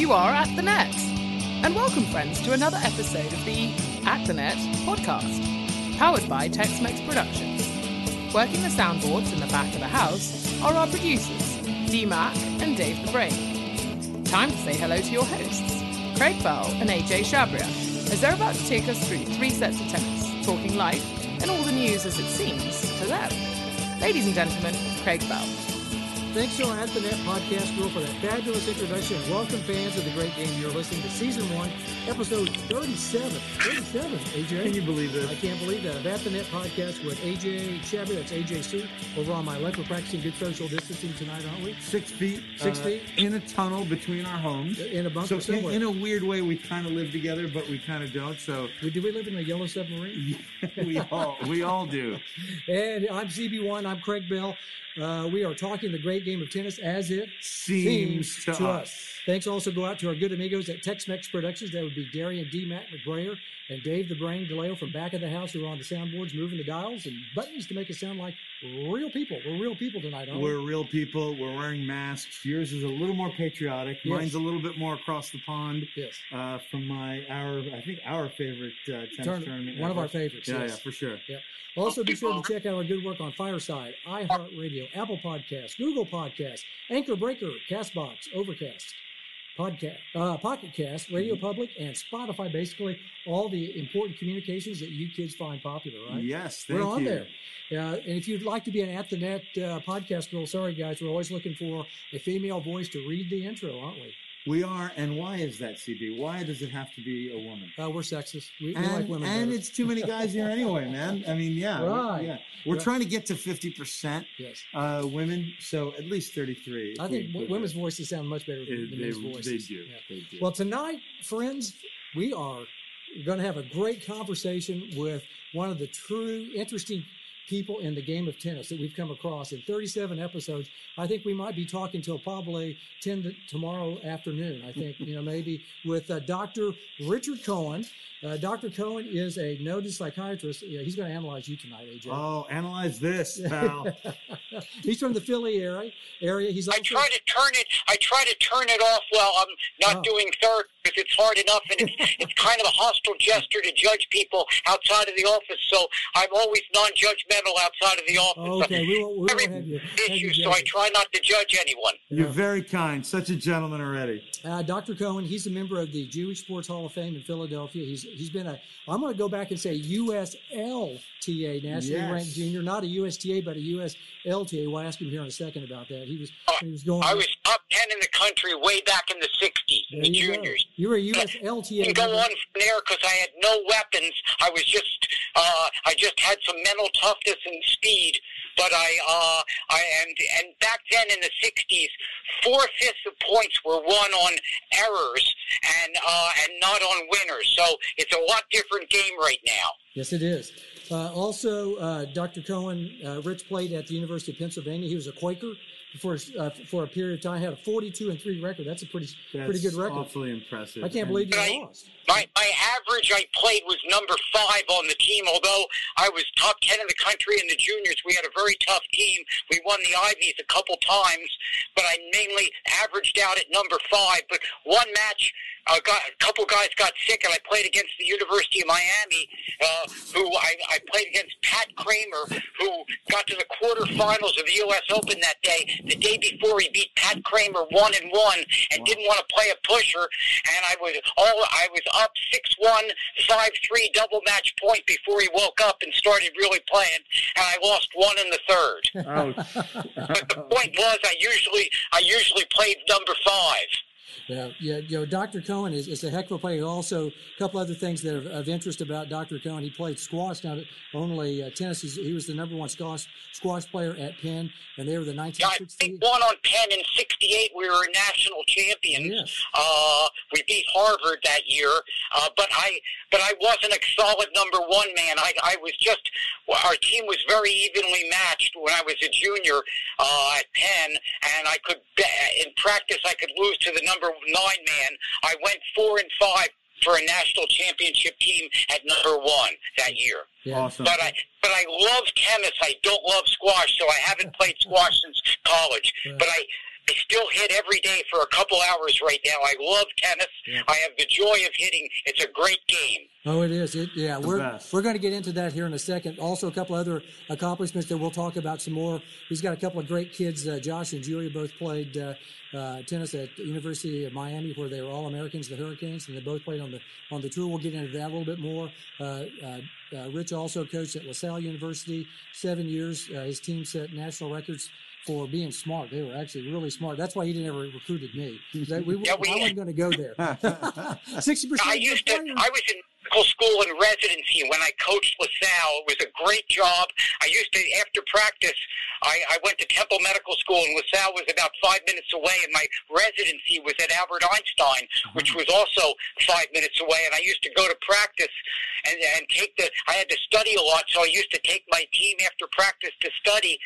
You are at the net. And welcome, friends, to another episode of the At the Net podcast, powered by Tex Mex Productions. Working the soundboards in the back of the house are our producers, D Mac and Dave the Brain. Time to say hello to your hosts, Craig Bell and AJ Shabria, as they're about to take us through three sets of tennis, talking life and all the news as it seems to them. Ladies and gentlemen, Craig Bell. Thanks to our At the Net podcast crew for that fabulous introduction. And Welcome, fans of the great game. You're listening to season one, episode 37. 37, AJ. Can you believe it? I can't believe that. At the Net podcast with AJ Shabby, that's AJ Sue, over on my left. We're practicing good social distancing tonight, aren't we? Six feet. Six uh, feet? in a tunnel between our homes. In a bunker So in, somewhere. in a weird way, we kind of live together, but we kind of don't. So Do we live in a yellow submarine? we all we all do. And I'm CB1. I'm Craig Bell. Uh, we are talking the great game of tennis as it Seems to us. Thanks also go out to our good amigos at Tex-Mex Productions. That would be Darian D. Matt McBrayer and Dave the Brain DeLeo from back of the house who are on the soundboards moving the dials and buttons to make us sound like real people. We're real people tonight, aren't we? We're real people. We're wearing masks. Yours is a little more patriotic. Yes. Mine's a little bit more across the pond. Yes. Uh, from my our I think our favorite uh, tennis Turn- tournament. one of our favorites. Yeah, yes. yeah, for sure. Also, be sure to check out our good work on Fireside, iHeartRadio, Apple Podcasts, Google Podcasts, Anchor Breaker, Castbox, Overcast, Podcast, uh, Pocket Cast, Radio Mm-hmm. Public, and Spotify. Basically, all the important communications that you kids find popular, right? Yes, thank We're on you. there. Uh, and if you'd like to be an At the Net uh, podcast girl, sorry guys, we're always looking for a female voice to read the intro, aren't we? We are, and why is that, CB? Why does it have to be a woman? Uh, we're sexist. We, we like women. and better. it's too many guys here anyway, man. I mean, yeah, we're- Right. yeah. We're Right. trying to get to fifty percent yes. uh, women, so at least thirty-three. I think we women's voices sound much better than they, men's voices. they do. Yeah. They do. Well, tonight, friends, we are going to have a great conversation with one of the true interesting people in the game of tennis that we've come across in 37 episodes. I think we might be talking till probably 10 to tomorrow afternoon. I think, you know, maybe with uh, Dr. Richard Cohen. Uh, Dr. Cohen is a noted psychiatrist. Yeah, he's going to analyze you tonight, AJ. oh, analyze this, pal. he's from the Philly area. Area. He's I try to turn it. I try to turn it off while I'm not Oh. doing therapy because it's hard enough, and it's, it's kind of a hostile gesture to judge people outside of the office. So I'm always non-judgmental outside of the office. okay. We won't, we won't Every have you. have you issue, so I try not to judge anyone. You're Yeah. very kind. Such a gentleman already. Uh, Dr. Cohen, he's a member of the Jewish Sports Hall of Fame in Philadelphia. He's he's been a I'm going to go back and say USLTA nationally Yes. ranked junior, not a USTA but a USLTA. We'll ask him here in a second about that. He was he was going. I was top ten in the country way back in the '60s, there the you go. juniors. You were a You USLTA. can go on from there because I had no weapons. I was just, uh, I just had some mental toughness and speed. But I, uh, I and and back then in the '60s, four fifths of points were won on errors and uh, and not on winners. So it's a lot different game right now. Yes, it is. Uh, also, uh, Dr. Cohen, uh, Rich played at the University of Pennsylvania. He was a Quaker for uh, for a period of time. Had a 42 and three record. That's a pretty That's pretty good record. Awfully impressive. I can't And believe you Right. lost. My my average I played was number five on the team. Although I was top ten in the country in the juniors, we had a very tough team. We won the Ivies a couple times, but I mainly averaged out at number five. But one match, uh, got, a couple guys got sick, and I played against the University of Miami, uh, who I, I played against Pat Kramer, who got to the quarterfinals of the U.S. Open that day. The day before, he beat Pat Kramer one and one, and didn't want to play a pusher. And I was all I was up six one, five three double match point before he woke up and started really playing, and I lost one in the third. But the point was, I usually I usually played number five. Yeah, yeah, you know, Dr. Cohen is, is a heck of a player. Also, a couple other things that are of interest about Dr. Cohen. He played squash, not only uh, tennis. He's, he was the number one squash squash player at Penn, and they were the Yeah, I think one on Penn in '68. We were a national champions. Yes. Uh, we beat Harvard that year, uh, but I but I wasn't a solid number one man. I, I was just our team was very evenly matched when I was a junior uh, at Penn, and I could in practice I could lose to the number nine man. I went four and five for a national championship team at number one that year. Yeah. Awesome. But I but I love tennis. I don't love squash, so I haven't played squash since college. Right. But I I still hit every day for a couple hours right now. I love tennis. Yeah. I have the joy of hitting. It's a great game. Oh, it is. It, yeah, The we're best. we're going to get into that here in a second. Also, a couple other accomplishments that we'll talk about some more. He's got a couple of great kids. Uh, Josh and Julia both played uh, uh, tennis at the University of Miami, where they were all Americans, the Hurricanes, and they both played on the on the tour. We'll get into that a little bit more. Uh, uh, uh, Rich also coached at LaSalle University seven years. Uh, his team set national records. For being smart, they were actually really smart. That's why he didn't ever recruited me. We, Yeah, we- I wasn't going to go there. Sixty percent. I used to. I was in school and residency when I coached LaSalle. It was a great job. I used to after practice. I, I went to Temple Medical School, and LaSalle was about five minutes away, and my residency was at Albert Einstein, which was also five minutes away. And I used to go to practice and, and take the. I had to study a lot, so I used to take my team after practice to study,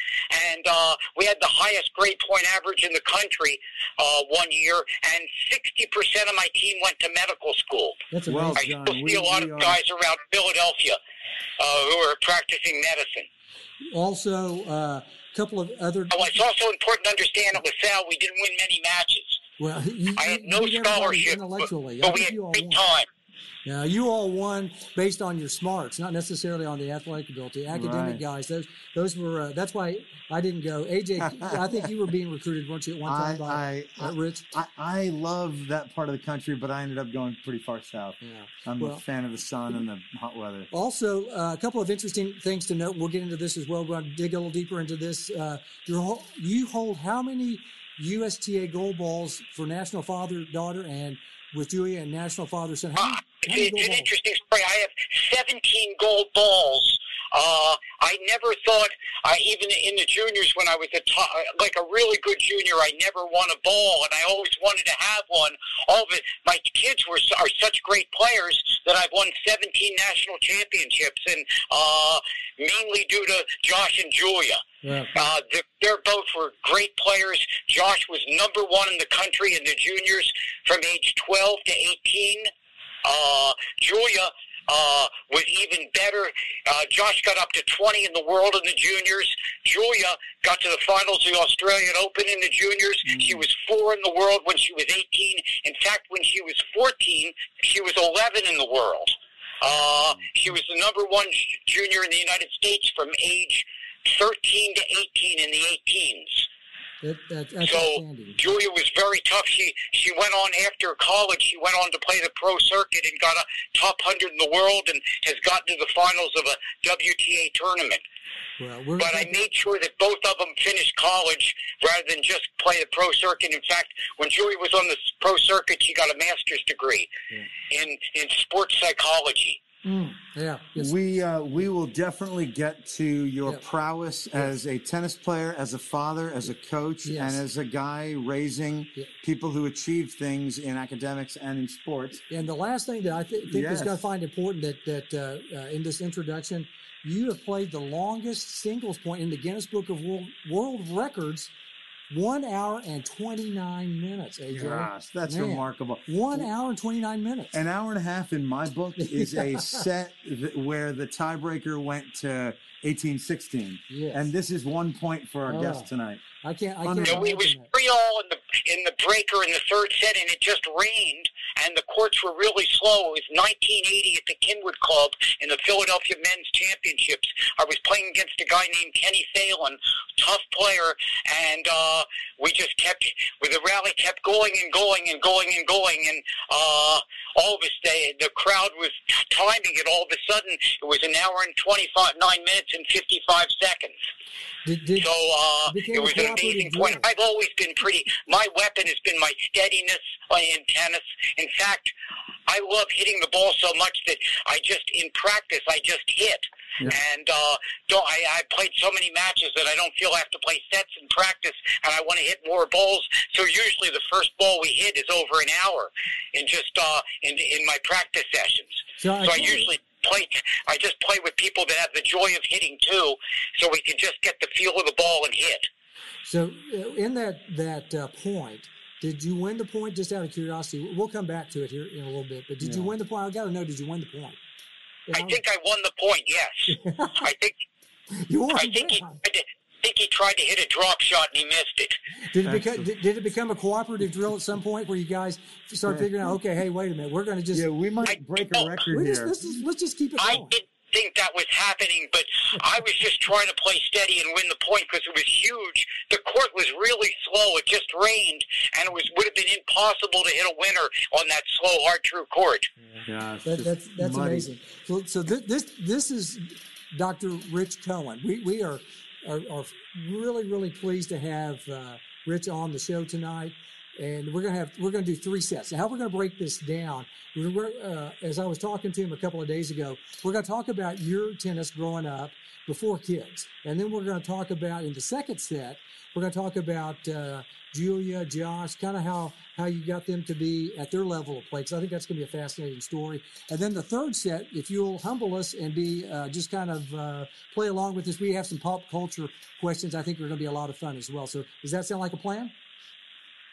and uh, we had the highest grade point average in the country uh, one year, and sixty percent of my team went to medical school. That's Well, amazing. I John, still see we- a lot of are- guys around Philadelphia uh, who are practicing medicine. Also, a couple of other. Oh, it's also important to understand at LaSalle we didn't win many matches. Well, you, I had no scholarship, but, but we had you all great won. time. Yeah, you all won based on your smarts, not necessarily on the athletic ability. Academic Right. guys, those those were. Uh, that's why I didn't go. AJ, I think you were being recruited, weren't you, at one I, time by I, uh, Rich? I, I love that part of the country, but I ended up going pretty far south. Yeah. I'm Well- a fan of the sun and the hot weather. Also, uh, a couple of interesting things to note. We'll get into this as well. We're going to dig a little deeper into this. Uh, your, whole- you hold how many USTA gold balls for National Father Daughter and with Julia and National Father Son? How many it's, an interesting story. I have 17 gold balls. Uh, I never thought, I, even in the juniors when I was a top, like a really good junior, I never won a ball, and I always wanted to have one. All of it, my kids were are such great players that I've won 17 national championships, and uh, mainly due to Josh and Julia. Yeah. Uh, they're, they're both were great players. Josh was number one in the country in the juniors from age 12 to 18. Uh, Julia uh, was even better. Uh, Josh got up to 20 in the world in the juniors. Julia got to the finals of the Australian Open in the juniors. She was four in the world when she was 18. In fact, when she was 14, she was 11 in the world. Uh, she was the number one junior in the United States from age 13 to 18 in the 18s. That, that, that's So outstanding. Julia was very tough. She she went on after college. She went on to play the pro circuit and got a top hundred in the world and has gotten to the finals of a WTA tournament. Well, But I made sure that both of them finished college rather than just play the pro circuit. In fact, when Julie was on the pro circuit, she got a master's degree in in sports psychology. Mm, yeah. Yes. We uh, we will definitely get to your Yeah. prowess as a tennis player, as a father, as a coach, Yes. and as a guy raising Yeah. people who achieve things in academics and in sports. And the last thing that I th- think is going to find important that that uh, uh, in this introduction, you have played the longest singles point in the Guinness Book of World, World Records, one hour and twenty nine minutes. AJ, Gosh, that's Man. remarkable. one hour and twenty nine minutes. An hour and a half in my book is a set th- where the tiebreaker went to 1816. Yes. And this is one point for our Oh. guest tonight. I can't. I can't. You know, it was imagine that. three all in the in the breaker in the third set, and it just rained, and the courts were really slow. It was 1980 at the Cynwyd Club in the Philadelphia Men's Championships. I was playing against a guy named Kenny Phelan, tough player, and uh, we just kept with the rally kept going and going and going and going, and uh, all of us they, the crowd was timing it. All of a sudden, it was an hour and 25 nine minutes and 55 seconds. Did, did, So uh, it was an amazing point. I've always been pretty. My weapon has been my steadiness in tennis. In fact, I love hitting the ball so much that I just in practice I just hit. Yeah. And uh, don't, I, I played so many matches that I don't feel I have to play sets in practice, and I want to hit more balls. So usually the first ball we hit is over an hour, in just uh, in in my practice sessions. So I So I you. usually play. I just play with people that have the joy of hitting too, so we can just get the feel of the ball and hit. So uh, in that that uh, point, did you win the point? Just out of curiosity, we'll come back to it here in a little bit. But did you win the point? I got to know. Did you win the point? I think I won the point. Yes, I think you won. I think he. I did. Think he tried to hit a drop shot and he missed it. Did it, become, did, did it become a cooperative drill at some point where you guys start figuring out, okay, hey, wait a minute, we're going to just Yeah, we I- might break a oh, record we just, here. let's, just, let's just keep it I going. didn't think that was happening, but I was just trying to play steady and win the point because it was huge. The court was really slow. It just rained, and it was would have been impossible to hit a winner on that slow, hard, true court. Yeah, That, that's that's muddy. amazing. So, so this, this this is Dr. Rich Cohen. We we are are, are really really pleased to have uh, Rich on the show tonight, and we're gonna have we're gonna do three sets. Now, how we're gonna break this down? Uh, as I was talking to him a couple of days ago, we're gonna talk about your tennis growing up before kids, and then we're gonna talk about in the second set we're gonna talk about. Uh, Julia, Josh, kind of how how you got them to be at their level of play. Because I think that's going to be a fascinating story. And then the third set, if you'll humble us and be uh, just kind of uh, play along with us, we have some pop culture questions. I think are going to be a lot of fun as well. So does that sound like a plan?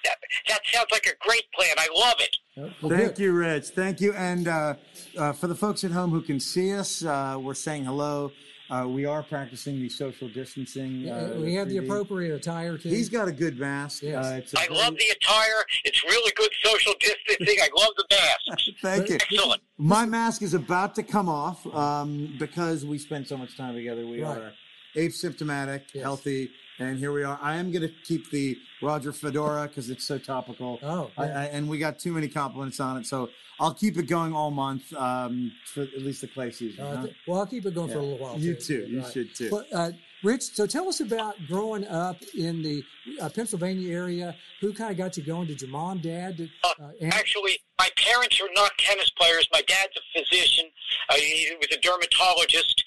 That, that sounds like a great plan. I love it. Uh, well, Thank good. you, Rich. Thank you. And uh, uh, for the folks at home who can see us, uh, we're saying hello. Uh, we are practicing the social distancing. Yeah, Uh, we have the 3D. appropriate attire too. He's got a good mask. Yes. Uh, it's a I very- love the attire. It's really good social distancing. I love the mask. Thank you. Excellent. My mask is about to come off um, because we spend so much time together. We Right. are asymptomatic, Yes. healthy, and here we are. I am going to keep the Roger Fedora because it's so topical. Oh, I, yeah. I, and we got too many compliments on it, so I'll keep it going all month um, for at least the clay season. Uh, huh? th- well, I'll keep it going for a little while. You too. You Right. should too. Well, uh, Rich, so tell us about growing up in the uh, Pennsylvania area. Who kind of got you going? Did your mom, dad? Did, Uh, uh, and- Actually, my parents are not tennis players. My dad's a physician. Uh, he was a dermatologist.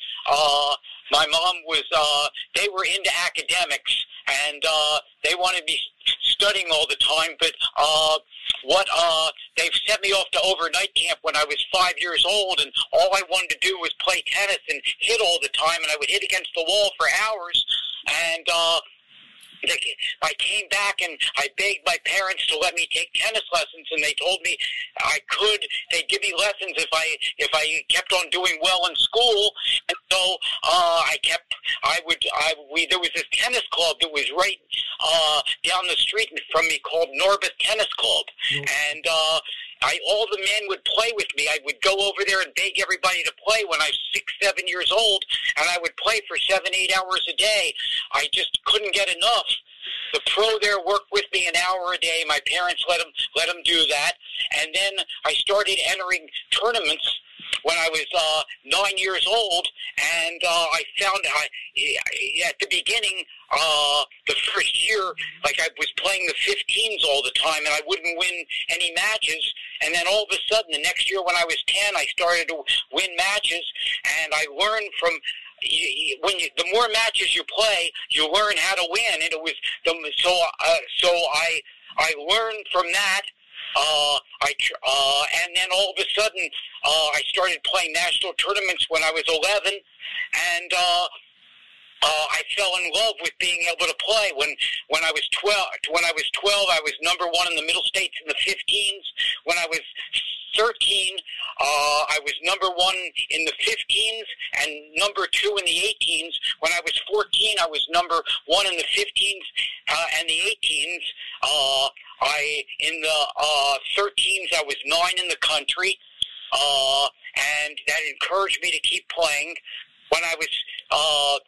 My mom was. Uh, they were into academics, and uh, they wanted me studying all the time. But uh, what uh, they've sent me off to overnight camp when I was five years old, and all I wanted to do was play tennis and hit all the time, and I would hit against the wall for hours, and. Uh, they- I came back and I begged my parents to let me take tennis lessons, and they told me I could. They'd give me lessons if I if I kept on doing well in school. And so uh, I kept. I would. I we there was this tennis club that was right uh, down the street from me called Narberth Tennis Club, and. Uh, I, all the men would play with me. I would go over there and beg everybody to play when I was six, seven years old, and I would play for seven, eight hours a day. I just couldn't get enough. The pro there worked with me an hour a day. My parents let him let him do that, and then I started entering tournaments when I was uh, nine years old, and uh, I found I, at the beginning, uh, the first year, like I was playing the 15s all the time, and I wouldn't win any matches. And then all of a sudden, the next year when I was 10, I started to win matches, and I learned from you, when you, the more matches you play, you learn how to win. And it was the so uh, so I I learned from that. Uh, I uh, and then all of a sudden, uh, I started playing national tournaments when I was 11, and uh, uh, I fell in love with being able to play. When when I was 12, when I was 12, I was number one in the Middle States in the 15s. When I was 13, uh, I was number one in the 15s and number two in the 18s. When I was 14, I was number one in the 15s uh, and the 18s. Uh, I in the uh, 13s, I was nine in the country, uh, and that encouraged me to keep playing. When I was uh,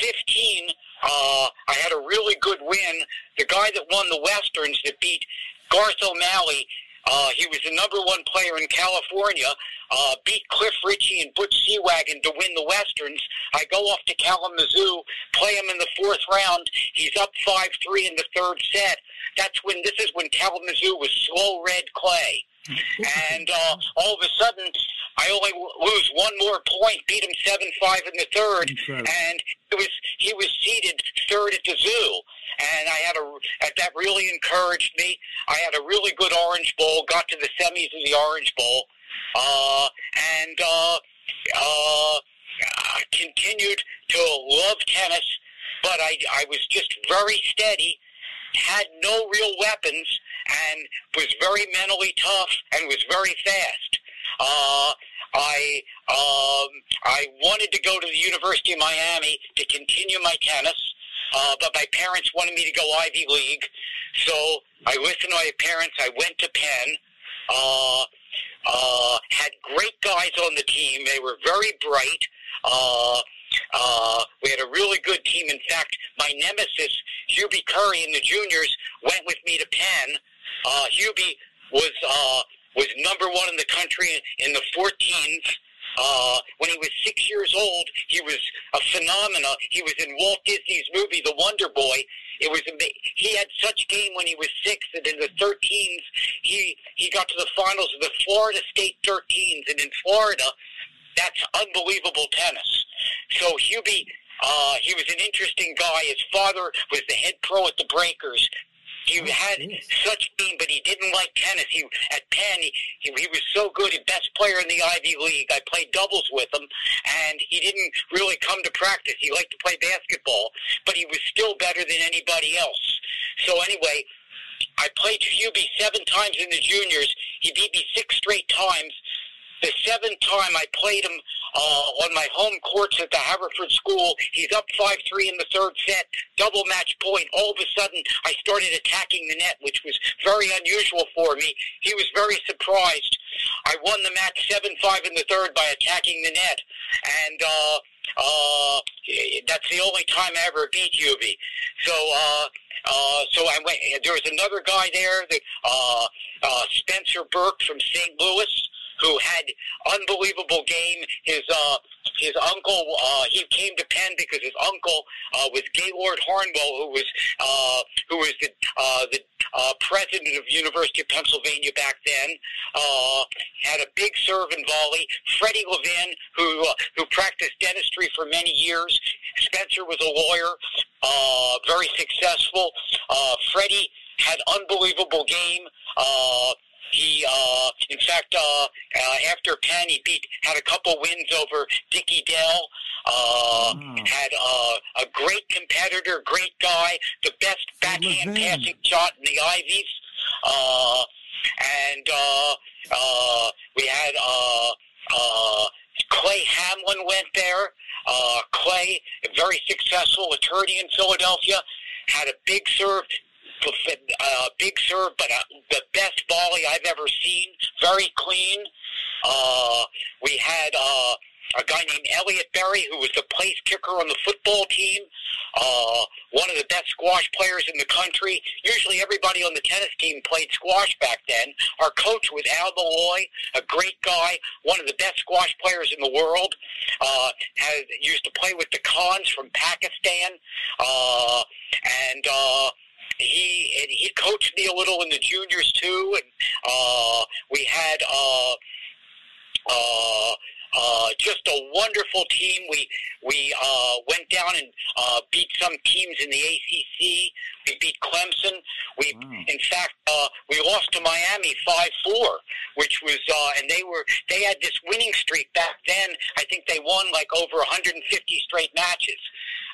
15, uh, I had a really good win. The guy that won the Westerns that beat Garth O'Malley, uh, he was the number one player in California, uh, beat Cliff Richey and Butch Seewagen to win the Westerns. I go off to Kalamazoo, play him in the fourth round. He's up 5-3 in the third set. That's when, this is when Kalamazoo was slow red clay. And uh, all of a sudden, I only w- lose one more point, beat him seven five in the third, Incredible. and it was he was seated third at the zoo, and I had a that really encouraged me. I had a really good Orange Bowl, got to the semis of the Orange Bowl, uh, and uh, uh, continued to love tennis, but I I was just very steady, had no real weapons, and was very mentally tough and was very fast. Uh, I um, I wanted to go to the University of Miami to continue my tennis. uh, but my parents wanted me to go Ivy League, so I listened to my parents. I went to Penn. Uh, uh, had great guys on the team. They were very bright. Uh, uh, we had a really good team. In fact, my nemesis, Hubie Curry in the juniors, went with me to Penn. Uh, Hubie was uh, was number one in the country in the 14s. Uh, when he was six years old, he was a phenomena. He was in Walt Disney's movie The Wonder Boy. It was he had such game when he was six that in the 13s he he got to the finals of the Florida State 13s, and in Florida, that's unbelievable tennis. So Hubie, uh, he was an interesting guy. His father was the head pro at the Breakers. He had yes. such game, but he didn't like tennis. He at Penn, he, he, he was so good, he best player in the Ivy League. I played doubles with him, and he didn't really come to practice. He liked to play basketball, but he was still better than anybody else. So anyway, I played Hubie seven times in the juniors. He beat me six straight times. The seventh time I played him uh, on my home courts at the Haverford School, he's up 5-3 in the third set, double match point. All of a sudden, I started attacking the net, which was very unusual for me. He was very surprised. I won the match 7-5 in the third by attacking the net. And uh, uh, that's the only time I ever beat Hubie. So, uh, uh, so I went. There was another guy there, uh, uh, Spencer Burke from St. Louis, who had unbelievable game. His uh, his uncle, uh, he came to Penn because his uncle uh, was Gaylord Harnwell, who was uh, who was the uh, the uh, president of University of Pennsylvania back then. Uh, had a big serve and volley. Freddie Levin, who uh, who practiced dentistry for many years. Spencer was a lawyer, uh, very successful. Uh, Freddie had unbelievable game. Uh, he, uh, in fact, uh, uh, after Penn, he beat had a couple wins over Dickie Dell. Uh, Had uh, a great competitor, great guy, the best backhand passing shot in the Ivies. Uh, and uh, uh, we had uh, uh, Clay Hamlin went there. Uh, Clay, a very successful attorney in Philadelphia, had a big serve, uh, big serve, but uh, the best volley I've ever seen. Very clean. Uh, we had uh, a guy named Elliot Berry, who was the place kicker on the football team. Uh, one of the best squash players in the country. Usually, everybody on the tennis team played squash back then. Our coach was Al Molloy, a great guy, one of the best squash players in the world. Uh, had used to play with the Khans from Pakistan, uh, and. Uh, he and he coached me a little in the juniors too, and uh, we had uh, uh, uh, just a wonderful team. We we uh, went down and uh, beat some teams in the ACC. We beat Clemson. We, in fact, uh, we lost to Miami five four, which was uh, and they were they had this winning streak back then. I think they won like over 150 straight matches.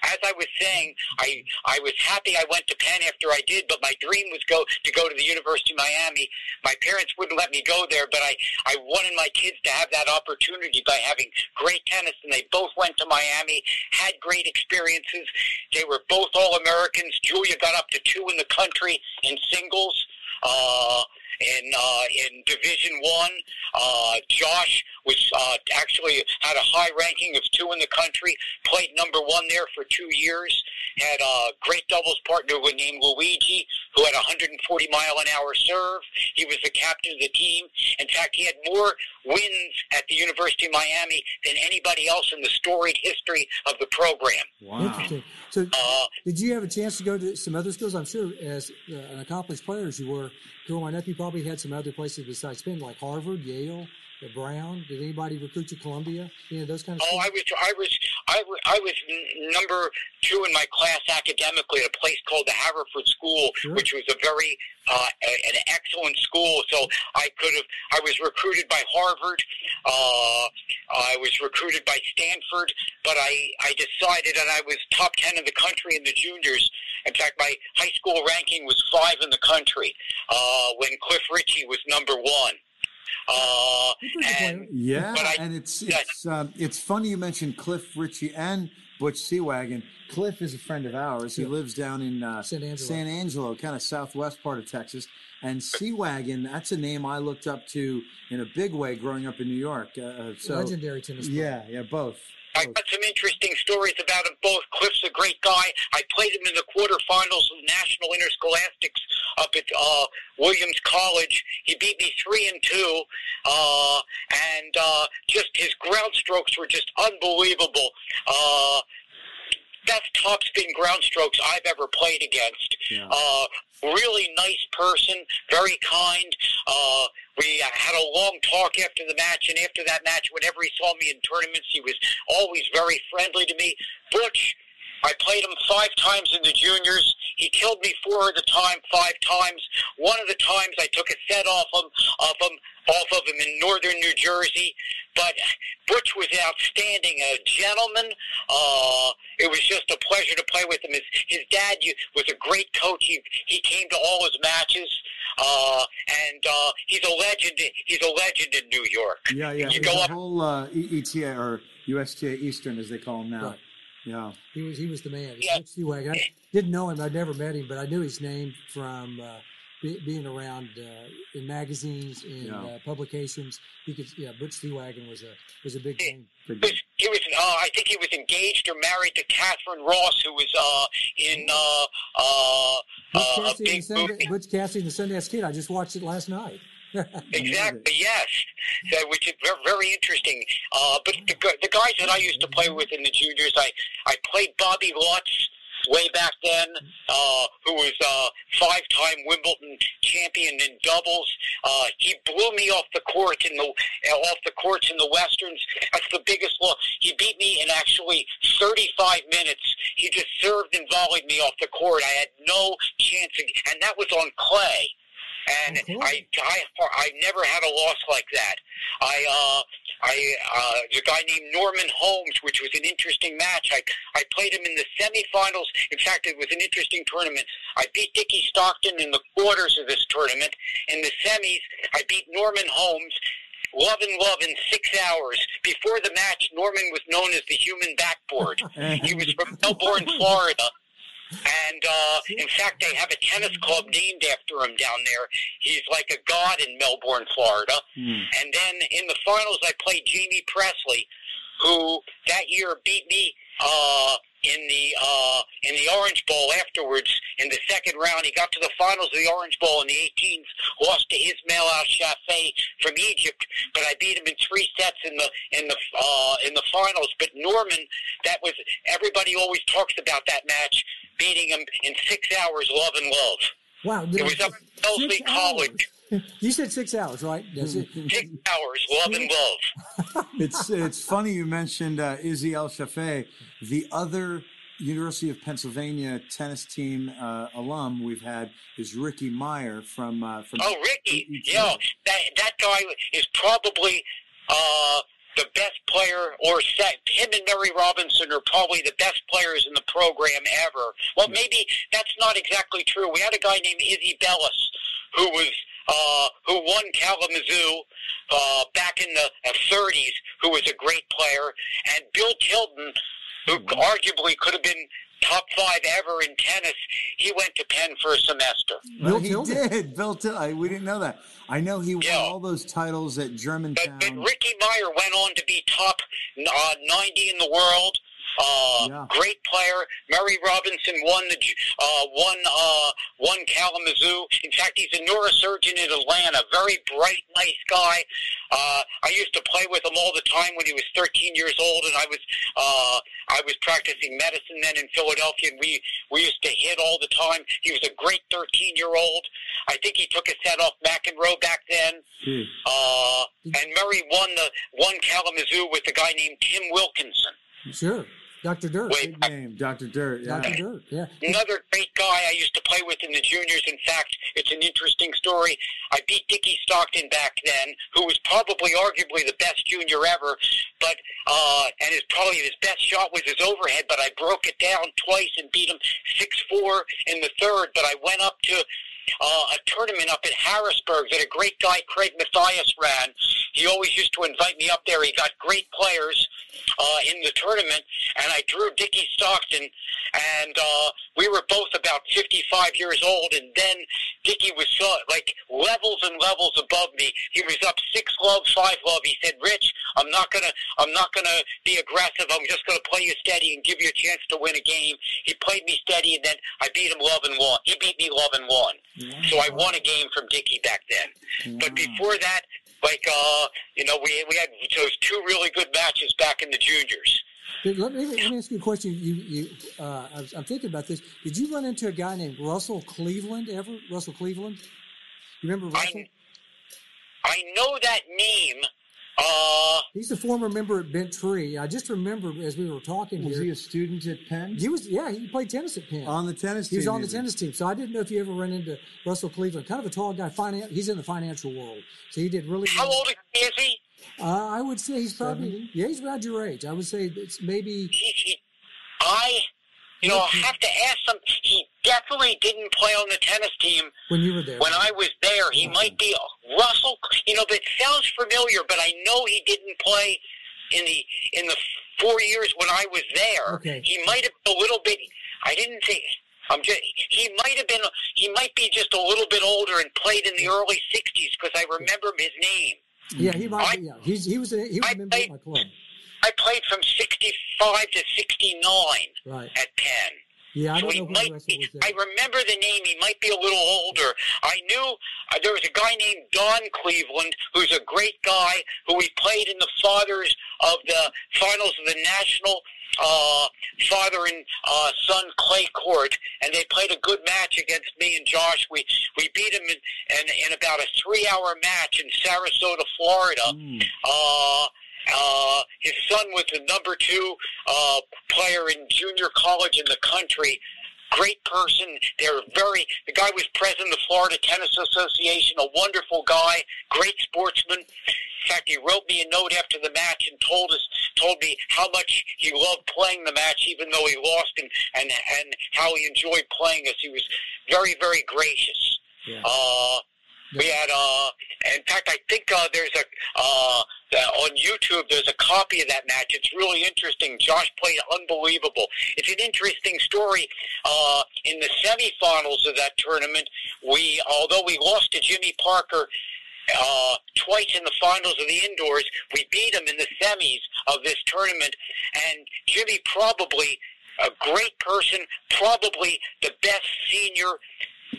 As I was saying, I I was happy I went to Penn after I did, but my dream was go to go to the University of Miami. My parents wouldn't let me go there, but I I wanted my kids to have that opportunity by having great tennis, and they both went to Miami, had great experiences. They were both All Americans. Julia got up to two in the country in singles. Uh, in uh, in Division One, uh, Josh was uh, actually had a high ranking of two in the country. Played number one there for two years. Had a great doubles partner named Luigi, who had a 140 mile an hour serve. He was the captain of the team. In fact, he had more wins at the University of Miami than anybody else in the storied history of the program. Wow. Interesting. So, Uh, did you have a chance to go to some other schools? I'm sure, as uh, an accomplished player as you were growing up, you probably had some other places besides Penn, like Harvard, Yale, the Brown. Did anybody recruit you, Columbia? You know those kind of. Oh, I schools? was, I was, I was, I was number two in my class academically at a place called the Haverford School, Sure. which was a very uh, a- an excellent school. So I could have. I was recruited by Harvard. Uh, I was recruited by Stanford, but I I decided, and I was top ten in the country in the juniors. In fact, my high school ranking was five in the country uh, when Cliff Richey was number one. Uh, He was a and. Yeah, But I- and it's yeah. it's um, it's funny you mentioned Cliff Richey and Butch Seewagen. Cliff is a friend of ours. He Yeah. lives down in uh, San Angelo. San Angelo, kind of southwest part of Texas. And Seewagen, that's a name I looked up to in a big way growing up in New York. Uh, Uh, so Legendary tennis player. yeah, yeah, both. I both. got some interesting stories about him both. Cliff's a great guy. I played him in the quarterfinals of National Interscholastics up at uh, Williams College. He beat me three and two, uh, and uh, just his ground strokes were just unbelievable. Uh, best topspin ground strokes I've ever played against. Yeah. Uh, really nice person, very kind. Uh, we uh, had a long talk after the match, and after that match, whenever he saw me in tournaments, he was always very friendly to me. Butch, I played him five times in the juniors. He killed me four of the time, five times. One of the times I took a set off him, off him, off of him in northern New Jersey. But Butch was outstanding, a gentleman. Uh, it was just a pleasure to play with him. His, his dad was a great coach. He he came to all his matches, uh, and uh, he's a legend. He's a legend in New York. Yeah, yeah. You There's go a up. whole uh, ETA or USTA Eastern, as they call them now. Right. Yeah. He was he was the man. Yeah. Butch Seewagen. I didn't know him. I'd never met him, but I knew his name from uh, be, being around uh, in magazines, in Yeah. uh, publications. He could, yeah. Butch Seewagen was a was a big thing. Good was, he was, uh, I think he was engaged or married to Katharine Ross, who was uh, in uh, uh, Butch uh, a Cassidy, big the Sunday, movie. Butch Cassidy and the Sundance Kid. I just watched it last night. Exactly. Yes, so, which is very, very interesting. Uh, but the, the guys that I used to play with in the juniors, I I played Bobby Lutz way back then, uh, who was uh, five-time Wimbledon champion in doubles. Uh, he blew me off the court in the uh, off the courts in the westerns. That's the biggest loss. He beat me in actually 35 minutes. He just served and volleyed me off the court. I had no chance, and that was on clay. And Okay. I, I, I never had a loss like that. I, uh, I, uh, there's a guy named Norman Holmes, which was an interesting match. I, I played him in the semifinals. In fact, it was an interesting tournament. I beat Dickie Stockton in the quarters of this tournament. In the semis, I beat Norman Holmes. Love and love in six hours. Before the match, Norman was known as the human backboard. he was from Melbourne, Florida. And uh, in fact, they have a tennis club named after him down there. He's like a god in Melbourne, Florida. Hmm. And then in the finals, I played Jamie Presley, who that year beat me uh, in the uh, in the Orange Bowl. Afterwards, in the second round, he got to the finals of the Orange Bowl in the 18s, lost to Ismail El Shafei from Egypt, but I beat him in three sets in the in the uh, in the finals. But Norman, that was everybody always talks about that match, beating him in six hours, love and love. Wow, It was up at Wellesley College. You said six hours, right? That's it. Six hours, love and love. it's it's funny you mentioned uh, Izzy El Shafei. The other University of Pennsylvania tennis team uh, alum we've had is Ricky Meyer from uh, from. Oh, Ricky, E- yeah, that that guy is probably uh, the best player, or set, him and Murray Robinson are probably the best players in the program ever. Well, maybe that's not exactly true. We had a guy named Izzy Bellis who was uh, who won Kalamazoo uh, back in the uh, 30s, who was a great player, and Bill Tilden, who arguably could have been top five ever in tennis. He went to Penn for a semester. Well, Bill he Tilden. did. Bill Tilden. We didn't know that. I know he won Yeah. all those titles at But, Germantown. but Ricky Meyer went on to be top uh, 90 in the world. Uh, Yeah. Great player. Murray Robinson won the uh, won uh, won Kalamazoo. In fact, he's a neurosurgeon in Atlanta. Very bright, nice guy. Uh, I used to play with him all the time when he was 13 years old, and I was uh, I was practicing medicine then in Philadelphia, and we we used to hit all the time. He was a great 13 year old. I think he took a set off McEnroe back then. Gee. Uh, and Murray won the won Kalamazoo with a guy named Tim Wilkinson. Sure, Dr. Dirt. Wait, Big name, Dr. Dirt. Yeah. Dr. Dirt. Yeah. another great guy I used to play with in the juniors. In fact, it's an interesting story. I beat Dickie Stockton back then, who was probably arguably the best junior ever, but uh, and his probably his best shot was his overhead. But I broke it down twice and beat him six four in the third. But I went up to uh, a tournament up in Harrisburg that a great guy Craig Mathias ran. He always used to invite me up there. He got great players uh, in the tournament, and I drew Dickie Stockton, and uh, we were both about 55 years old, and then Dickie was so, like levels and levels above me. He was up six love, five love. He said, "Rich, I'm not gonna, I'm not gonna be aggressive. I'm just gonna play you steady and give you a chance to win a game." He played me steady, and then I beat him love and won. He beat me love and won. So I won a game from Dickie back then. But before that, like uh, you know, we we had those two really good matches back in the juniors. Let me, let me ask you a question. You, you, uh, I was, I'm thinking about this. Did you run into a guy named Russell Cleveland ever? Russell Cleveland? You remember Russell? I I know that name. Uh, He's a former member at Bent Tree. I just remember as we were talking Was here. he a student at Penn? He was, yeah, he played tennis at Penn. on the tennis team. he team? was on the even? tennis team, so I didn't know if you ever ran into Russell Cleveland. Kind of a tall guy. Finan- he's in the financial world, so he did really. how well. old is he? Uh, I would say he's probably 70? yeah, he's around your age. I would say it's maybe He, he, I, you know, I have to ask him. He definitely didn't play on the tennis team when you were there. when I was there. He might be Russell. You know, it sounds familiar. But I know he didn't play in the in the four years when I was there. Okay. He might have a little bit. I didn't think. I'm just. He might have been. He might be just a little bit older and played in the early '60s because I remember his name. yeah, he might. I- be, yeah, he's he was a, he was I a member of my club. I played from '65 to '69 Right. at Penn. Yeah, I So don't he know might Russell be, was. I remember the name. He might be a little older. I knew uh, there was a guy named Don Cleveland, who's a great guy, who we played in the fathers of the finals of the national uh, father and uh, son clay court, and they played a good match against me and Josh. We we beat him in, in, in about a three-hour match in Sarasota, Florida. Mm. Uh, uh, his son was the number two uh, player in junior college in the country. Great person. They're very. The guy was president of the Florida Tennis Association. A wonderful guy. Great sportsman. In fact, he wrote me a note after the match and told us, told me how much he loved playing the match, even though he lost, and and and how he enjoyed playing us. He was very, very gracious. Yeah. Uh, we had, uh, in fact, I think uh, there's a uh, uh, on YouTube. There's a copy of that match. It's really interesting. Josh played unbelievable. It's an interesting story. Uh, in the semifinals of that tournament, we, although we lost to Jimmy Parker uh, twice in the finals of the indoors, we beat him in the semis of this tournament. And Jimmy probably a great person, probably the best senior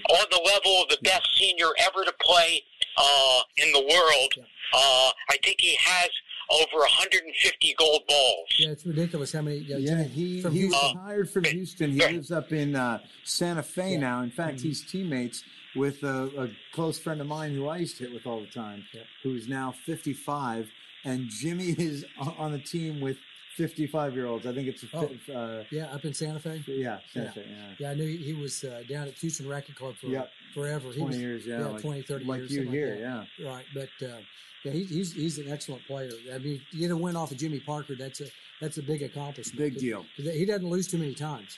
on the level of the best senior ever to play uh, in the world. Uh, I think he has over 150 gold balls. yeah, it's ridiculous how many. Yeah, Yeah, he, from he Houston. retired from Houston. He lives up in uh, Santa Fe Yeah. now. In fact, Mm-hmm. he's teammates with a, a close friend of mine who I used to hit with all the time, Yeah. who's now 55. And Jimmy is on the team with 55 year olds. I think it's a, Oh. uh, yeah, up in Santa Fe. yeah, Santa Yeah. Fe, yeah. Yeah, I knew he, he was uh, down at Houston Racket Club for Yep. forever. He 20 was, years, yeah. yeah, like, 20, 30 like years, you something like here, yeah. Right, but uh, yeah, he, he's he's an excellent player. I mean, you a win off of Jimmy Parker. That's a that's a big accomplishment. Big deal. He doesn't lose too many times.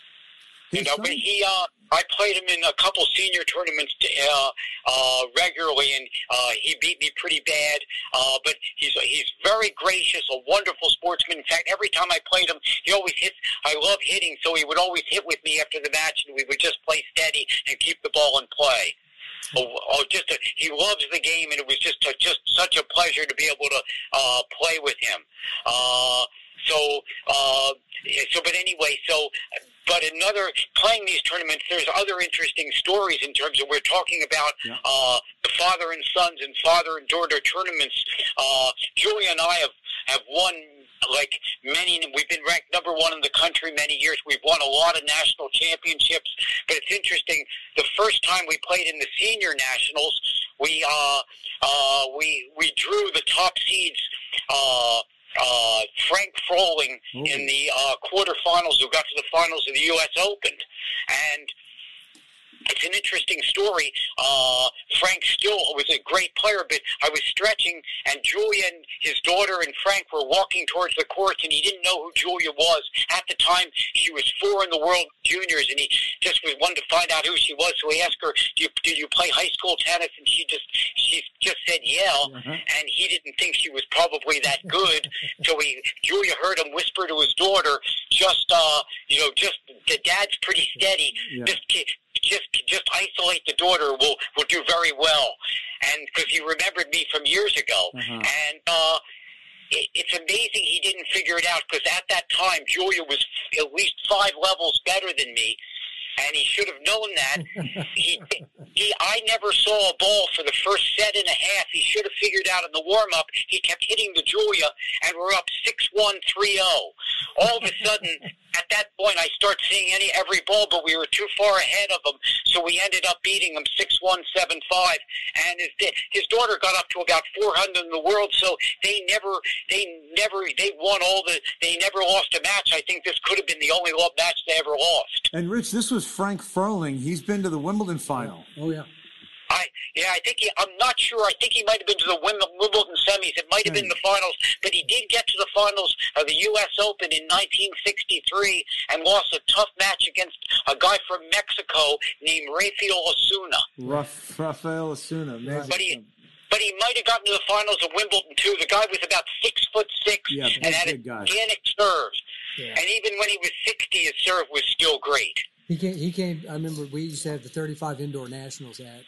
You His know, but he, uh, I played him in a couple senior tournaments uh, uh, regularly, and uh, he beat me pretty bad. Uh, but he's he's very gracious, a wonderful sportsman. In fact, every time I played him, he always hits. I love hitting, so he would always hit with me after the match, and we would just play steady and keep the ball in play. Oh, oh just a, he loves the game, and it was just a, just such a pleasure to be able to uh, play with him. Uh, so, uh, so, but anyway, so, but another playing these tournaments, there's other interesting stories in terms of we're talking about Yeah. uh, the father and sons and father and daughter tournaments. Uh, Julia and I have have won like many. We've been ranked number one in the country many years. We've won a lot of national championships. But it's interesting. The first time we played in the senior nationals, we uh, uh, we we drew the top seeds. Uh, uh, Frank Froehling Oh. in the uh, quarterfinals, who got to the finals of the U.S. Open, and it's an interesting story. Uh, Frank still was a great player, but I was stretching, and Julia and his daughter and Frank were walking towards the courts, and he didn't know who Julia was at the time. She was four in the World Juniors, and he just was wanted to find out who she was. So he asked her, "Do you, did you play high school tennis?" And she just she just said, "Yeah," Uh-huh. and he didn't think she was probably that good. so he Julia heard him whisper to his daughter, "Just uh, you know, just the dad's pretty steady. Yeah. Just ki- just just isolate the daughter. We'll we'll do very well." And because he remembered me from years ago, Uh-huh. and uh, it, it's amazing he didn't figure it out because at that time Julia was at least five levels better than me, and he should have known that. he, he, I never saw a ball for the first set and a half. He should have figured out in the warm up. He kept hitting the Julia, and we're up six one three zero. All of a sudden, at that point, I start seeing any every ball, but we were too far ahead of him, so we ended up beating him six one seven five. And his his daughter got up to about four hundred in the world, so they never they never they won all the they never lost a match. I think this could have been the only lo- match they ever lost. And Rich, this was Frank Froehling. He's been to the Wimbledon final. Oh yeah. I yeah, I think he. I'm not sure. I think he might have been to the Wimbledon semis. It might have been hmm. the finals, but he did get to the finals of the U.S. Open in 1963 and lost a tough match against a guy from Mexico named Rafael Osuna. Raf- Rafael Osuna, amazing. But he, but he might have gotten to the finals of Wimbledon too. The guy was about six foot six Yeah, and had a guy. gigantic serve. Yeah. And even when he was 60, his serve was still great. He came. He came. I remember we used to have the 35 indoor nationals at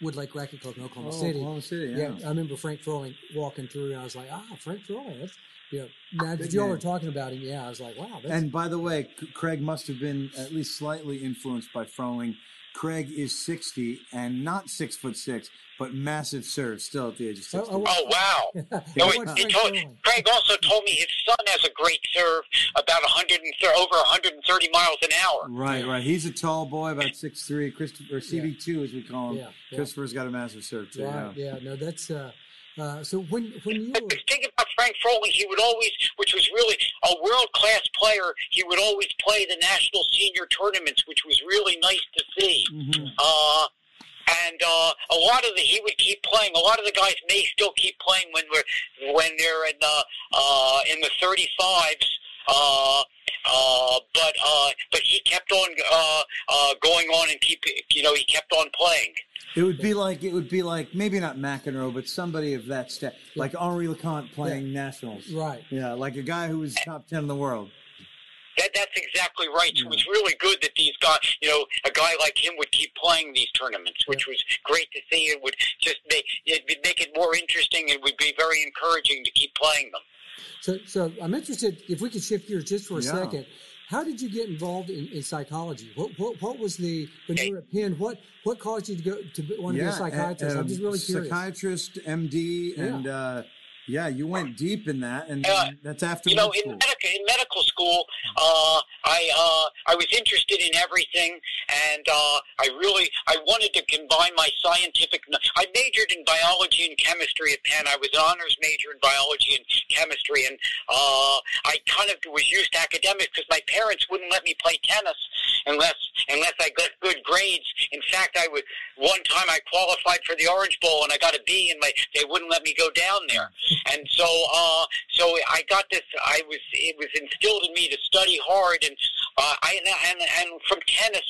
Wood Lake Racket Club in Oklahoma Oh, City. Oklahoma City, yeah. I remember Frank Froehling walking through, and I was like, ah, Frank Froehling. That's you know. Now that y'all were talking about him, yeah, I was like, wow. That's, And by the way, Craig must have been at least slightly influenced by Froehling. Craig is 60 and not six foot six, but massive serve still at the age of 60. Oh, Oh wow! I No, he, watched he Frank told, Craig also told me his son has a great serve, about 100 and thir- over 130 miles an hour. Right, right. He's a tall boy, about six three. Christopher, or CB2 as we call him. Yeah, yeah. Christopher's got a massive serve too. Right. Yeah. Yeah. No, that's. Uh, uh, so when when you were the thing about Frank Froehling, he would always, which was really a world class player, he would always play the national senior tournaments, which was really nice to see. Mhm. Uh, and uh, a lot of the he would keep playing. A lot of the guys may still keep playing when we're when they're in the uh, in the thirty fives. Uh, uh, but uh, but he kept on uh, uh, going on and keep you know he kept on playing. It would be like it would be like maybe not McEnroe, but somebody of that stat, like Henri Leconte playing nationals. right. Yeah, like a guy who was top ten in the world. That that's exactly right. So it's really good that these guys, you know, a guy like him would keep playing these tournaments, which was great to see. It would just make it would make it more interesting. It would be very encouraging to keep playing them. So so I'm interested if we could shift gears just for a Yeah. second. How did you get involved in, in psychology? What, what what was the when you were at Penn? What what caused you to go to be- want to be a psychiatrist? uh, I'm just really curious. Psychiatrist, MD, Yeah. and uh, yeah, you went deep in that, and Uh, that's after you know, in medical in medical school, uh, I uh, I was interested in everything, and uh, I really I wanted to combine my scientific. I majored in biology and chemistry at Penn. I was an honors major in biology and chemistry, and uh, I kind of was used to academics because my parents wouldn't let me play tennis unless unless I got good grades. In fact, I would one time I qualified for the Orange Bowl and I got a B, and my they wouldn't let me go down there. And so, uh, so I got this. I was it was instilled in me to study hard, and uh, I and and from tennis.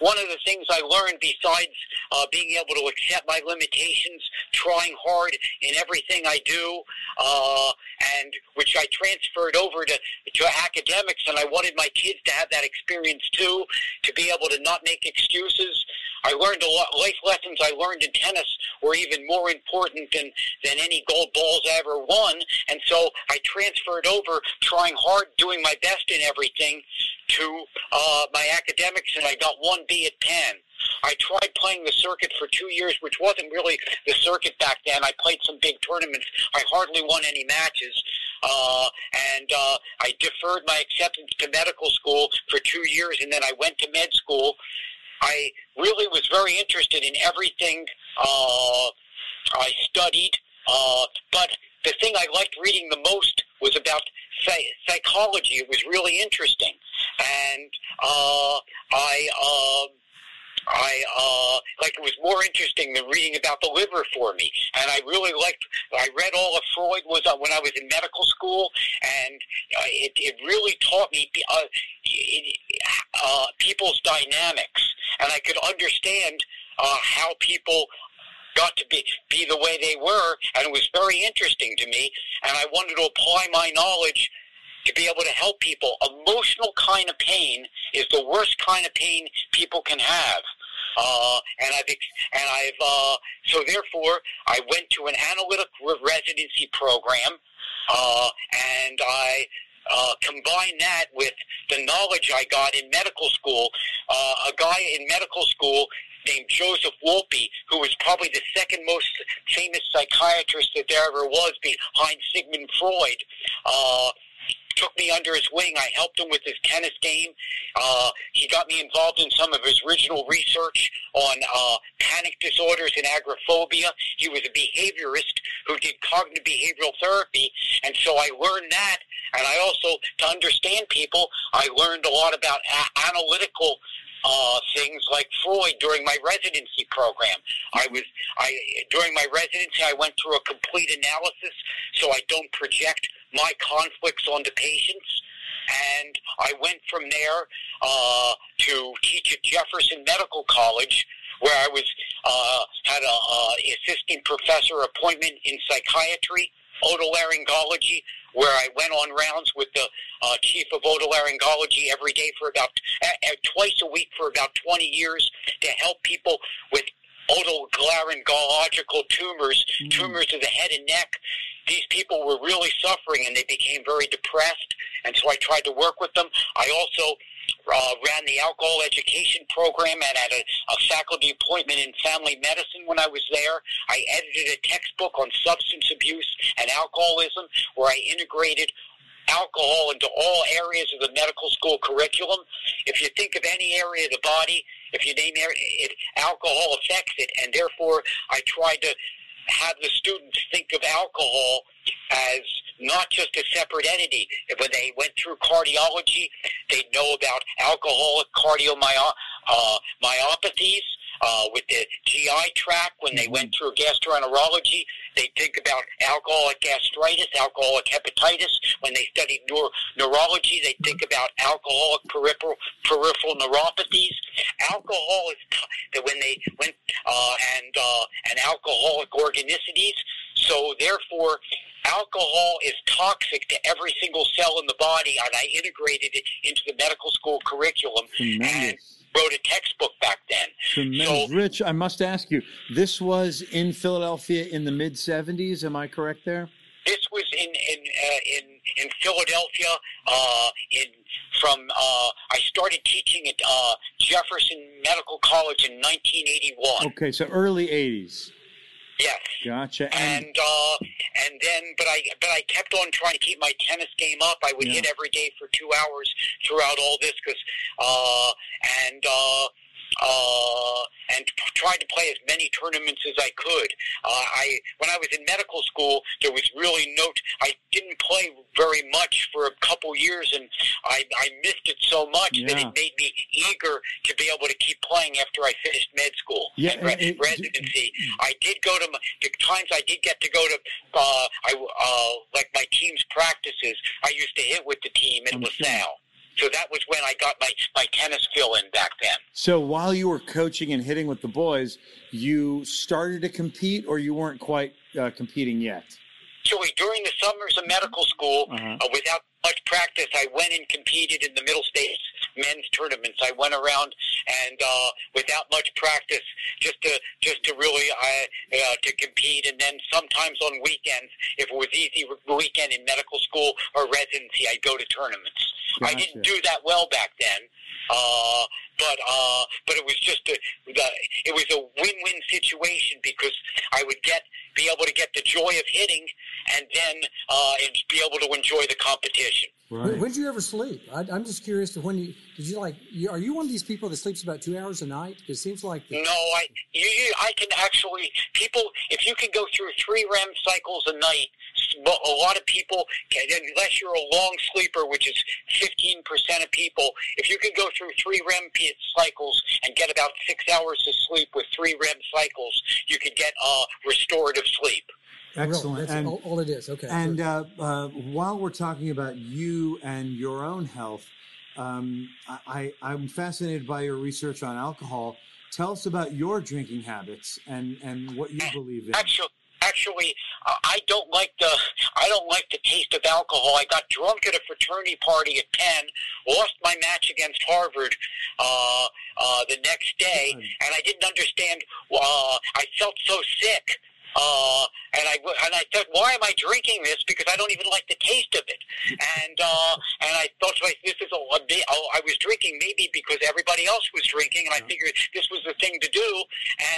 One of the things I learned, besides uh, being able to accept my limitations, trying hard in everything I do, uh, and which I transferred over to to academics, and I wanted my kids to have that experience too, to be able to not make excuses. I learned a lot. Life lessons I learned in tennis were even more important than than any gold balls I ever won, and so I transferred over, trying hard, doing my best in everything, to uh, my academics, and I got one B at Penn. I tried playing the circuit for two years, which wasn't really the circuit back then. I played some big tournaments. I hardly won any matches, uh, and uh, I deferred my acceptance to medical school for two years, and then I went to med school. I really was very interested in everything uh, I studied, uh, but the thing I liked reading the most was about psy- psychology. It was really interesting, and uh, I. Uh, I uh, like it was more interesting than reading about the liver for me. And I really liked. I read all of Freud was uh, when I was in medical school, and uh, it it really taught me uh, it, uh, people's dynamics, and I could understand uh, how people got to be be the way they were, and it was very interesting to me. And I wanted to apply my knowledge to be able to help people. Emotional kind of pain is the worst kind of pain people can have. Uh, and I've and I've uh, so therefore I went to an analytic residency program, uh, and I uh, combine that with the knowledge I got in medical school. Uh, a guy in medical school named Joseph Wolpe, who was probably the second most famous psychiatrist that there ever was behind Sigmund Freud. Uh, took me under his wing. I helped him with his tennis game. Uh, he got me involved in some of his original research on uh, panic disorders and agoraphobia. He was a behaviorist who did cognitive behavioral therapy, and so I learned that. And I also, to understand people, I learned a lot about a- analytical uh, things like Freud during my residency program. I was I during my residency I went through a complete analysis so I don't project my conflicts onto patients. And I went from there uh, to teach at Jefferson Medical College, where I was uh, had a uh, assistant professor appointment in psychiatry, otolaryngology, where I went on rounds with the uh, chief of otolaryngology every day for about uh, twice a week for about 20 years to help people with otolaryngological tumors, mm. tumors of the head and neck. These people were really suffering and they became very depressed, and so I tried to work with them. I also uh, ran the alcohol education program and had a, a faculty appointment in family medicine when I was there. I edited a textbook on substance abuse and alcoholism where I integrated alcohol into all areas of the medical school curriculum. If you think of any area of the body, if you name it, alcohol affects it, and therefore I tried to have the students think of alcohol as not just a separate entity. When they went through cardiology, they know about alcoholic cardiomyopathies. Uh, uh, with the GI tract, when they went through gastroenterology, they think about alcoholic gastritis, alcoholic hepatitis. When they studied neuro- neurology, they think about alcoholic peripheral peripheral neuropathies. Alcohol is t- that when they went uh, and uh, and alcoholic organicities. So therefore, alcohol is toxic to every single cell in the body, and I integrated it into the medical school curriculum. Tremendous. And wrote a textbook back then. Tremendous. So, Rich, I must ask you, this was in Philadelphia in the mid 70s. Am I correct there? This was in in uh, in, in Philadelphia. Uh, in from uh, I started teaching at uh, Jefferson Medical College in 1981. Okay, so early 80s. Yes. Gotcha. And and, uh, and then, but I but I kept on trying to keep my tennis game up. I would yeah. hit every day for two hours throughout all this because uh, and uh, uh, and play as many tournaments as I could. Uh, I when I was in medical school, there was really no. I didn't play very much for a couple years, and I, I missed it so much yeah. that it made me eager to be able to keep playing after I finished med school yeah, re- it, residency. It, I did go to my, the times I did get to go to uh, I uh, like my team's practices. I used to hit with the team in LaSalle. So that was when I got my, my tennis fill in back then. So while you were coaching and hitting with the boys, you started to compete or you weren't quite uh, competing yet? So during the summers of medical school, uh-huh. uh, without much practice, I went and competed in the Middle States men's tournaments. I went around and uh, without much practice, just to just to really uh, uh, to compete. And then sometimes on weekends, if it was easy weekend in medical school or residency, I'd go to tournaments. Gotcha. I didn't do that well back then. Uh, but uh, but it was just a the, it was a win-win situation because I would get be able to get the joy of hitting and then uh, and be able to enjoy the competition. Right. When, did you ever sleep? I, am just curious to when you did you like? You, are you one of these people that sleeps about two hours a night? It seems like the, no, I you, you I can actually people if you can go through three REM cycles a night a lot of people, can, unless you're a long sleeper, which is 15% of people, if you can go through three REM cycles and get about six hours of sleep with three REM cycles, you could get uh, restorative sleep. Excellent. Really? and, all, all, it is. Okay. And uh, uh, while we're talking about you and your own health, um, I, I'm fascinated by your research on alcohol. Tell us about your drinking habits and, and what you believe in. Actually, actually, uh, I don't like the I don't like the taste of alcohol. I got drunk at a fraternity party at Penn, lost my match against Harvard uh, uh, the next day, and I didn't understand. Uh, I felt so sick uh, and I and I thought, why am I drinking this? Because I don't even like the taste of it. And uh, and I thought to myself, this is a, a oh, I was drinking maybe because everybody else was drinking, and I figured this was the thing to do.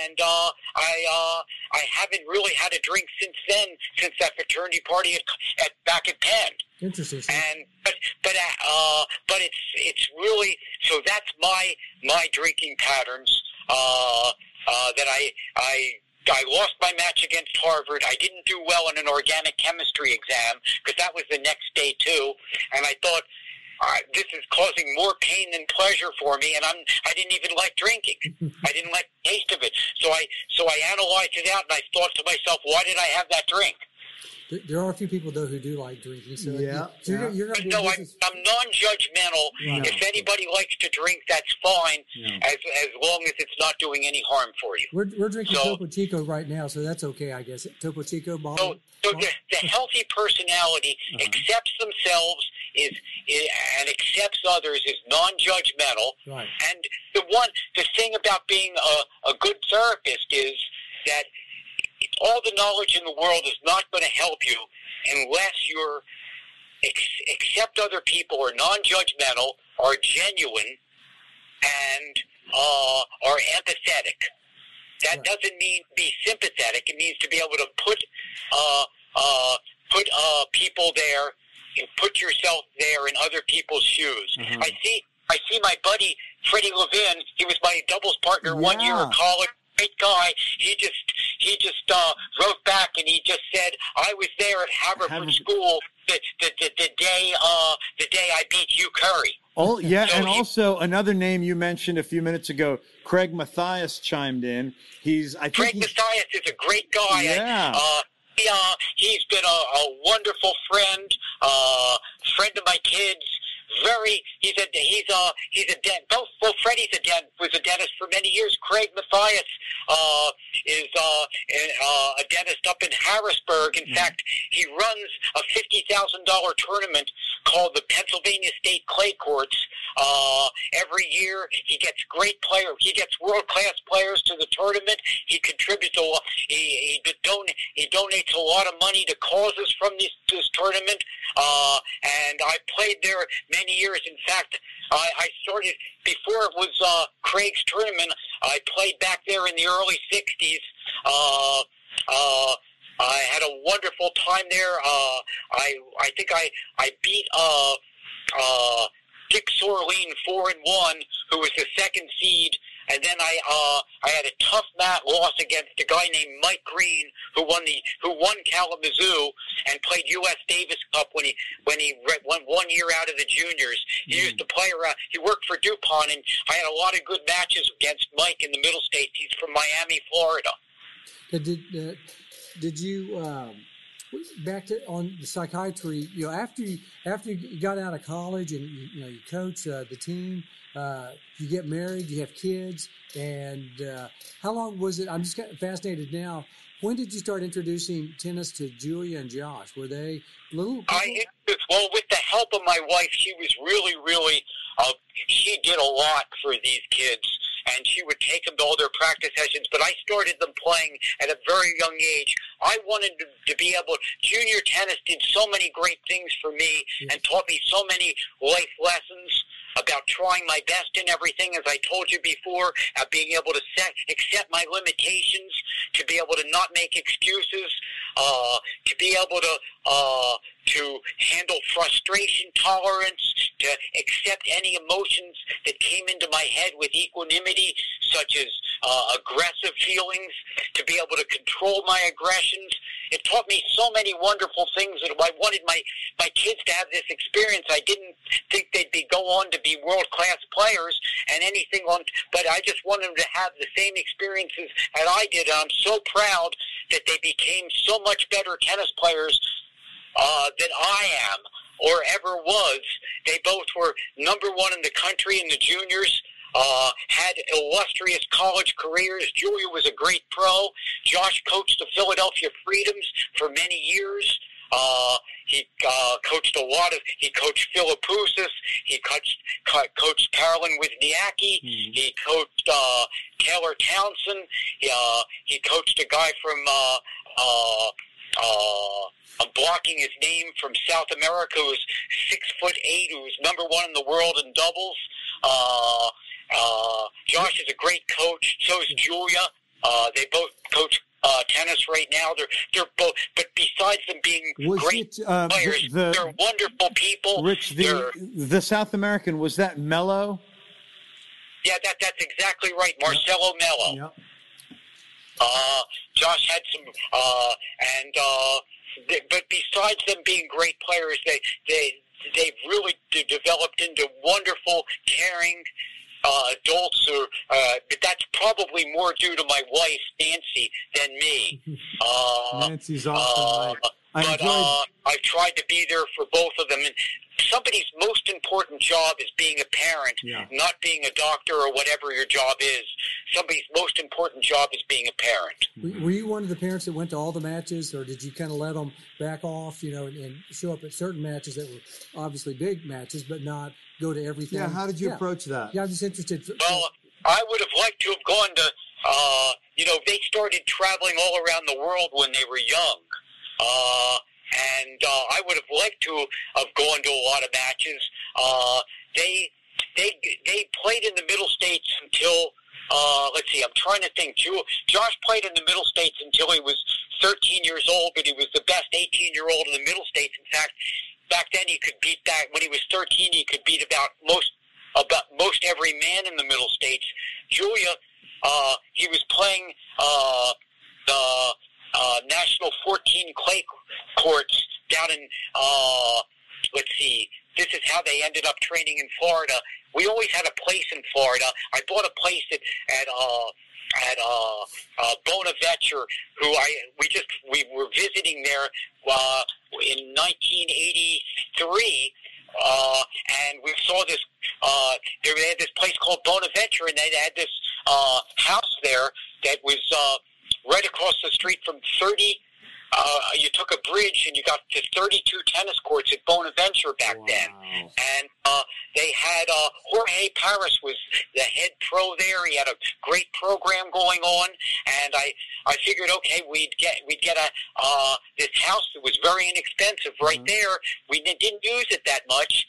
And uh, I uh, I haven't really had a drink since then, since that fraternity party at, at back at Penn. Interesting. And but but uh, but it's it's really so that's my my drinking patterns uh, uh, that I I I lost my match against Harvard. I didn't do well in an organic chemistry exam because that was the next day too. And I thought, uh, this is causing more pain than pleasure for me, and I'm I didn't even like drinking. I didn't like the taste of it. So I so I analyzed it out, and I thought to myself, why did I have that drink? There are a few people though who do like drinking. So yeah, so you're, you're no, I'm, I'm non-judgmental. Right. If anybody likes to drink, that's fine, yeah. as as long as it's not doing any harm for you. We're, we're drinking so, Topo Chico right now, so that's okay, I guess. Topo Chico bottle. So, so the, the healthy personality uh-huh. accepts themselves is, is, and accepts others is non-judgmental. Right. And the one the thing about being a, a good therapist is that all the knowledge in the world is not going to help you unless you're ex- accept other people, are non-judgmental, are genuine, and uh, are empathetic. That doesn't mean be sympathetic. It means to be able to put uh, uh, put uh, people there, and put yourself there in other people's shoes. Mm-hmm. I see. I see my buddy Freddie Levin. He was my doubles partner yeah. one year in college great guy. He just he just uh, wrote back and he just said, "I was there at Haverford School the, the, the, the day uh, the day I beat Hugh Curry." Oh yeah, so and he, also another name you mentioned a few minutes ago, Craig Mathias chimed in. He's I think Craig he's, Mathias is a great guy. Yeah. uh, he, uh, he's been a, a wonderful friend, uh, friend of my kids very. He's a he's a he's a dent. Both well, Freddie's a dent was a dentist for many years. Craig Mathias uh, is uh, uh, a dentist up in Harrisburg. In mm-hmm. fact, he runs a fifty thousand dollar tournament called the Pennsylvania State Clay Courts. Uh, every year, he gets great players. He gets world class players to the tournament. He contributes a lot. He he, don- he donates a lot of money to causes from this this tournament. Uh, and I played there many years. In fact, I, I started before it was uh, Craig's tournament. I played back there in the early '60s. Uh, uh, I had a wonderful time there. Uh, I I think I I beat uh, uh, Dick Sorleen four and one, who was the second seed and then I uh, I had a tough mat loss against a guy named Mike Green who won the who won Kalamazoo and played U.S. Davis Cup when he when he went one year out of the juniors. He mm. used to play around. He worked for DuPont, and I had a lot of good matches against Mike in the Middle States. He's from Miami, Florida. Did uh, did you? Um back to on the psychiatry you know after you after you got out of college and you, you know you coach uh, the team uh, you get married, you have kids, and uh, how long was it? I'm just fascinated now. When did you start introducing tennis to Julia and Josh? Were they little? People? I well, with the help of my wife, she was really, really. Uh, she did a lot for these kids, and she would take them to all their practice sessions. But I started them playing at a very young age. I wanted to, to be able. Junior tennis did so many great things for me and taught me so many life lessons about trying my best in everything, as I told you before, at being able to set, accept my limitations, to be able to not make excuses. uh, to be able to uh, to handle frustration tolerance, to accept any emotions that came into my head with equanimity, such as uh, aggressive feelings, to be able to control my aggressions. It taught me so many wonderful things that I wanted my, my kids to have this experience. I didn't think they'd be go on to be world class players and anything on, but I just wanted them to have the same experiences that I did. And I'm so proud that they became so much better tennis players uh, than I am or ever was. They both were number one in the country in the juniors. Uh, had illustrious college careers. Julia was a great pro. Josh coached the Philadelphia Freedoms for many years. Uh, he uh, coached a lot of. He coached Philippoussis. He coached co- coached Caroline Wozniacki. Mm-hmm. He coached uh, Taylor Townsend. He, uh, he coached a guy from uh, uh, I'm blocking his name from South America, who's six foot eight, who's number one in the world in doubles. Uh, uh, Josh is a great coach. So is Julia. Uh, they both coach uh, tennis right now. They're they're both, but besides them being was great it, uh, players, the, they're wonderful people. Rich, the the South American was that Melo? Yeah, that that's exactly right, Marcelo. Yep. Uh, Josh had some, uh, and uh, they, but besides them being great players, they they they've really developed into wonderful, caring uh, adults. Or uh, but that's probably more due to my wife Nancy than me. Uh, Nancy's awesome. Uh, I but enjoyed... uh, I've tried to be there for both of them. And somebody's most important job is being a parent, yeah. not being a doctor or whatever your job is. Somebody's most important job is being a parent. Were you one of the parents that went to all the matches, or did you kind of let them back off, you know, and, and show up at certain matches that were obviously big matches, but not go to everything? Yeah, how did you yeah. approach that? Yeah, I'm just interested. Well, I would have liked to have gone to, uh, you know, they started traveling all around the world when they were young. Uh, and uh, I would have liked to have gone to a lot of matches. Uh, they they they played in the Middle States until uh, let's see, I'm trying to think. Josh played in the Middle States until he was 13 years old, but he was the best 18 year old in the Middle States. In fact, back then he could beat that. When he was 13, he could beat about most about most every man in the Middle States. Julia, uh, he was playing uh, the uh, National 14 clay courts down in, uh, let's see, this is how they ended up training in Florida. We always had a place in Florida. I bought a place at, at uh, at uh, uh, Bonaventure, who I we just we were visiting there uh, in 1983, uh, and we saw this. Uh, they had this place called Bonaventure, and they had this uh, house there that was uh, right across the street from 30. Uh, you took a bridge and you got to 32 tennis courts at Bonaventure back wow. then. And uh, they had uh, Jorge Paris was the head pro there. He had a great program going on, and I I figured okay we'd get we'd get a uh, this house that was very inexpensive right mm-hmm. there. We didn't use it that much,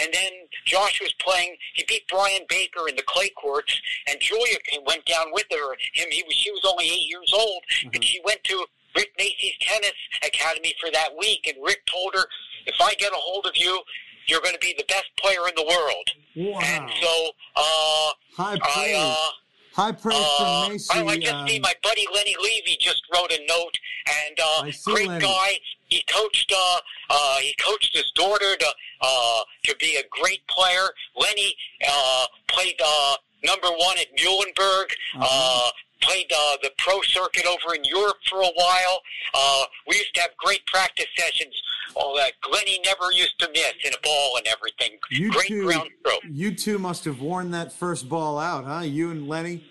and then Josh was playing. He beat Brian Baker in the clay courts, and Julia went down with her. Him, he was she was only eight years old, mm-hmm. and she went to Rick Macci's Tennis Academy for that week. And Rick told her, "If I get a hold of you, you're going to be the best player in the world." Wow. And so, uh, high praise. I, uh, High praise uh, from Macci. I, I just um, see my buddy Lenny Levy just wrote a note, and uh, great Lenny. guy. He coached. Uh, uh, he coached his daughter to uh, to be a great player. Lenny uh, played uh, number one at Muhlenberg. Uh-huh. Uh, played uh, the pro circuit over in Europe for a while. Uh, we used to have great practice sessions. All that Glenny never used to miss in a ball and everything. You great two, ground stroke. You two must have worn that first ball out, huh? You and Lenny.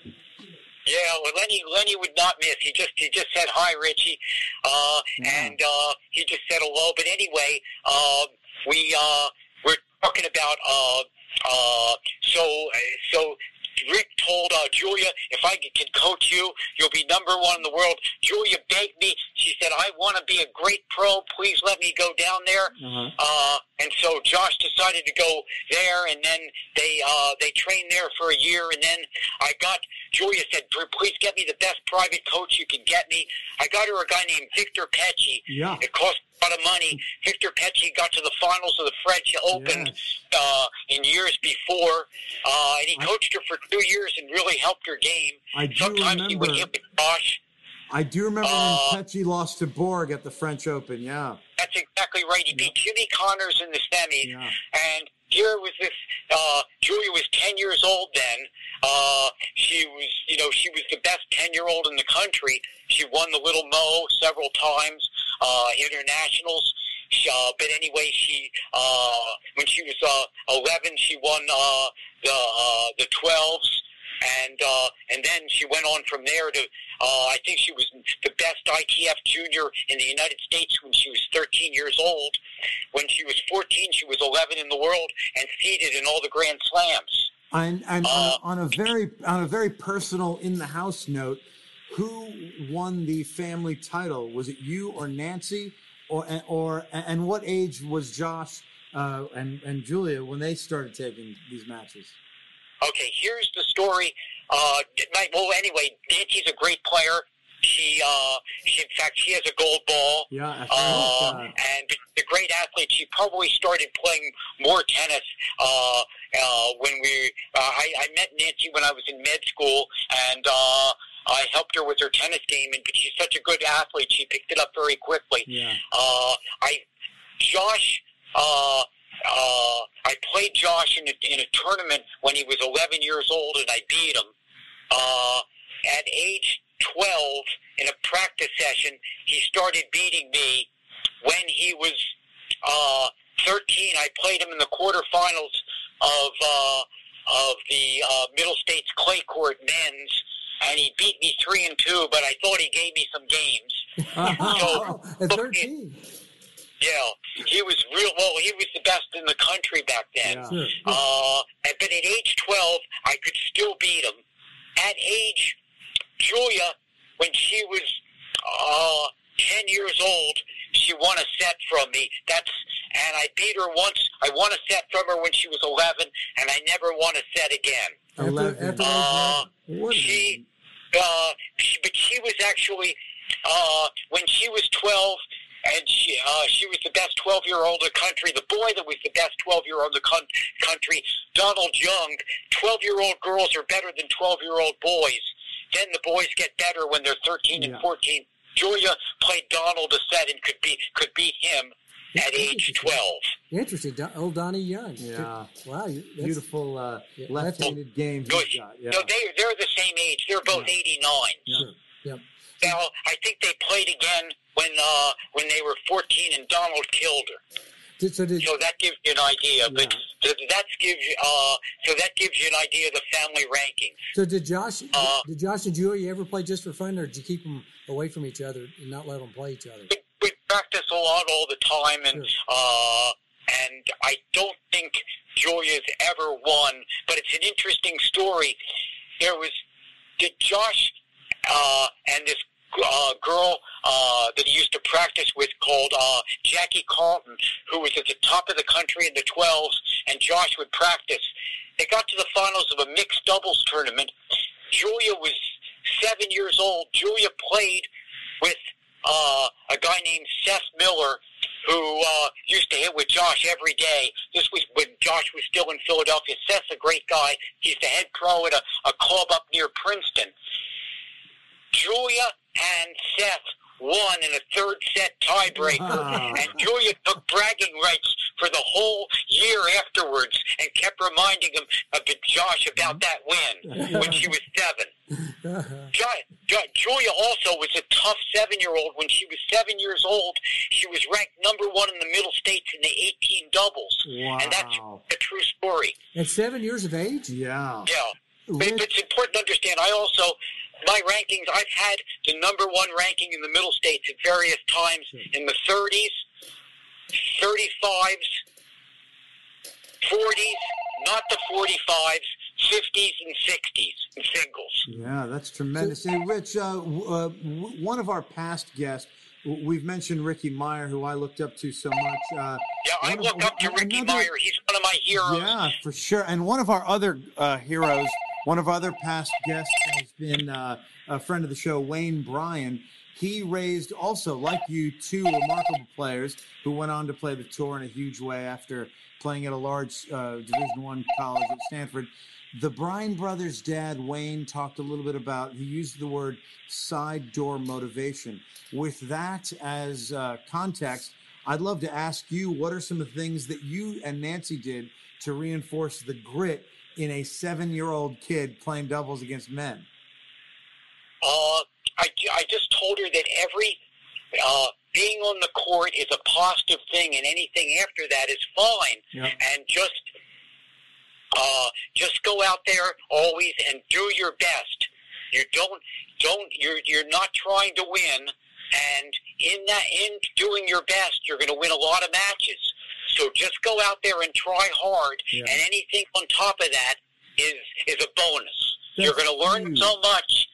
Yeah, well, Lenny Lenny would not miss. He just he just said hi, Richie, uh, yeah. and uh, he just said hello. But anyway, uh, we uh, we're talking about uh, uh, so so Rick told uh, Julia, if I can coach you, you'll be number one in the world. Julia begged me. She said, I want to be a great pro. Please let me go down there. Uh-huh. Uh, and so Josh decided to go there, and then they uh, they trained there for a year, and then I got Julia said, "Please get me the best private coach you can get me." I got her a guy named Victor Pecci. Yeah. It cost lot of money. Victor Pecci got to the finals of the French Open Yes. uh, in years before, uh, and he I- coached her for two years and really helped her game. I do Sometimes he would remember. hit. I do remember Uh, when Pecci lost to Borg at the French Open. Yeah. That's exactly right. He beat Jimmy Connors in the semis. Yeah. And here was this, uh, Julia was 10 years old then. Uh, she was, you know, she was the best 10 year old in the country. She won the Little Mo several times, uh, internationals. She, uh, but anyway, she, uh, when she was, uh, 11, she won, uh, the, uh, the 12s. And, uh, and then she went on from there to, uh, I think she was the best ITF junior in the United States when she was 13 years old. When she was 14, she was 11 in the world and seeded in all the Grand Slams. And, and Uh, on, a, on a very on a very personal in the house note, who won the family title? Was it you or Nancy, or or and what age was Josh uh, and and Julia when they started taking these matches? Okay, here's the story. Uh, well, anyway, Nancy's a great player. She, uh, she, in fact, she has a gold ball. Yeah, I Uh, uh, and the great athlete. She probably started playing more tennis uh, uh, when we. Uh, I, I met Nancy when I was in med school, and uh, I helped her with her tennis game. And she's such a good athlete. She picked it up very quickly. yeah. Uh, I, Josh, uh, uh, I played Josh in a, in a tournament when he was 11 years old, and I beat him. Uh, at age 12, in a practice session, he started beating me. When he was uh, 13, I played him in the quarterfinals of uh, of the uh, Middle States Clay Court men's, and he beat me three and two. But I thought he gave me some games. So- At 13. Yeah, he was real. Well, he was the best in the country back then. Yeah. Uh, and- but at age 12, I could still beat him. At age, Julia, when she was uh, 10 years old, she won a set from me. That's and I beat her once. I won a set from her when she was 11, and I never won a set again. 11. after Uh, She, uh, she, but she was actually uh, when she was 12, and she uh, she was the best 12 year old in the country. The boy that was the best 12 year old in the con- country, Donald Young. 12 year old girls are better than 12 year old boys. Then the boys get better when they're 13 Yeah. and 14. Julia played Donald a set and could be could beat him at age 12. Interesting. Don, old Donnie Young. Yeah. Wow. Beautiful uh, left-handed game No. Yeah. no, they they're the same age. They're both 89. Sure. Yep. Now, I think they played again when uh, when they were 14 and Donald killed her. Did, so did, So that gives you an idea. But that gives you uh, so that gives you an idea of the family rankings. so did Josh? Uh, did Josh and Julia ever play just for fun, or did you keep them away from each other and not let them play each other? We, we practice a lot all the time, and Sure. uh, and I don't think Julia's ever won. But it's an interesting story. There was did Josh uh, and this uh, girl uh, that he used to practice with called uh, Jackie Carlton, who was at the top of the country in the 12s, and Josh would practice. They got to the finals of a mixed doubles tournament. Julia was seven years old. Julia played with uh, a guy named Seth Miller, who uh, used to hit with Josh every day. This was when Josh was still in Philadelphia. Seth's a great guy. He's the head pro at a, a club up near Princeton. Julia and Seth won in a third set tiebreaker, Wow. and Julia took bragging rights for the whole year afterwards and kept reminding him of Josh about that win when she was seven. Jo- Jo- Julia also was a tough seven-year-old. When she was seven years old, she was ranked number one in the Middle States in the 18 doubles, and that's a true story. At seven years of age? Yeah. Yeah, but, but it's important to understand. I also my rankings. I've had the number one ranking in the Middle States at various times in the 30s, 35s, 40s, not the 45s, 50s and 60s in singles. Yeah, that's tremendous. Hey, Rich, uh, uh, one of our past guests, we've mentioned Ricky Meyer, who I looked up to so much. Uh, yeah, I look up to Ricky another, Meyer. He's one of my heroes. Yeah, for sure. And one of our other uh, heroes, one of our other past guests, has been uh, a friend of the show, Wayne Bryan. He raised also, like you, two remarkable players who went on to play the tour in a huge way after playing at a large uh, Division One college at Stanford. The Bryan brothers' dad, Wayne, talked a little bit about. He used the word side door motivation. With that as uh, context, I'd love to ask you what are some of the things that you and Nancy did to reinforce the grit in a seven year old kid playing doubles against men? Uh, I, I just told her that every uh, being on the court is a positive thing, and anything after that is fine. Yep. And just uh, just go out there always and do your best. You don't don't you're you're not trying to win, and in that in doing your best, you're going to win a lot of matches. So just go out there and try hard, yeah. and anything on top of that is is a bonus. That's you're going to learn huge. so much,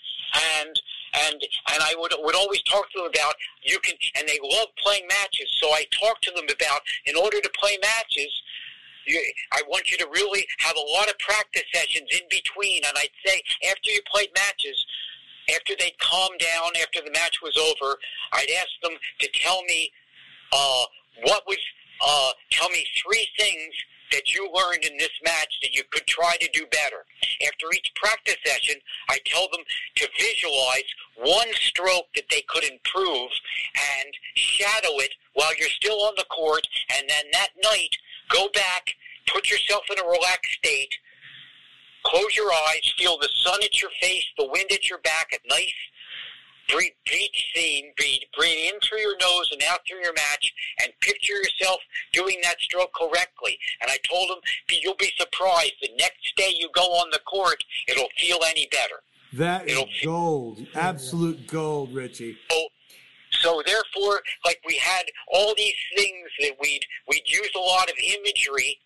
and and and I would would always talk to them about you can, and they love playing matches. So I talk to them about in order to play matches, you, I want you to really have a lot of practice sessions in between. And I'd say after you played matches, after they'd calm down, after the match was over, I'd ask them to tell me uh, what was, uh, tell me three things that you learned in this match that you could try to do better. After each practice session, I tell them to visualize one stroke that they could improve and shadow it while you're still on the court. And then that night, go back, put yourself in a relaxed state, close your eyes, feel the sun at your face, the wind at your back, a nice breathe, each scene, breathe, breathe in through your nose and out through your match, and picture yourself doing that stroke correctly. And I told him, you'll be surprised. The next day you go on the court, it'll feel any better. That it'll is gold, absolute gold, Richie. So, so therefore, like we had all these things that we'd we'd use a lot of imagery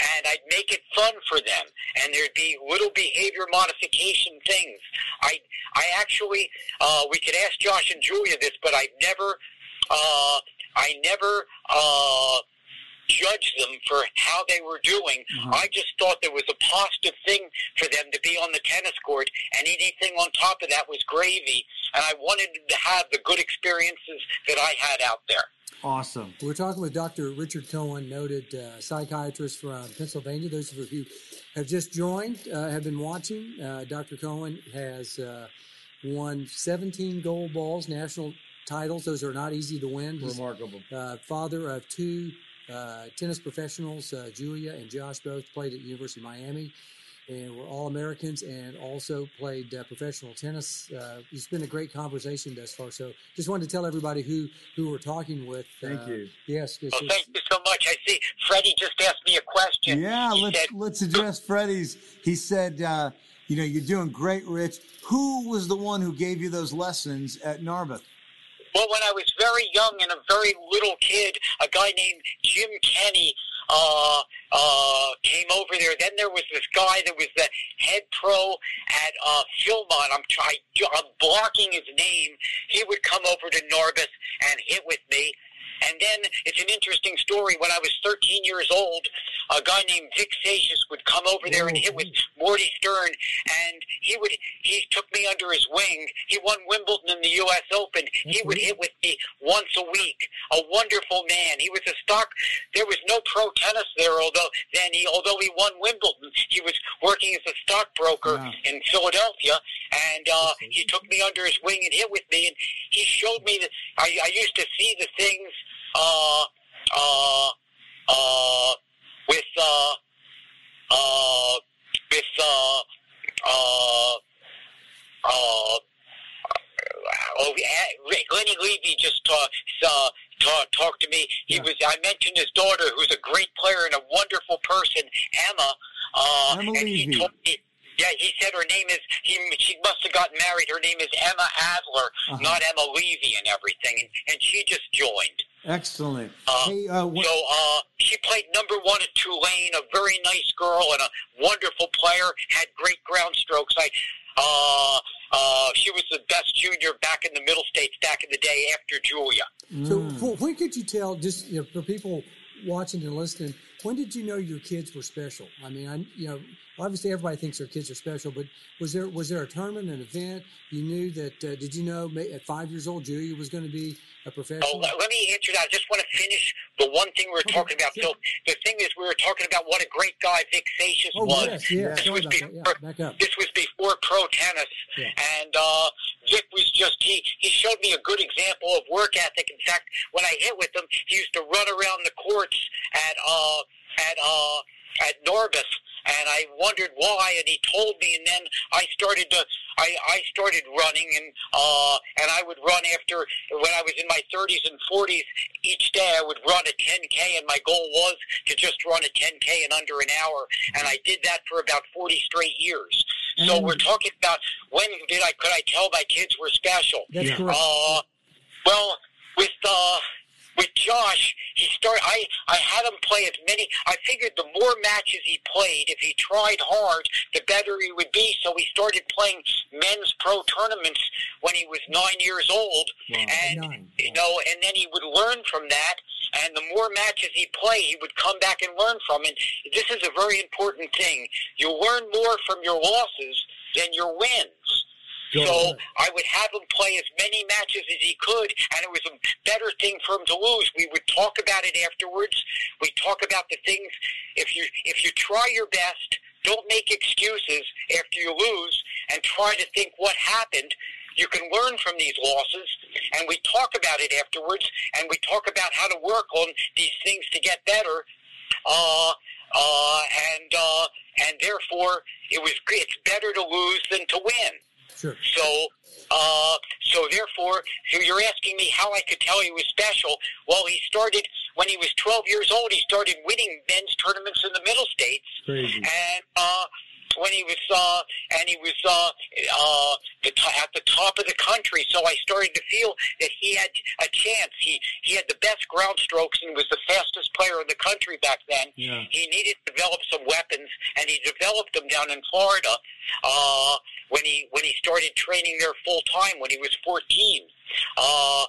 and I'd make it fun for them, and there'd be little behavior modification things. I I actually uh, we could ask Josh and Julia this, but I've never uh, I never uh, judged them for how they were doing. Mm-hmm. I just thought there was a positive thing for them to be on the tennis court, and anything on top of that was gravy. And I wanted them to have the good experiences that I had out there. Awesome. We're talking with Dr. Richard Cohen, noted uh, psychiatrist from Pennsylvania. Those of you who have just joined, uh, have been watching, uh, Dr. Cohen has uh, won 17 gold balls, national titles. Those are not easy to win. Remarkable. Uh, father of two uh, tennis professionals, Julia and Josh, both played at University of Miami and were all Americans and also played uh, professional tennis. Uh, it's been a great conversation thus far. So just wanted to tell everybody who who we're talking with. Thank uh, you. Yes. Well, thank you so much. I see Freddie just asked me a question. Yeah, he let's said, let's address Freddie's. He said, uh, you know, you're doing great, Rich. Who was the one who gave you those lessons at Narberth? Well, when I was very young and a very little kid, a guy named Jim Kenny uh, uh, came over there. Then there was this guy that was the head pro at uh, Philmont. I'm trying, I'm blocking his name. He would come over to Narberth and hit with me. And then it's an interesting story. When I was 13 years old, a guy named Vic Seixas would come over there and hit with Morty Stern, and he would he took me under his wing. He won Wimbledon in the U.S. Open. He would hit with me once a week. A wonderful man. He was a stock. There was no pro tennis there, although then he although he won Wimbledon, he was working as a stockbroker wow. in Philadelphia, and uh, he took me under his wing and hit with me, and he showed me that I, I used to see the things uh, uh, uh, with uh, uh, with uh, uh, uh, oh, Lenny Levy just talked uh, talk, talk to me. He yeah. was. I mentioned his daughter, who's a great player and a wonderful person, Emma. Uh, Emma and Levy. he told me. Yeah, he said her name is. He she must have gotten married. Her name is Emma Adler, uh-huh. not Emma Levy, and everything. And, and she just joined. Excellent. Uh, hey, uh, what, So uh, she played number one at Tulane, a very nice girl and a wonderful player. Had great ground strokes. I, uh, uh, she was the best junior back in the Middle States back in the day after Julia. So Mm. wh- when could you tell, just you know, for people watching and listening, when did you know your kids were special? I mean, I, you know, obviously everybody thinks their kids are special, but was there was there a tournament, an event you knew that? Uh, did you know at five years old Julia was going to be a Oh, professional? let let me answer that. I just want to finish the one thing we were talking about. sure. So the thing is, we were talking about what a great guy Vic Seixas Oh was. yes, yes. This was before, Yeah, back up. this was before pro tennis, Yeah. and uh, Vic was just he he showed me a good example of work ethic. In fact, when I hit with him, he used to run around the courts at uh at uh at Narberth, and I wondered why, and he told me, and then I started to I I started running, and uh and I would run after when I was in my 30s and 40s. Each day I would run a 10k, and my goal was to just run a 10k in under an hour, and I did that for about 40 straight years. So we're talking about when did I could I tell my kids were special? That's Yeah. correct. Uh, well, with uh, with Josh, he started. I I had him play as many. I figured the more matches he played, if he tried hard, the better he would be. So he started playing men's pro tournaments when he was nine years old, Wow. and Nine. you know, and then he would learn from that. And the more matches he played, he would come back and learn from. And this is a very important thing. You learn more from your losses than your wins. Go So ahead. I would have him play as many matches as he could, and it was a better thing for him to lose. We would talk about it afterwards. We talk about the things. If you if you try your best, don't make excuses after you lose, and try to think what happened. You can learn from these losses, and we talk about it afterwards, and we talk about how to work on these things to get better. Uh, uh, and uh, and therefore, it was it's better to lose than to win. Sure. So, uh, so therefore, so you're asking me how I could tell he was special. Well, he started when he was 12 years old. He started winning men's tournaments in the Middle States, Crazy. and uh, when he was uh, and he was uh, uh, the t- at the top of the country. So I started to feel that he had a chance. He he had the best ground strokes and was the fastest player in the country back then. Yeah. He needed to develop some weapons, and he developed them down in Florida uh, when he when he started training there full time when he was 14. Uh,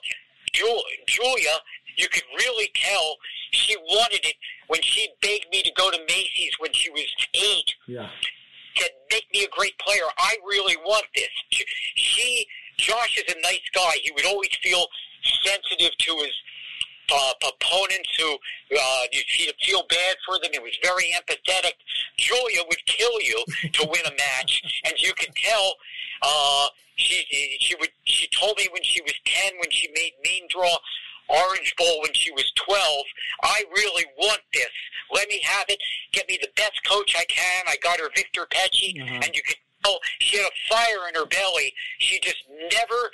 Ju- Julia, you could really tell she wanted it when she begged me to go to Macy's when she was eight Yeah. Said, make me a great player. I really want this. She, Josh is a nice guy. He would always feel sensitive to his uh, opponents who uh, he'd feel bad for them. He was very empathetic. Julia would kill you to win a match, and you could tell. Uh, she she would she told me when she was ten when she made Main Draw Orange Bowl when she was twelve. I really want this. Let me have it. Get me the best coach I can. I got her Victor Pecci, Uh-huh. and you could tell she had a fire in her belly. She just never.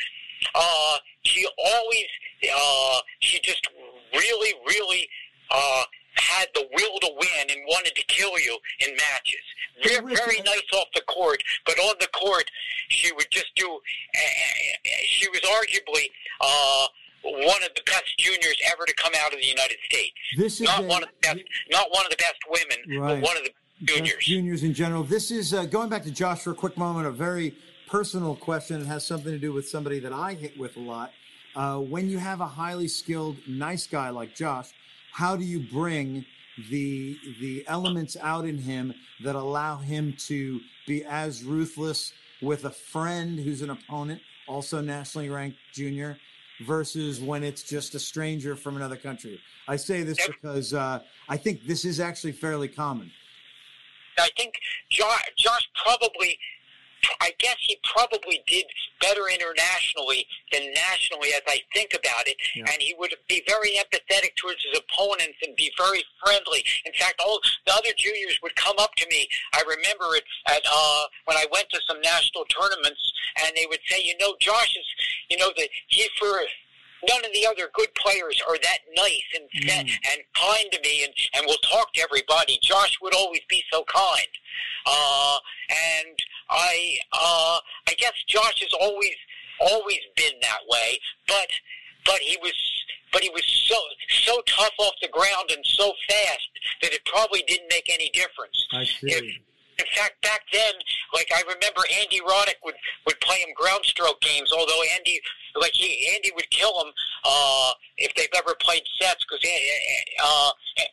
Uh, she always. Uh, she just really, really. Uh, had the will to win and wanted to kill you in matches. Very, very nice off the court, but on the court, she would just do. Uh, she was arguably uh, one of the best juniors ever to come out of the United States. This is Not a- one of the best, not one of the best women, Right. but one of the Best juniors. juniors in general. This is uh, going back to Josh for a quick moment. A very personal question. It has something to do with somebody that I hit with a lot. Uh, when you have a highly skilled, nice guy like Josh, how do you bring the the elements out in him that allow him to be as ruthless with a friend who's an opponent, also nationally ranked junior, versus when it's just a stranger from another country? I say this because uh, I think this is actually fairly common. I think Josh, Josh probably, I guess he probably did better internationally than nationally as I think about it. Yeah. And he would be very empathetic towards his opponents and be very friendly. In fact, all the other juniors would come up to me. I remember it at uh, when I went to some national tournaments, and they would say, you know, Josh is, you know, that he for none of the other good players are that nice and Mm. and kind to me and, and will talk to everybody. Josh would always be so kind. Uh, and I uh, I guess Josh has always always been that way, but but he was but he was so so tough off the ground and so fast that it probably didn't make any difference. I see. If, in fact, back then, like I remember Andy Roddick would would play him ground stroke games. Although Andy, like he, Andy would kill him uh, if they've ever played sets because uh,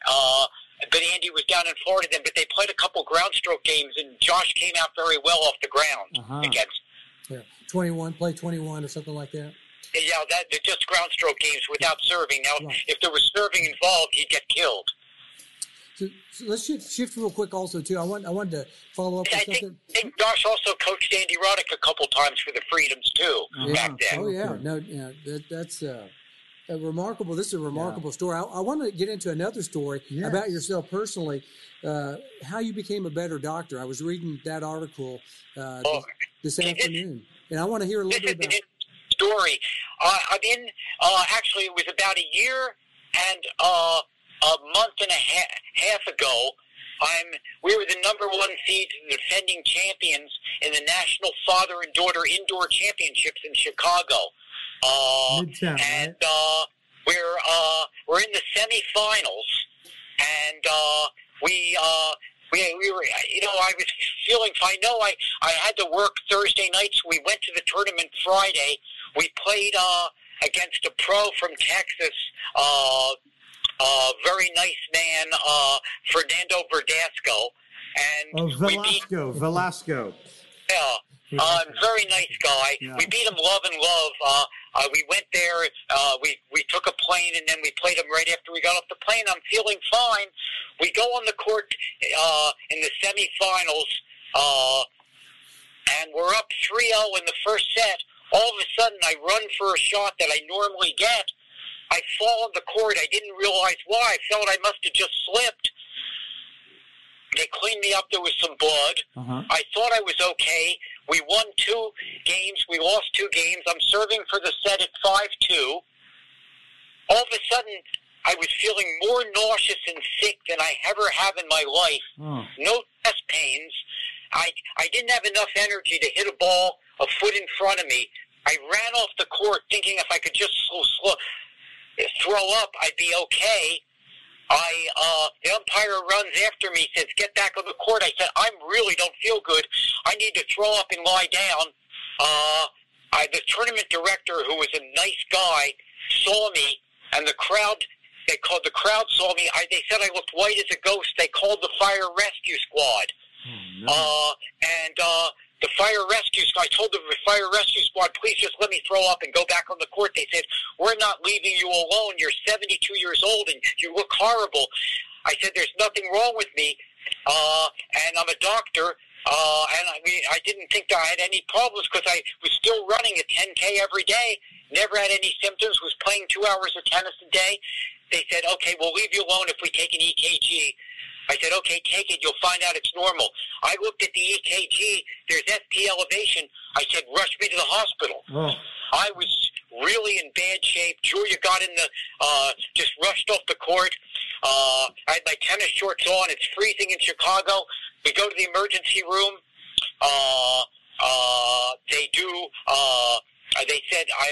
uh, but Andy was down in Florida then. But they played a couple ground stroke games, and Josh came out very well off the ground Uh-huh. against. Yeah, twenty-one, play twenty-one or something like that. Yeah, that they're just ground stroke games without serving. Now, Right. if there was serving involved, he'd get killed. So, so let's shift, shift real quick also too. I want I wanted to follow up I with think, something. I think Josh also coached Andy Roddick a couple times for the Freedoms too back then. Oh yeah, no, yeah, that, that's uh, a remarkable. This is a remarkable story. I, I want to get into another story Yes. about yourself personally, uh, how you became a better doctor. I was reading that article uh, Oh, this, this this- afternoon, and I want to hear a little bit an about. interesting story. Uh, I'm in. Uh, actually, it was about a year and uh, a month and a half, half ago. I'm. We were the number one seed, defending champions in the National Father and Daughter Indoor Championships in Chicago. Uh, Midtown, and uh, we're uh, we're in the semifinals, and uh, we uh, we we were you know I was feeling fine. know I I had to work Thursday nights. We went to the tournament Friday. We played uh, against a pro from Texas. Uh, very nice man, uh, Fernando Verdasco, and Oh, we beat Velasco, Velasco. yeah, uh, very nice guy. Yeah. We beat him love and love. Uh, uh, we went there. Uh, we we took a plane and then we played him right after we got off the plane. I'm feeling fine. We go on the court uh, in the semifinals, uh, and we're up 3-0 in the first set. All of a sudden, I run for a shot that I normally get. I fall on the court. I didn't realize why. I felt I must have just slipped. They cleaned me up. There was some blood. Uh-huh. I thought I was okay. We won two games. We lost two games. I'm serving for the set at 5-2. All of a sudden, I was feeling more nauseous and sick than I ever have in my life. Oh. No chest pains. I, I didn't have enough energy to hit a ball a foot in front of me. I ran off the court thinking if I could just slow, slow, throw up, I'd be okay. I uh, the umpire runs after me, says, "Get back on the court." I said, "I really don't feel good. I need to throw up and lie down." Uh, I, the tournament director, who was a nice guy, saw me, and the crowd. They called the crowd saw me. I, they said I looked white as a ghost. They called the fire rescue squad. Oh, no. Uh, and uh, the fire rescue squad, I told the fire rescue squad, please just let me throw up and go back on the court. They said, we're not leaving you alone. You're 72 years old and you look horrible. I said, there's nothing wrong with me. Uh, and I'm a doctor. Uh, and I mean, I didn't think that I had any problems because I was still running a 10K every day. Never had any symptoms. Was playing two hours of tennis a day. They said, okay, we'll leave you alone if we take an EKG. I said, okay, take it. You'll find out it's normal. I looked at the EKG. There's ST elevation. I said, rush me to the hospital. oh. I was really in bad shape. Julia got in the, uh, just rushed off the court. Uh, I had my tennis shorts on. It's freezing in Chicago. We go to the emergency room. Uh, uh, they do, uh, they said I,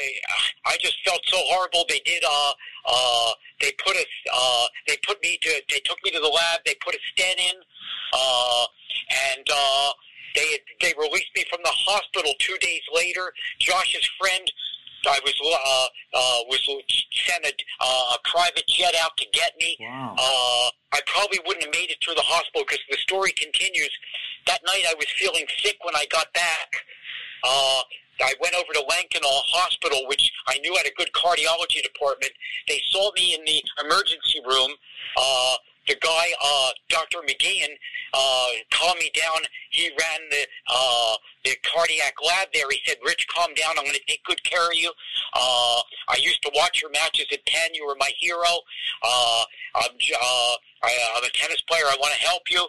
I just felt so horrible. They did, uh, uh, they put us, uh, they put me to, they took me to the lab. They put a stent in, uh, and, uh, they they released me from the hospital two days later. Josh's friend, I was uh, uh, was sent a, uh, a private jet out to get me. Wow. Uh, I probably wouldn't have made it through the hospital because the story continues. That night I was feeling sick when I got back. Uh, I went over to Lankenau Hospital, which I knew had a good cardiology department. They saw me in the emergency room. Uh, the guy, uh, Dr. McGeehan, uh, calmed me down. He ran the uh, the cardiac lab there. He said, "Rich, calm down. I'm going to take good care of you. Uh, I used to watch your matches at Penn. You were my hero. Uh, I'm, uh, I, I'm a tennis player. I want to help you."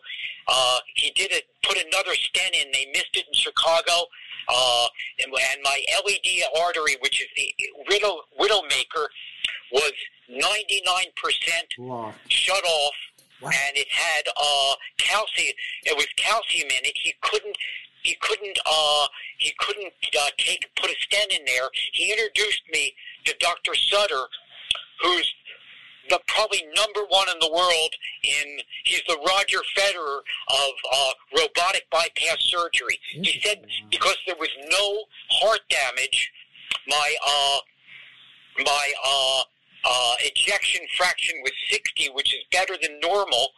Uh, he did it. Put another stent in. They missed it in Chicago. Uh, and, and my LAD artery, which is the widow widowmaker, was 99% Wow. shut off, Wow. and it had uh, calcium. It was calcium in it. He couldn't. He couldn't. Uh, he couldn't uh, take put a stent in there. He introduced me to Dr. Sutter, who's the probably number one in the world in he's the Roger Federer of uh, robotic bypass surgery. He said because there was no heart damage, my uh, my uh, uh, ejection fraction was 60, which is better than normal.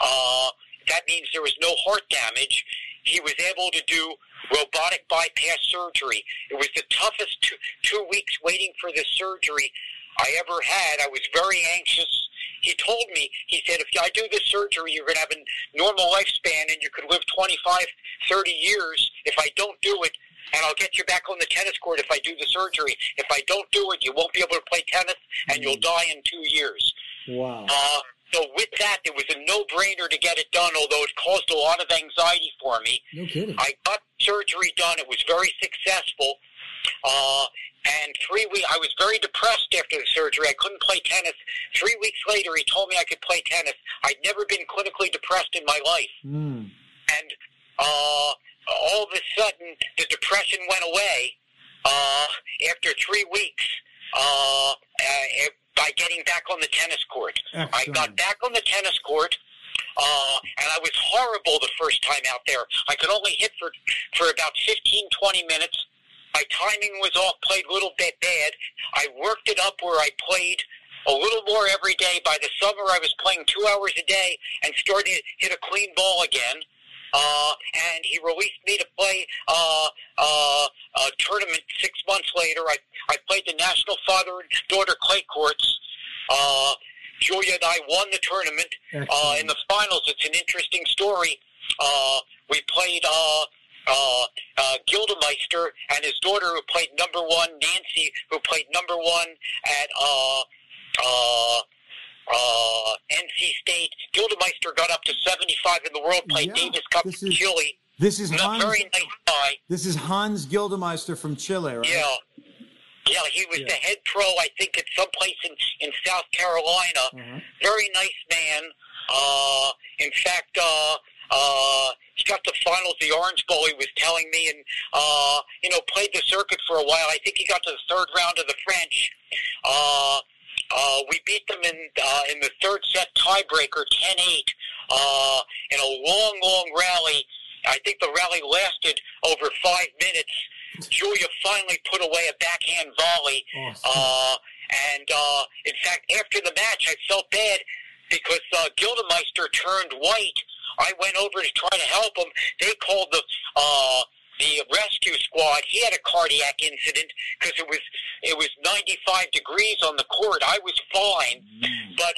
Uh, that means there was no heart damage. He was able to do robotic bypass surgery. It was the toughest two, two weeks waiting for the surgery I ever had. I was very anxious. He told me, he said, if I do this surgery, you're going to have a normal lifespan and you could live 25, 30 years. If I don't do it, and I'll get you back on the tennis court if I do the surgery. If I don't do it, you won't be able to play tennis, and you'll die in two years. Wow. Uh, so with that, it was a no-brainer to get it done, although it caused a lot of anxiety for me. No kidding. I got surgery done. It was very successful. Uh, and three weeks, I was very depressed after the surgery. I couldn't play tennis. Three weeks later, he told me I could play tennis. I'd never been clinically depressed in my life. Mm. And uh, all of a sudden, the depression went away uh, after three weeks uh, uh, by getting back on the tennis court. I got back on the tennis court. Uh, and I was horrible the first time out there. I could only hit for for about 15, 20 minutes. My timing was off, played a little bit bad. I worked it up where I played a little more every day. By the summer, I was playing two hours a day and starting to hit a clean ball again. Uh, and he released me to play uh, uh, a tournament six months later. I, I played the National Father and Daughter Clay Courts. Uh, Julia and I won the tournament. Uh, in the finals, it's an interesting story. Uh, we played uh, uh, uh, Gildemeister and his daughter, who played number one, Nancy, who played number one at uh, uh, uh, NC State. Gildemeister got up to 75 in the world, played Yeah, Davis Cup this in is- Chile. This is Not Hans. very nice guy. This is Hans Gildemeister from Chile, right? Yeah. Yeah, he was Yeah. the head pro, I think, at some place in, in South Carolina. Uh-huh. Very nice man. Uh, in fact, uh, uh, he got to finals the Orange Bowl, he was telling me, and, uh, you know, played the circuit for a while. I think he got to the third round of the French. Uh, uh, we beat them in uh, in the third set tiebreaker, 10-8, uh, in a long, long rally. I think the rally lasted over five minutes. Julia finally put away a backhand volley. Awesome. Uh, and uh, in fact, after the match, I felt bad because uh, Gildemeister turned white. I went over to try to help him. They called the uh, the rescue squad. He had a cardiac incident because it was it was 95 degrees on the court. I was fine, but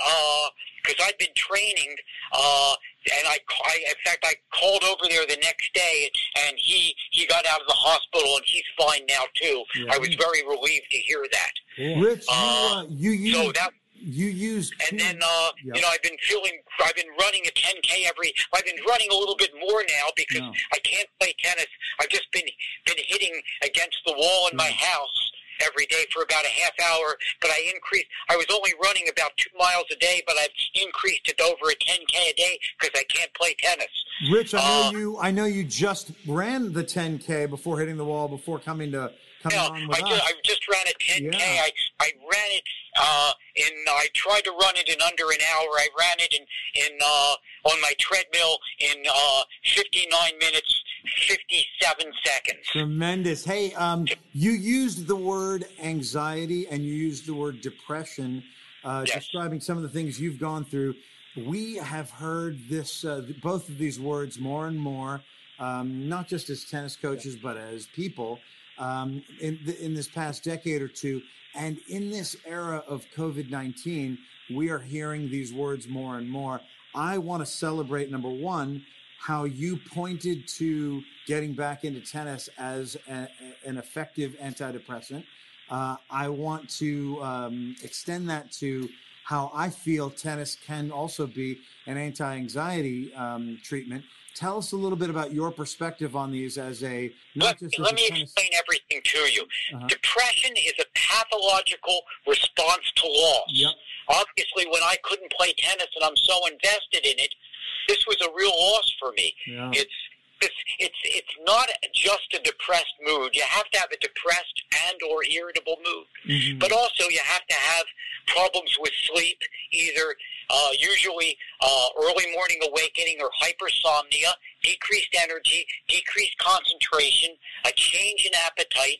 because I'd been training, uh, and I, I in fact I called over there the next day, and he he got out of the hospital and he's fine now too. Yeah. I was very relieved to hear that. Cool. Rich, you, Uh, uh, you So that you used and then uh, you know I've been feeling I've been running a 10k every I've been running a little bit more now because. I can't play tennis. I've just been been hitting against the wall in my house every day for about a half hour. But I increased. I was only running about two miles a day, but I've increased it over a 10k a day because I can't play tennis. Rich, I know uh, you. I know you just ran the 10k before hitting the wall, before coming to coming Yeah, on with I us. just, I just ran a 10K. Yeah. I, I ran it uh, in, I tried to run it in under an hour. I ran it in, in uh, on my treadmill in uh, 59 minutes, 57 seconds. Tremendous. Hey, um, you used the word anxiety and you used the word depression, uh, Yes. describing some of the things you've gone through. We have heard this, uh, both of these words more and more, um, not just as tennis coaches, but as people um, in, th- in this past decade or two. And in this era of COVID 19, we are hearing these words more and more. I want to celebrate, number one, how you pointed to getting back into tennis as a, an effective antidepressant. Uh, I want to um, extend that to how I feel tennis can also be an anti-anxiety um, treatment. Tell us a little bit about your perspective on these as a not Let, just let me explain everything to you. Uh-huh. Depression is a pathological response to loss. Yep. Obviously, when I couldn't play tennis and I'm so invested in it, this was a real loss for me. Yeah. It's it's it's it's not just a depressed mood. You have to have a depressed and or irritable mood, mm-hmm. but also you have to have problems with sleep, either uh, usually uh, early morning awakening or hypersomnia, decreased energy, decreased concentration, a change in appetite,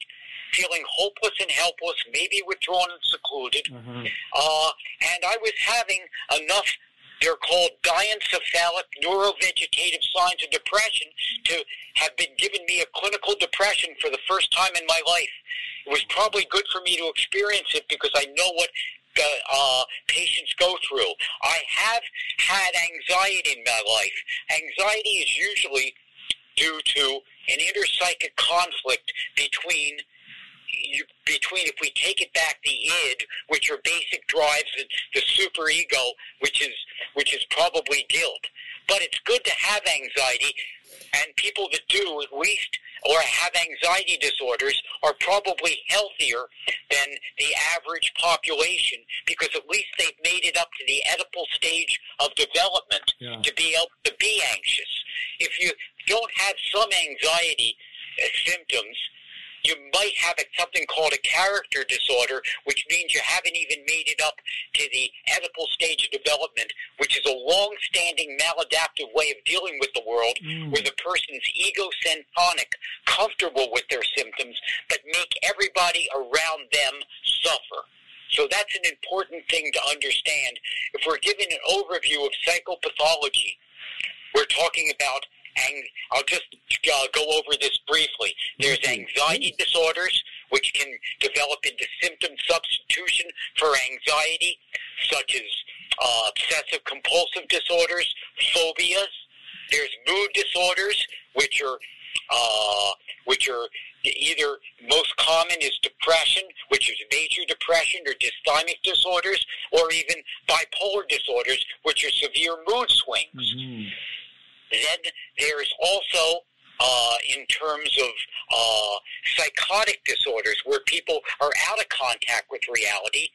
feeling hopeless and helpless, maybe withdrawn and secluded. Mm-hmm. Uh, and I was having enough they're called diencephalic neurovegetative signs of depression to have been given me a clinical depression for the first time in my life. It was probably good for me to experience it because I know what uh, patients go through. I have had anxiety in my life. Anxiety is usually due to an intrapsychic conflict between between if we take it back the id, which are basic drives, and the super ego, which is which is probably guilt. But it's good to have anxiety, and people that do at least or have anxiety disorders are probably healthier than the average population because at least they've made it up to the Oedipal stage of development yeah. to be able to be anxious. If you don't have some anxiety uh, symptoms, you might have something called a character disorder, which means you haven't even made it up to the Oedipal stage of development, which is a long-standing maladaptive way of dealing with the world, mm. where the person's egocentric, comfortable with their symptoms, but make everybody around them suffer. So that's an important thing to understand. If we're given an overview of psychopathology, we're talking about ang- I'll just uh, go over this briefly. There's anxiety disorders, which can develop into symptom substitution for anxiety, such as uh, obsessive compulsive disorders, phobias. There's mood disorders, which are uh, which are either most common is depression, which is major depression or dysthymic disorders, or even bipolar disorders, which are severe mood swings. Mm-hmm. Then there's also uh, in terms of uh, psychotic disorders where people are out of contact with reality,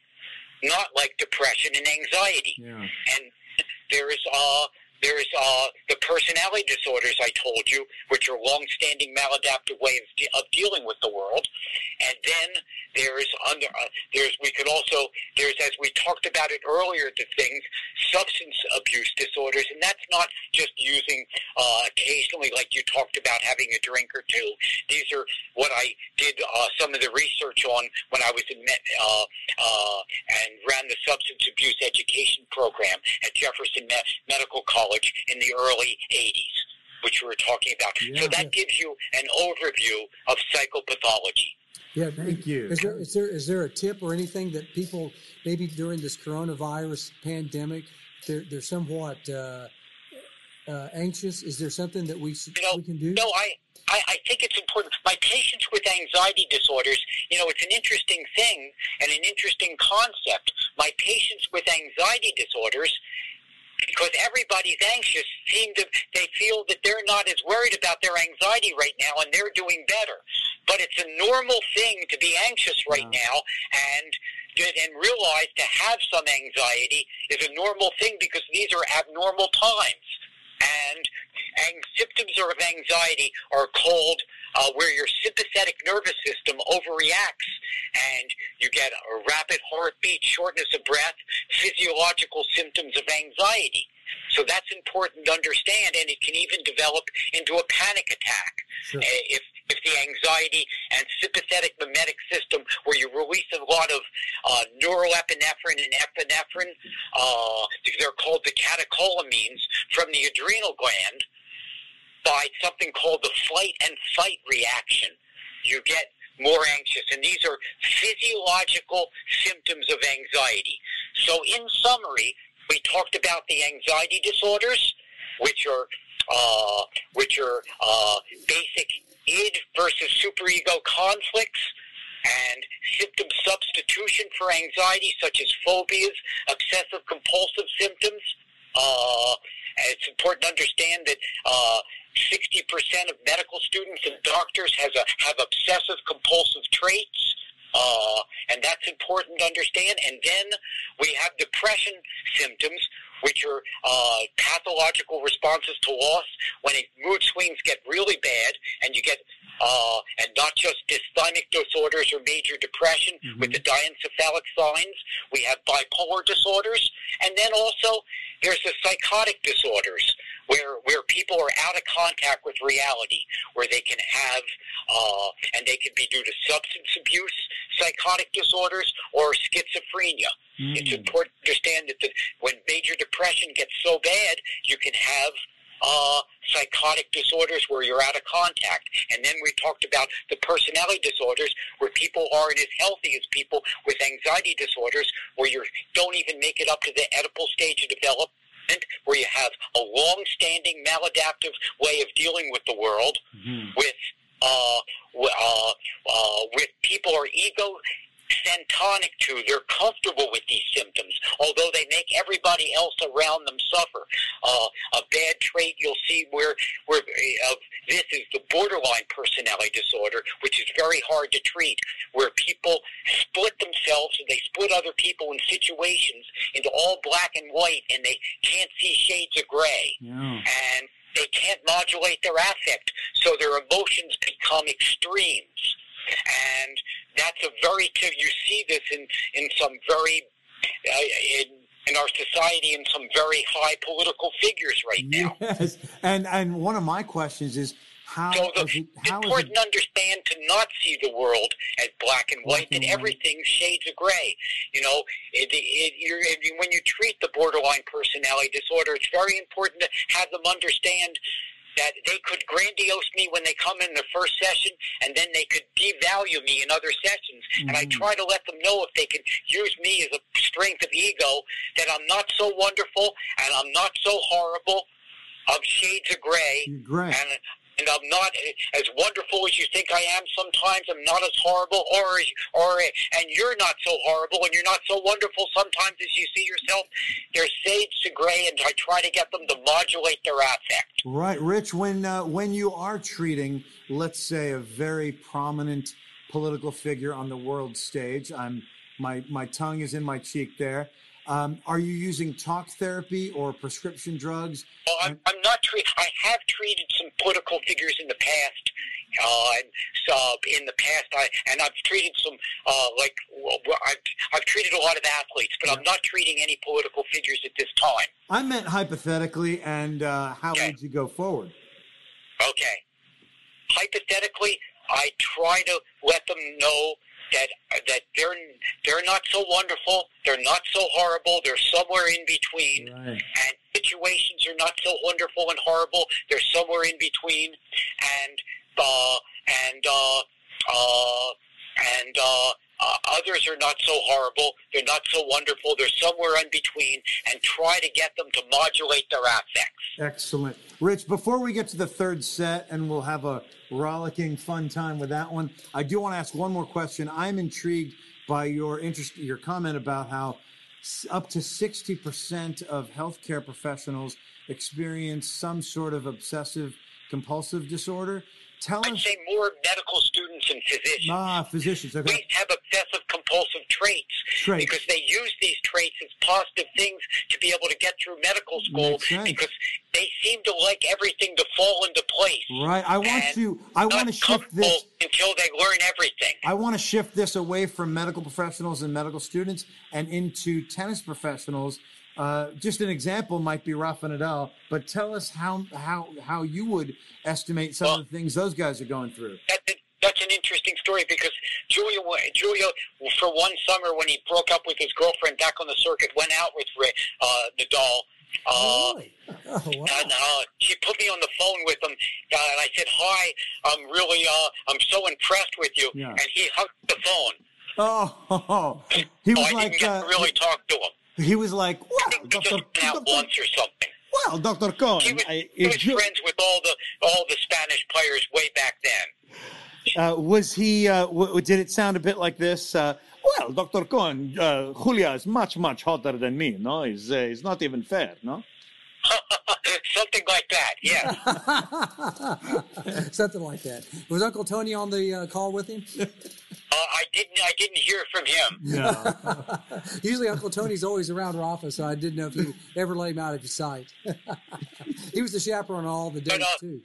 not like depression and anxiety. Yeah. And there is uh, there is uh, the personality disorders I told you, which are long-standing maladaptive ways of, de- of dealing with the world, and then there's under uh, there's we could also there's as we talked about it earlier the things substance abuse disorders, and that's not just using uh, occasionally like you talked about having a drink or two. These are what I did uh, some of the research on when I was in uh, uh, and ran the substance abuse education program at Jefferson Medical College college in the early 80s, which we were talking about. Yeah, so that gives you an overview of psychopathology. Yeah, thank you. Is there, is there is there a tip or anything that people maybe during this coronavirus pandemic they're they're somewhat uh, uh, anxious? Is there something that we you know, we can do? No, I, I I think it's important. My patients with anxiety disorders, you know, it's an interesting thing and an interesting concept. My patients with anxiety disorders, because everybody's anxious. Seem to they feel that they're not as worried about their anxiety right now and they're doing better. But it's a normal thing to be anxious right yeah. now and and realize to have some anxiety is a normal thing because these are abnormal times. And, and symptoms of anxiety are called uh, where your sympathetic nervous system overreacts and you get a rapid heartbeat, shortness of breath, physiological symptoms of anxiety. So that's important to understand, and it can even develop into a panic attack sure. Uh, if if the anxiety and sympathetic mimetic system, where you release a lot of uh, neuroepinephrine and epinephrine, uh, they're called the catecholamines from the adrenal gland, by something called the flight and fight reaction. You get more anxious, and these are physiological symptoms of anxiety. So, in summary, we talked about the anxiety disorders, which are uh, which are uh, basic id versus superego conflicts and symptom substitution for anxiety, such as phobias, obsessive compulsive symptoms. Uh, it's important to understand that uh, 60% of medical students and doctors has a, have obsessive compulsive traits. Uh, and that's important to understand. And then we have depression symptoms, which are uh, pathological responses to loss when it, mood swings get really bad and you get uh, and not just dysthymic disorders or major depression Mm-hmm. with the diencephalic signs. We have bipolar disorders, and then also there's the psychotic disorders where where people are out of contact with reality, where they can have uh, and they can be due to substance abuse, psychotic disorders, or schizophrenia. It's important to understand that the, when major depression gets so bad, you can have uh, psychotic disorders where you're out of contact. And then we talked about the personality disorders where people aren't as healthy as people with anxiety disorders where you don't even make it up to the Oedipal stage of development where you have a long-standing maladaptive way of dealing with the world with uh, w- uh, uh, with people are ego syntonic to. They're comfortable with these symptoms, although they make everybody else around them suffer. Uh, a bad trait you'll see where where uh, this is the borderline personality disorder, which is very hard to treat, where people split themselves and they split other people in situations into all black and white, and they can't see shades of gray Yeah. and they can't modulate their affect, so their emotions become extremes. And that's a very you see this in in some very uh, in in our society in some very high political figures right now. Yes. And and one of my questions is how So the, it, how important it to understand to not see the world as black and Black white, and everything's shades of gray. You know, it, it, you're, it, when you treat the borderline personality disorder, it's very important to have them understand that they could grandiose me when they come in the first session, and then they could devalue me in other sessions. And I Mhm. try to let them know if they can use me as a strength of ego, that I'm not so wonderful and I'm not so horrible. I'm shades of gray You're great. and and I'm not as wonderful as you think I am. Sometimes I'm not as horrible, or or and you're not so horrible, and you're not so wonderful. Sometimes as you see yourself, there's shades to gray, and I try to get them to modulate their affect. Right, Rich. When uh, when you are treating, let's say, a very prominent political figure on the world stage, I'm my my tongue is in my cheek there. Um, are you using talk therapy or prescription drugs? Well, I'm, I'm not. I have treated some political figures in the past. Uh, and so in the past, I and I've treated some uh, like well, I've, I've treated a lot of athletes, but I'm not treating any political figures at this time. I meant hypothetically, and uh, how Okay. would you go forward? Okay. Hypothetically, I try to let them know that that they're they're not so wonderful, they're not so horrible, they're somewhere in between, Right. and situations are not so wonderful and horrible, they're somewhere in between, and uh, and uh, uh, and uh, uh, others are not so horrible, they're not so wonderful, they're somewhere in between, and try to get them to modulate their affects. Excellent. Rich, before we get to the third set, and we'll have a rollicking fun time with that one, I do want to ask one more question. I'm intrigued by your interest, your comment about how up to 60% of healthcare professionals experience some sort of obsessive compulsive disorder. Tell I'd us, say more medical students and physicians. ah, physicians, okay. we have obsessive compulsive traits Traits. because they use these traits as positive things to be able to get through medical school Makes sense. because they seem to like everything to fall into place. Right. I want and to, I want to shift comfortable this. until they learn everything. I want to shift this away from medical professionals and medical students and into tennis professionals. Uh, just an example might be Rafa Nadal, but tell us how how how you would estimate some Well- of the things those guys are going through. That's, that's an interesting story because Julia, Julia, for one summer when he broke up with his girlfriend back on the circuit, went out with uh, Nadal. Uh, really? Oh, wow. And uh, she put me on the phone with him, uh, and I said, "Hi, I'm really, uh, I'm so impressed with you." Yeah. And he hung up the phone. Oh, he So was I like didn't get uh, to really talk to him. He was like, well, think we Doctor, just went Doctor- once or something. well, Doctor Cohen, He was, I- he was you- friends with all the all the Spanish players way back then. Uh, was he? Uh, w- did it sound a bit like this? Uh, well, Doctor Cohen, uh, Julia is much much hotter than me. No, he's uh, he's not even fair. No. something like that. Yeah. Something like that. Was Uncle Tony on the uh, call with him? Uh, I didn't. I didn't hear from him. No. Usually Uncle Tony's always around Rafa, so I didn't know if you ever let him out of your sight. he was the chaperone on all the days But, uh, too.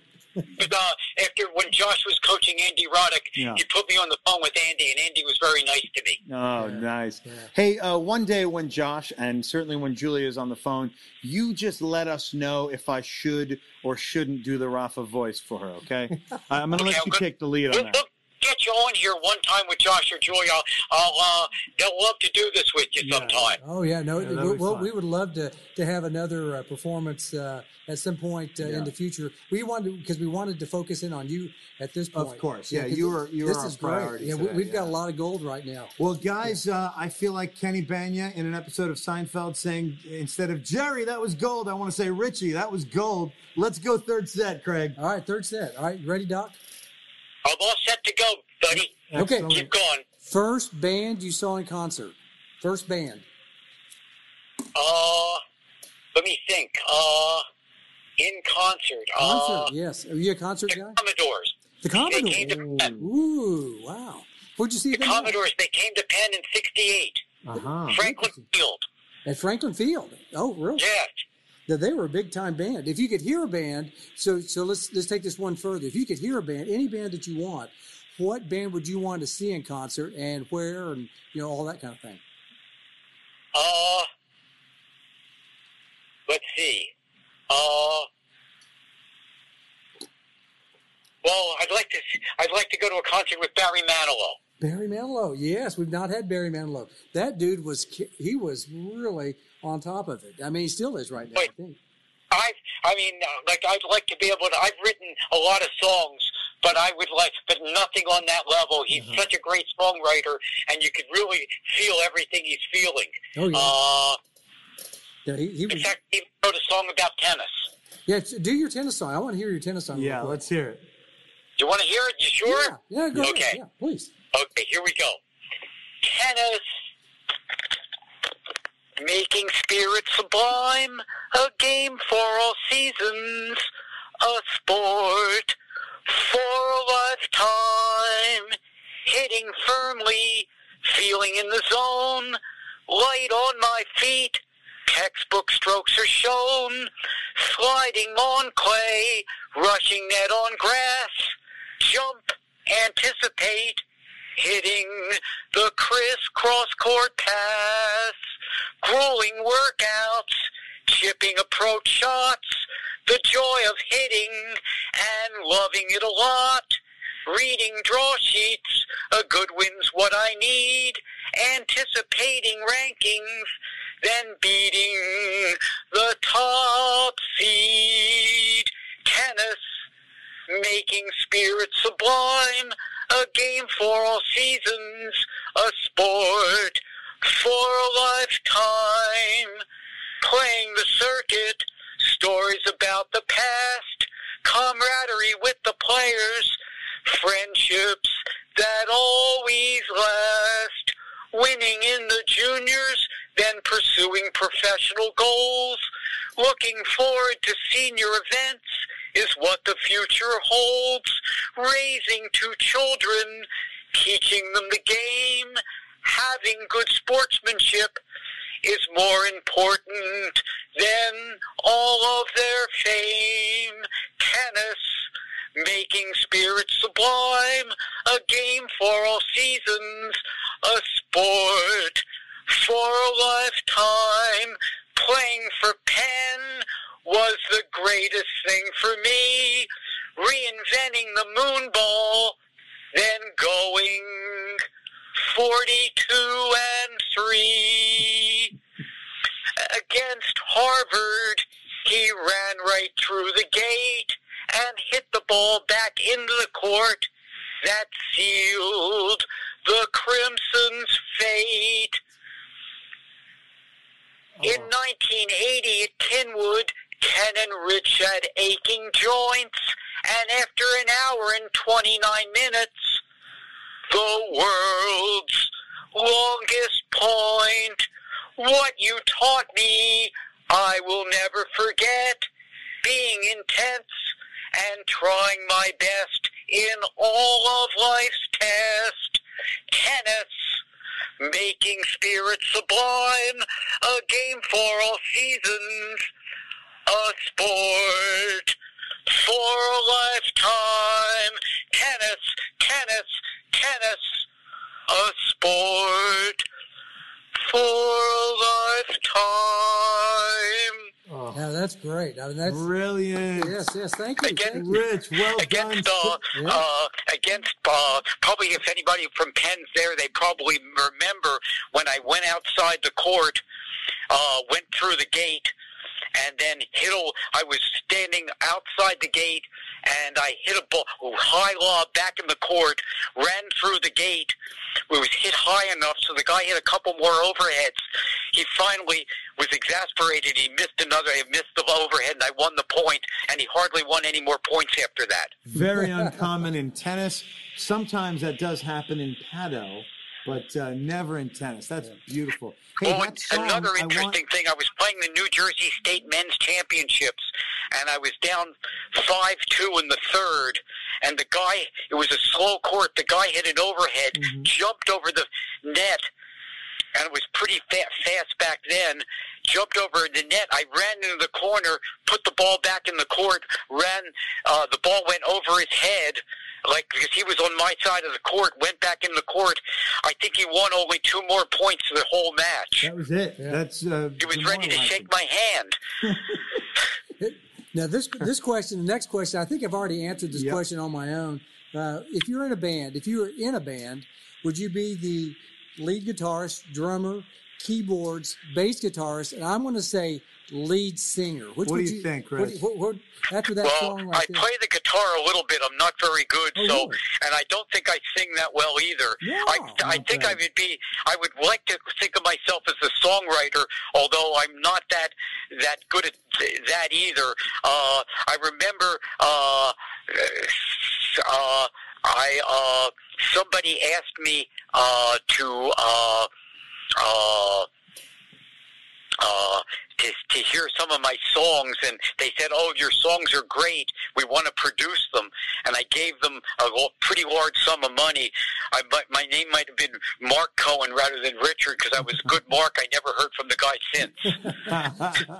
But uh, after when Josh was coaching Andy Roddick, Yeah. he put me on the phone with Andy, and Andy was very nice to me. Oh, nice. Hey, uh, one day when Josh and certainly when Julia is on the phone, you just let us know if I should or shouldn't do the Rafa voice for her, okay? I'm going to Okay, let I'm you good. take the lead We'll, on that. We'll get you on here one time with Josh or Julia. I'll, I'll uh, they'll love to do this with you Yeah. sometime. Oh yeah, no, that'd we, well, we would love to to have another uh, performance uh, at some point uh, Yeah. in the future. We wanted because we wanted to focus in on you at this point. Of course, yeah, you were- you this were our is great. priority Yeah, we, we've got a lot of gold right now. Well, guys, uh, I feel like Kenny Bania in an episode of Seinfeld saying instead of Jerry, that was gold. I want to say Richie, that was gold. Let's go third set, Craig. All right, third set. All right, you ready, Doc? I'm all set to go, buddy. Okay. Keep going. First band you saw in concert. First band. Uh, let me think. Uh, in concert. Concert. Uh, yes. Are you a concert guy? the guy? Commodores. The They came to Penn. Ooh, wow. Where'd you see The them? at? Commodores. They came to Penn in '68. Uh-huh. Franklin Field. At Franklin Field. Oh, really? Yes. That they were a big time band. If you could hear a band, so so let's let's take this one further. If you could hear a band, any band that you want, what band would you want to see in concert and where and you know all that kind of thing? Uh, let's see. Uh, well, I'd like to. I'd like to go to a concert with Barry Manilow. Barry Manilow. Yes, we've not had Barry Manilow. That dude was he was really on top of it. I mean, he still is right now. I think. I, I mean, uh, like I'd like to be able to. I've written a lot of songs, but I would like, but nothing on that level. He's Uh-huh. such a great songwriter, and you could really feel everything he's feeling. Oh yeah. Uh, yeah he, he in fact, he wrote a song about tennis. Yeah, do your tennis song. I want to hear your tennis song. Yeah, let's hear it. Do you want to hear it? You sure? Yeah, yeah, go ahead. Okay. Yeah, please. Okay, here we go. Tennis. Making spirit sublime, a game for all seasons, a sport for a lifetime. Hitting firmly, feeling in the zone, light on my feet, textbook strokes are shown, sliding on clay, rushing net on grass, jump, anticipate, hitting the crisscross court pass, grueling workouts, chipping approach shots, the joy of hitting and loving it a lot. Reading draw sheets, a good win's what I need. Anticipating rankings, then beating the top seed. Tennis, making spirit sublime, a game for all seasons, a sport for a lifetime. Playing the circuit, stories about the past, camaraderie with the players, friendships that always last. Winning in the juniors, then pursuing professional goals. Looking forward to senior events is what the future holds. Raising two children, teaching them the game, having good sportsmanship is more important than all of their fame. Tennis, making spirits sublime, a game for all seasons, a sport for a lifetime. Playing for Penn was the greatest thing for me. Reinventing the moon ball, then going 42 and 3. Against Harvard, he ran right through the gate and hit the ball back into the court. That sealed the Crimson's fate. In 1980 at Kenwood, Ken and Rich had aching joints, and after an hour and 29 minutes, the world's longest point. What you taught me, I will never forget. being intense and trying my best in all of life's test. Tennis, making spirits sublime, a game for all seasons, a sport for a lifetime. Tennis, tennis, tennis, a sport for a lifetime. Oh, yeah, that's great. I mean, that's Brilliant. yes, yes. Thank you. Again, Thank you. Rich, well done. against uh, Yeah. uh, against uh, probably if anybody from Penn's there, they probably remember when I went outside the court, uh, went through the gate, and then hit a. I was standing outside the gate, and I hit a ball, high lob back in the court, ran through the gate. It was hit high enough so the guy hit a couple more overheads. He finally was exasperated. He missed another. He missed the overhead, and I won the point. And he hardly won any more points after that. Very uncommon in tennis. Sometimes that does happen in paddle, but uh, never in tennis. That's beautiful. Hey, that song, another I interesting want, thing, I was playing the New Jersey State Men's Championships, and I was down five-two in the third, and the guy, it was a slow court. The guy hit an overhead, Mm-hmm. jumped over the net, and it was pretty fa- fast back then. Jumped over the net. I ran into the corner, put the ball back in the court, ran. Uh, the ball went over his head, like because he was on my side of the court. Went back in the court. I think he won only two more points the whole match. that was it. Yeah. That's uh, He was ready to demoralizing. shake my hand. Now this this question, the next question, I think I've already answered this Yep. question on my own. Uh, if you're in a band, if you were in a band, would you be the lead guitarist, drummer, keyboards, bass guitarist, and I'm going to say lead singer? Which What do you think, Chris? what- what- after that Well, song I there. play the guitar a little bit. I'm not very good, Oh, so really? and I don't think I sing that well either. Yeah, I I not think. I would be. I would like to think of myself as a songwriter, although I'm not that that good at that either. Uh, I remember. Uh, uh, I uh, somebody asked me uh, to. Uh, uh, uh, to, to hear some of my songs, and they said, "Oh, your songs are great. We want to produce them." And I gave them a pretty large sum of money. I, my, my name might have been Mark Cohen rather than Richard because I was a good Mark. I never heard from the guy since.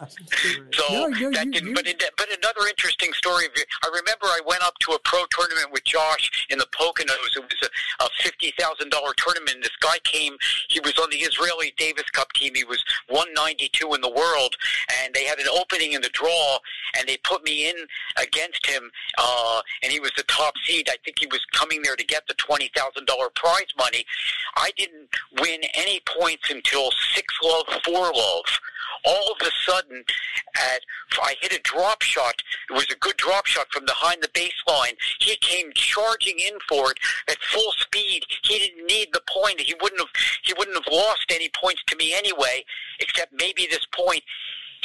So No, no, that you- didn't. you- But, in, but another interesting story. of I remember I went up to a pro tournament with Josh in the Poconos. It was a, a fifty thousand dollar tournament. This guy came. He was on the Israeli Davis Cup team. He was one ninety two in the world, and they had an opening in the draw, and they put me in against him. Uh, and he was the top seed. I think he was coming there to get the twenty thousand dollar prize money. I didn't win any points until six love, four love. All of a sudden, at I hit a drop shot. It was a good drop shot from behind the baseline. He came charging in for it at full speed. He didn't need the point. He wouldn't have. He wouldn't have lost any points to me anyway, except maybe this point.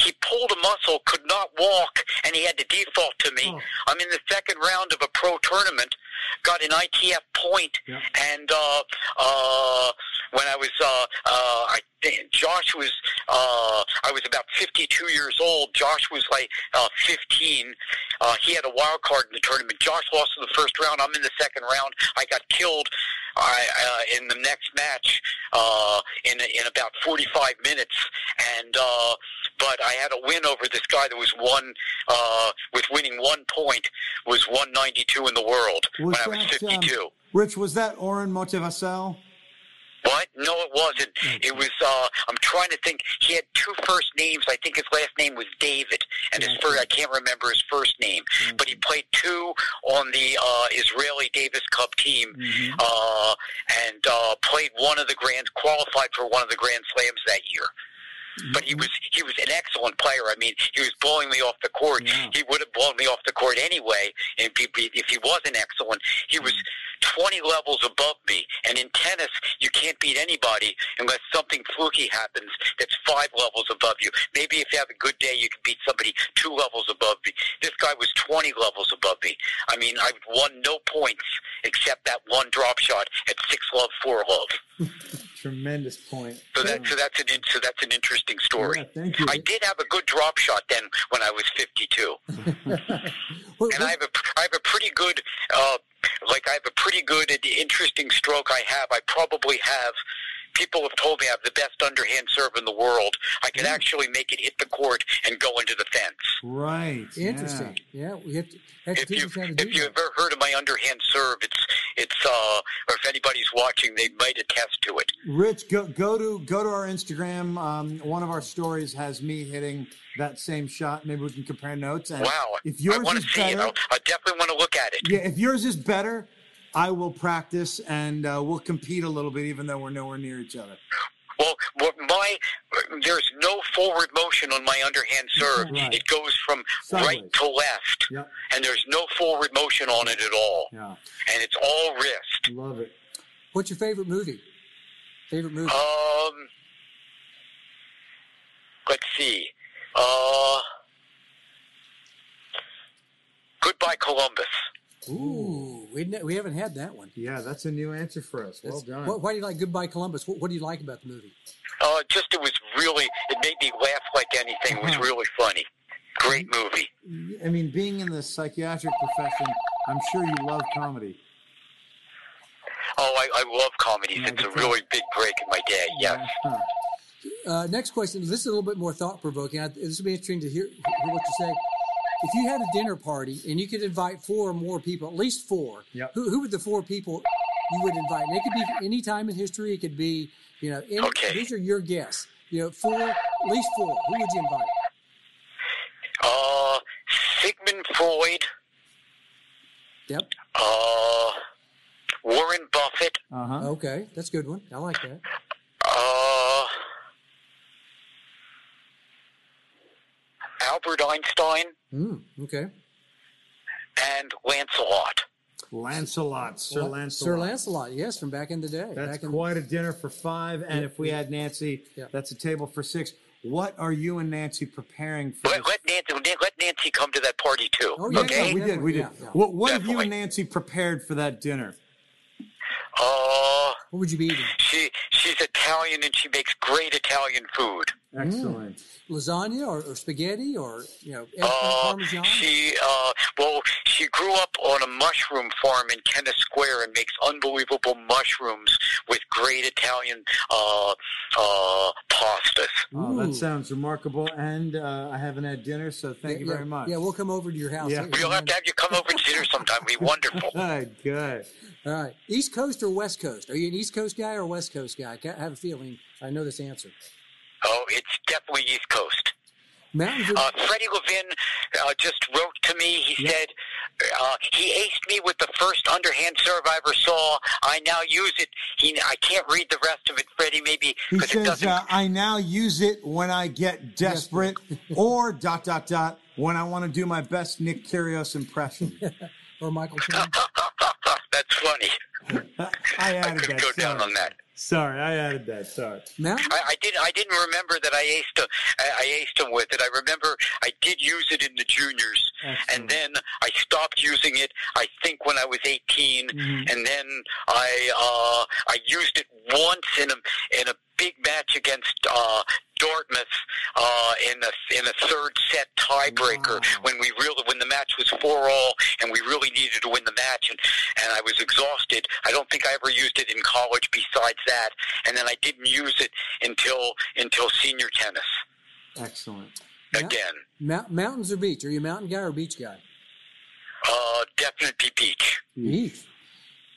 He pulled a muscle, could not walk, and he had to default to me. Oh. I'm in the second round of a pro tournament, got an ITF point, Yeah. and uh, uh, when I was, uh, uh, I think Josh was, uh, I was about 52 years old. Josh was like uh, 15. Uh, he had a wild card in the tournament. Josh lost in the first round. I'm in the second round. I got killed I, uh, in the next match uh, in in about 45 minutes, and uh, but I had a win over this guy that was one uh, with winning one point was 192 in the world Was when I was that, um, 52. Rich, was that Oren Motevassel? What? No, it wasn't. It was. uh I'm trying to think. He had two first names. I think his last name was David, and his first. I can't remember his first name. But he played two on the uh Israeli Davis Cup team, uh, and uh played one of the grand, qualified for one of the Grand Slams that year. But he was he was an excellent player. I mean, he was blowing me off the court. Yeah. He would have blown me off the court anyway. And if he, wasn't excellent, he was mm-hmm. 20 levels above me. And in tennis, you can't beat anybody unless something fluky happens that's five levels above you. Maybe if you have a good day, you can beat somebody two levels above me. This guy was 20 levels above me. I mean, I won no points except that one drop shot at six love, four love. Tremendous point. So that so that's an so that's an interesting story. Yeah, thank you. I did have a good drop shot then when I was 52, What- and I have a I have a pretty good uh, like I have a pretty good and interesting stroke. I have I probably have. People have told me I have the best underhand serve in the world. I can actually make it hit the court and go into the fence. Right. Interesting. Yeah, we have to. Have If you us how to if you that. ever heard of my underhand serve, it's it's uh, or if anybody's watching, they might attest to it. Rich, go go to go to our Instagram. Um, one of our stories has me hitting that same shot. Maybe we can compare notes. And Wow! If yours I want is to see it. better, I'll, I definitely want to look at it. yeah, if yours is better, I will practice and uh, we'll compete a little bit, even though we're nowhere near each other. Well, my there's no forward motion on my underhand serve. Right. It goes from Sideways. right to left, Yep. and there's no forward motion on it at all, Yeah. and it's all wrist. Love it. What's your favorite movie? Favorite movie? Um, let's see. Uh, Goodbye, Columbus. Ooh, we, ne- we haven't had that one. Yeah, that's a new answer for us. Well That's- done. Why, why do you like Goodbye Columbus? What, what do you like about the movie? Uh, just it was really it made me laugh like anything. It was Uh-huh. really funny. Great movie. I mean, being in the psychiatric profession, I'm sure you love comedy. Oh, I, I love comedies. Yeah, It's a good really big break in my day. Yes. Huh. Uh, next question. This is a little bit more thought provoking. This would be interesting to hear, hear what you say. If you had a dinner party and you could invite four or more people, at least four, Yep. who, who would the four people you would invite? And it could be any time in history. It could be, you know, any, Okay. these are your guests. You know, four, at least four. Who would you invite? Uh, Sigmund Freud. Yep. Uh, Warren Buffett. Uh huh. Okay, that's a good one. I like that. Uh, Albert Einstein Mm, okay. and Lancelot. Lancelot, Sir Well, Lancelot. Sir Lancelot, yes, from back in the day. That's back in, quite a dinner for five. And Yeah, if we yeah. had Nancy, Yeah. that's a table for six. What are you and Nancy preparing for? Let, let Nancy let Nancy come to that party too. Oh, yeah, okay. Yeah, we did. We did. Yeah, yeah. What, what have you and Nancy prepared for that dinner? Uh, what would you be eating? she she's Italian and she makes great Italian food. Excellent. Lasagna or, or spaghetti or you know Uh, parmesan? she uh, well, she grew up on a mushroom farm in Kennett Square and makes unbelievable mushrooms with great Italian uh, uh, pastas. Oh, that sounds remarkable. And uh, I haven't had dinner, so thank you very much. Yeah, we'll come over to your house. Yeah. We'll have to have you come over to dinner sometime. It'd be wonderful. Good, good. All right. East Coast or West Coast? Are you an East Coast guy or West Coast guy? I have a feeling I know this answer. Oh, it's definitely East Coast. Mountains or Uh, Freddie Levin uh, just wrote to me. He Yep. said uh, he aced me with the first underhand serve I ever saw. I now use it. He, I can't read the rest of it, Freddie. Maybe He because it says, doesn't. uh, I now use it when I get desperate or dot, dot, dot, when I want to do my best Nick Kyrgios impression. or Michael Chang? That's funny. I I added couldn't that. go down on that. Sorry, I added that. Sorry. No, I, I didn't. I didn't remember that I aced. him- I, I aced him with it. I remember I did use it in the juniors, Excellent. and then I stopped using it. I think when I was 18, Mhm. and then I uh, I used it once in a in a big match against uh, Dartmouth uh, in a in a third set tiebreaker Wow. when we really when the match was four all and we really needed to win the match and and I was exhausted. I don't think I ever used it in college besides that, and then I didn't use it until until senior tennis Excellent. Again. Mount, mountains or beach? Are you a mountain guy or beach guy? Uh, definitely beach. Beach.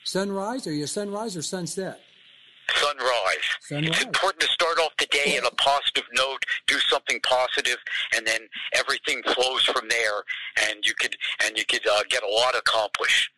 Sunrise? Are you a sunrise or sunset? Sunrise. Sunrise. It's important to start off the day on a positive note, do something positive, and then everything flows from there, and you could and you could uh, get a lot accomplished.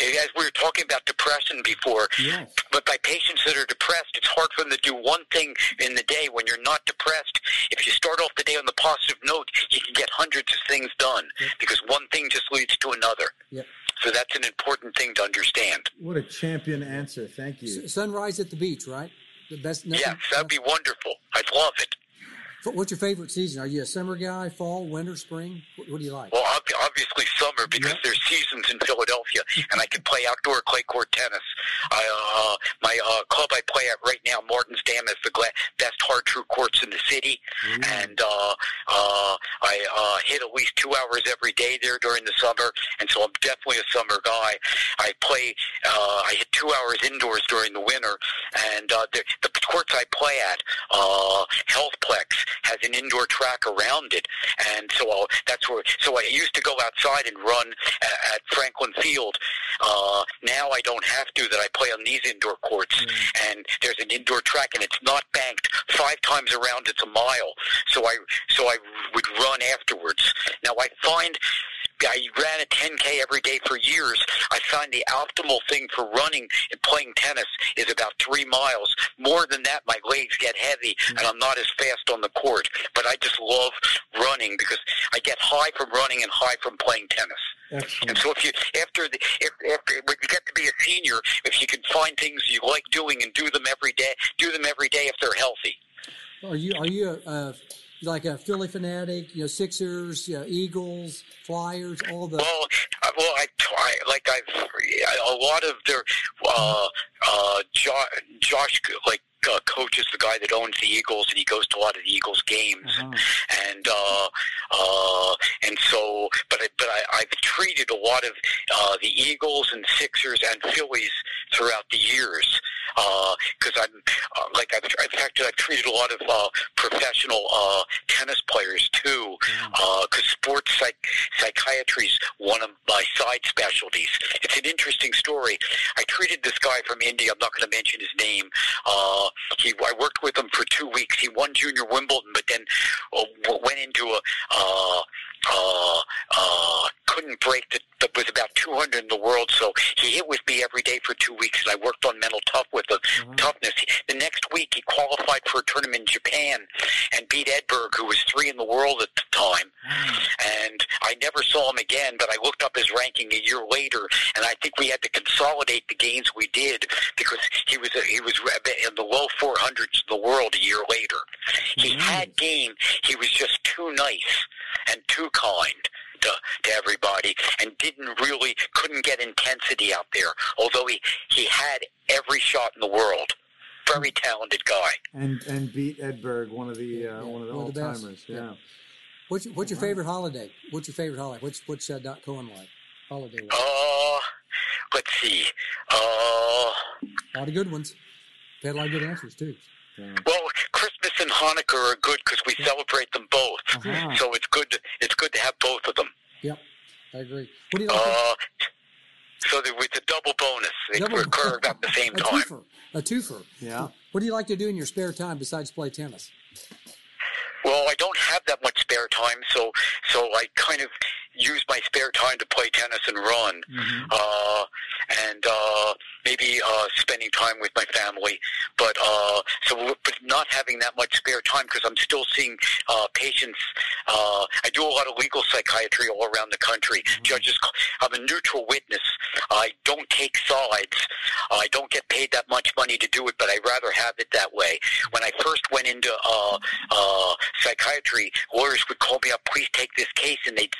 And As we were talking about depression before, Yes. but by patients that are depressed, it's hard for them to do one thing in the day. When you're not depressed, if you start off the day on the positive note, you can get hundreds of things done because one thing just leads to another. Yep. So that's an important thing to understand. What a champion answer. Thank you. S- sunrise at the beach, right? The best. nothing- Yes, that'd be wonderful. I'd love it. What's your favorite season? Are you a summer guy, fall, winter, spring? What, what do you like? Well, obviously summer because there's seasons in Philadelphia, and I can play outdoor clay court tennis. I, uh, my uh, club I play at right now, Martin's Dam, is the gla- best Har-Tru courts in the city, and uh, uh, I uh, hit at least two hours every day there during the summer, and so I'm definitely a summer guy. I play, uh, I hit two hours indoors during the winter, and uh, the, the courts I play at, uh, Healthplex, has an indoor track around it, and so I'll, that's where. So I used to go outside and run at, at Franklin Field. Uh, now I don't have to. That I play on these indoor courts, and there's an indoor track, and it's not banked. Five times around, it's a mile. So I so I would run afterwards. Now I find. I ran a 10K every day for years. I find the optimal thing for running and playing tennis is about three miles. More than that, my legs get heavy and I'm not as fast on the court. But I just love running because I get high from running and high from playing tennis. Excellent. And so if you after the if after when you get to be a senior, if you can find things you like doing and do them every day, do them every day if they're healthy. Are you are you a, a like a Philly fanatic? You know, Sixers, you know, Eagles, Flyers, all the. Well, uh, well, I try like I've a lot of their uh, uh, jo- Josh like. Uh, coach is the guy that owns the Eagles, and he goes to a lot of the Eagles games, Uh-huh. and uh, uh, and so, but I, but I, I've treated a lot of uh, the Eagles and Sixers and Phillies throughout the years because I'm uh, like I've, in fact I've treated a lot of uh, professional uh, tennis players too because sports psych- psychiatry is one of my side specialties. It's an interesting story. I treated this guy from India. I'm not going to mention his name. Uh, he I worked with him for two weeks. He won Junior Wimbledon, but then uh, went into a uh, uh, uh, couldn't break the, the was about 200 in the world. So he hit with me every day for two weeks, and I worked on mental tough with the toughness. The next week, he qualified for a tournament in Japan and beat Edberg, who was three in the world at the time. And I never saw him again, but I looked up his ranking a year later, and I think we had to consolidate the gains we did because he was he was in the low 400s in the world a year later. He had game. He was just too nice and too kind to, to everybody and didn't really couldn't get intensity out there although he he had every shot in the world very talented guy And and beat Edberg, one of the uh, one of the one all of the best. timers. Yeah. Yeah. What's your, what's your favorite holiday? What's your favorite holiday? What's what's uh, Doc Cohen like? Holiday like? uh let's see uh A lot of good ones. They had a lot of good answers too. Well christmas and hanukkah are good because we celebrate them both Uh-huh. so it's good to, it's good to have both of them Yep, I agree. What do you like? uh so there was a double bonus they Double- occur about the same a time twofer. A twofer. Yeah. What do you like to do in your spare time besides play tennis? Well, I don't have that much spare time, so so I kind of use my spare time to play tennis and run, uh, and uh, maybe uh, spending time with my family. But uh, so, but not having that much spare time because I'm still seeing uh, patients. Uh, I do a lot of legal psychiatry all around the country. Judges, I'm a neutral witness. I don't take sides. I don't get paid that much money to do it, but I'd rather have it that way. When I first went into uh, uh, psychiatry, lawyers would call me up, please take this case, and they'd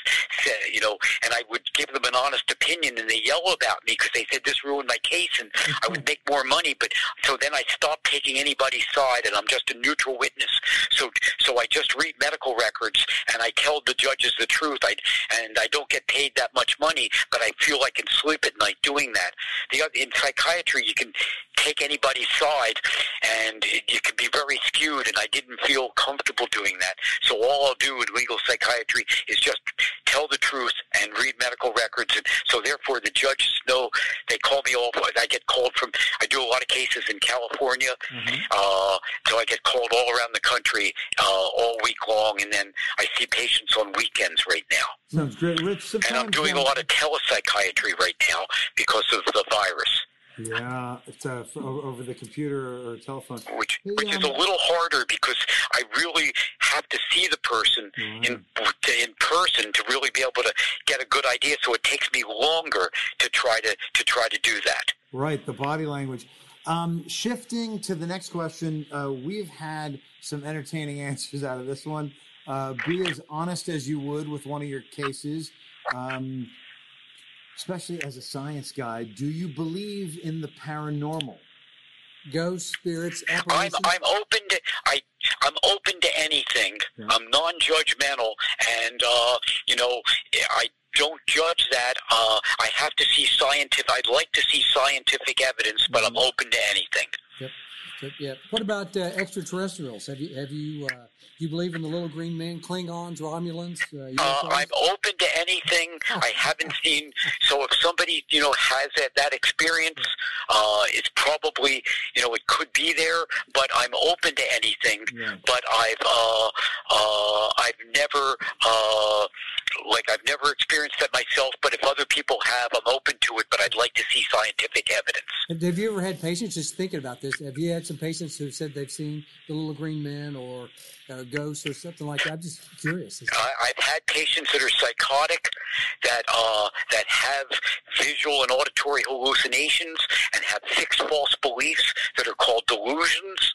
say, you know, and I would give them an honest opinion, and they yell about me because they said this ruined my case, and I would make more money. But so then I stopped taking anybody's side, and I'm just a neutral witness. So so I just read medical records, and I tell the judges the truth. I and I don't get paid that much money, but I feel I can sleep at night doing that. The in psychiatry, you can take anybody's side, and it, you can be very skewed. And I didn't feel comfortable doing that. So all I'll do in legal psychiatry is just tell the truth and read medical records. And so therefore, the judges know they call me all. I get called from. I do a lot of cases in California, uh, so I get called all around the country uh, all week long, and then I see patients on weekends right now. Sounds great, Rich. And I'm doing a lot of telepsychiatry right now because of the virus, Yeah, it's uh, over the computer or telephone. which which is a um, little harder because I really have to see the person in in person to really be able to get a good idea. So it takes me longer to try to to try to do that. Right, the body language. Um, shifting to the next question, uh, we've had some entertaining answers out of this one. Uh, be as honest as you would with one of your cases, um, especially as a science guy. Do you believe in the paranormal? Ghosts, spirits, I'm apparitions. I'm open to I I'm open to anything. Yeah. I'm non-judgmental, and uh, you know I don't judge that. Uh, I have to see scientific. I'd like to see scientific evidence, but I'm open to anything. So, yeah. What about uh, extraterrestrials? Have you have you uh, you believe in the little green men, Klingons, Romulans? Uh, Uh, I'm open to anything. I haven't seen. So if somebody you know has that, that experience, uh, it's probably you know it could be there. But I'm open to anything. Yeah. But I've uh, uh, I've never uh, like I've never experienced that myself. But if other people have, I'm open to it. But I'd like to see scientific evidence. Have- Have you ever had patients just thinking about this? Have you had some patients who said they've seen the little green men or uh, ghosts or something like that? I'm just curious. I, I've had patients that are psychotic, that uh, that have visual and auditory hallucinations, and have fixed false beliefs that are called delusions.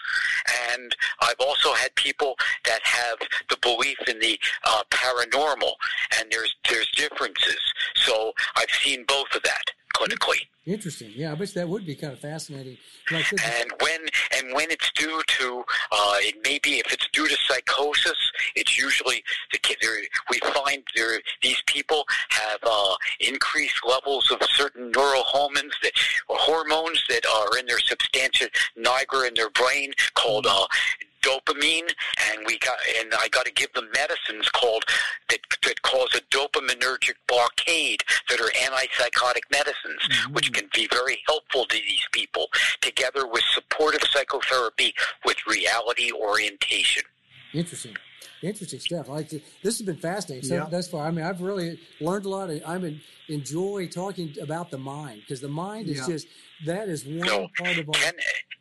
And I've also had people that have the belief in the uh, paranormal, and there's there's differences. So I've seen both of that clinically. Interesting. Yeah, I bet that would be kind of fascinating. Like and when and when it's due to uh, it may be if it's due to psychosis. It's usually the kid we find there these people have uh, increased levels of certain neurohormones that or hormones that are in their substantia nigra in their brain called uh, dopamine. And we got and I got to give them medicines called that that cause a dopaminergic blockade that are antipsychotic medicines which can be very helpful to these people together with supportive psychotherapy with reality orientation Interesting. Interesting stuff. I like to, this has been fascinating. So Yeah. thus far, I mean, I've really learned a lot. I mean, enjoy talking about the mind because the mind is Yeah. just that is one No, part of our. Ten,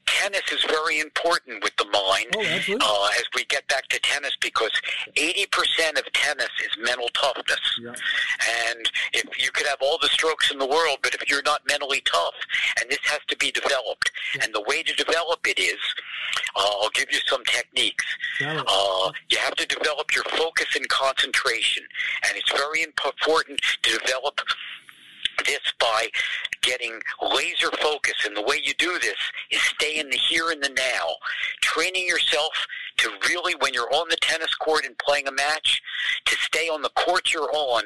tennis is very important with the mind Oh, absolutely. uh, as we get back to tennis because 80% of tennis is mental toughness. Yeah. And if you could have all the strokes in the world, but if you're not mentally tough, and this has to be developed, and the way to develop it is, uh, I'll give you some techniques. It. Uh, you have to develop your focus and concentration, and it's very important to develop this by getting laser focus. And the way you do this is stay in the here and the now, training yourself to really, when you're on the tennis court and playing a match, to stay on the court you're on.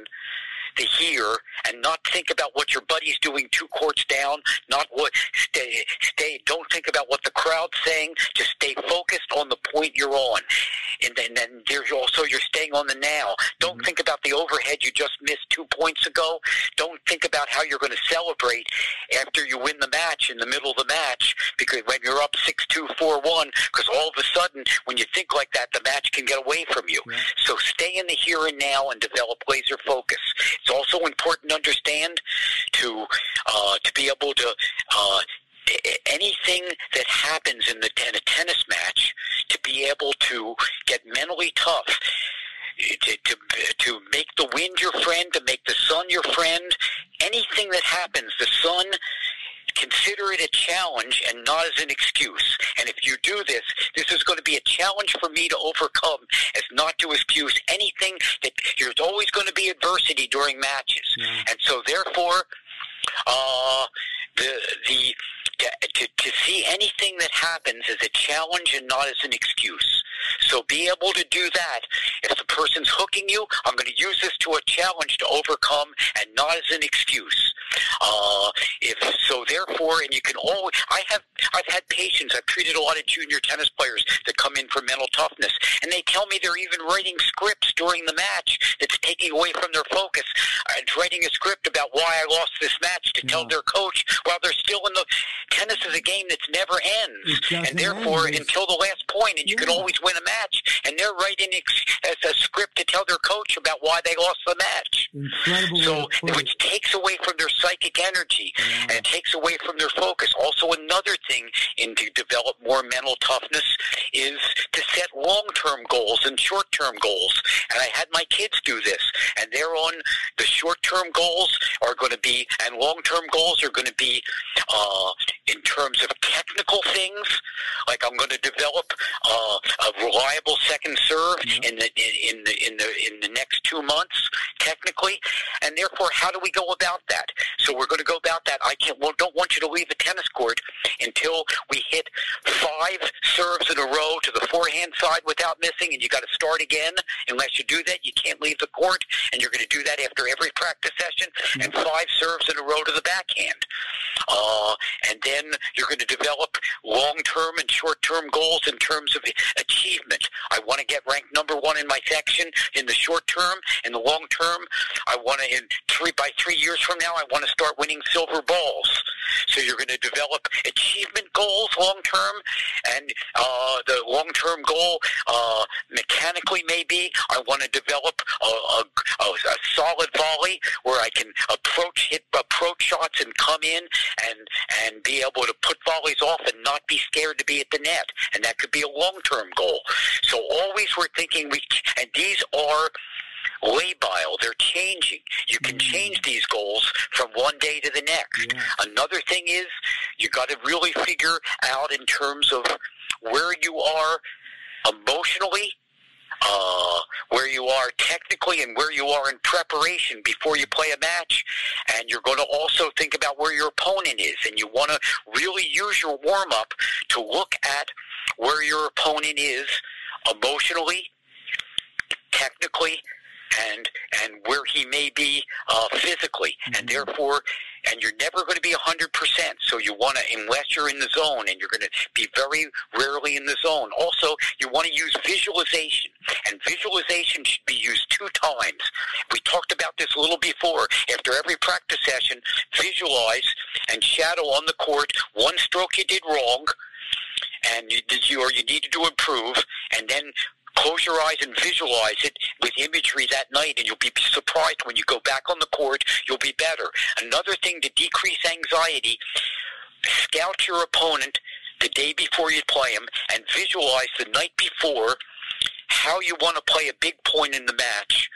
The hear and not think about what your buddy's doing two courts down. Not what stay stay. Don't think about what the crowd's saying. Just stay focused on the point you're on, and then, then there's also you're staying on the now. Don't mm-hmm. think about the overhead you just missed two points ago. Don't think about how you're going to celebrate after you win the match in the middle of the match because when you're up six two four one, because all of a sudden when you think like that, the match can get away from you. So stay in the here and now and develop laser focus. It's also important to understand to uh, to be able to. Uh, anything that happens in the in a tennis match to be able to get mentally tough to, to to make the wind your friend to make the sun your friend anything that happens the it a challenge and not as an excuse. And if you do this this is going to be a challenge for me to overcome as not to excuse anything that there's always going to be adversity during matches. And so therefore uh, the the to, to, to see anything that happens as a challenge and not as an excuse. So be able to do that. If the person's hooking you, I'm going to use this to a challenge to overcome and not as an excuse. Uh, if so, therefore, and you can always. I have I've had patients. I've treated a lot of junior tennis players that come in for mental toughness, and they tell me they're even writing scripts during the match that's taking away from their focus. And writing a script about why I lost this match to tell their coach while they're still in the tennis is a game that never ends, and therefore. Until the last point, and you can always win a match. And they're writing ex- as a script to tell their coach about why they lost the match. Incredible. So, way to put which it. takes away from their psychic energy and it takes away from their focus. Also, another thing in to develop more mental toughness is to set long-term goals and short-term goals. And I had my kids do this, and they're on the short-term goals are going to be, and long-term goals are going to be uh, in terms of technical things. Like I'm going to develop uh, a reliable second serve in the in, in the in the in the next two months, technically, and therefore, how do we go about that? So we're going to go about that. I can't. Well, don't want you to leave the tennis court until we hit five serves in a row to the forehand side without missing, and you got to start again. Unless you do that, you can't leave the court, and you're going to do that after every practice session, and five serves in a row to the backhand. Uh, and then you're going to develop long-term and short-term goals in terms of achievement. I want to get ranked number one in my section in the short term. In the long term, I want to in three by three years from now, I want to start winning silver balls. So you're going to develop achievement goals long term, and uh, the long term goal uh, mechanically maybe I want to develop a, a, a, a solid volley where I can approach hit approach shots and come in and and be able to put volleys off and not be scared to be at the net, and that could be a long term goal. So always we're thinking we and these are labile. They're changing. You can change these goals from one day to the next. Yeah. Another thing is you got to really figure out in terms of where you are emotionally, uh, where you are technically, and where you are in preparation before you play a match. And you're going to also think about where your opponent is, and you want to really use your warm up to look at where your opponent is emotionally, technically, and and where he may be uh, physically, and therefore, and you're never going to be hundred percent. So you want to, unless you're in the zone, and you're going to be very rarely in the zone. Also, you want to use visualization, and visualization should be used two times. We talked about this a little before. After every practice session, visualize and shadow on the court one stroke you did wrong, and you you or you needed to improve, and then close your eyes and visualize it with imagery that night, and you'll be surprised when you go back on the court. You'll be better. Another thing to decrease anxiety: scout your opponent the day before you play him, and visualize the night before how you want to play a big point in the match.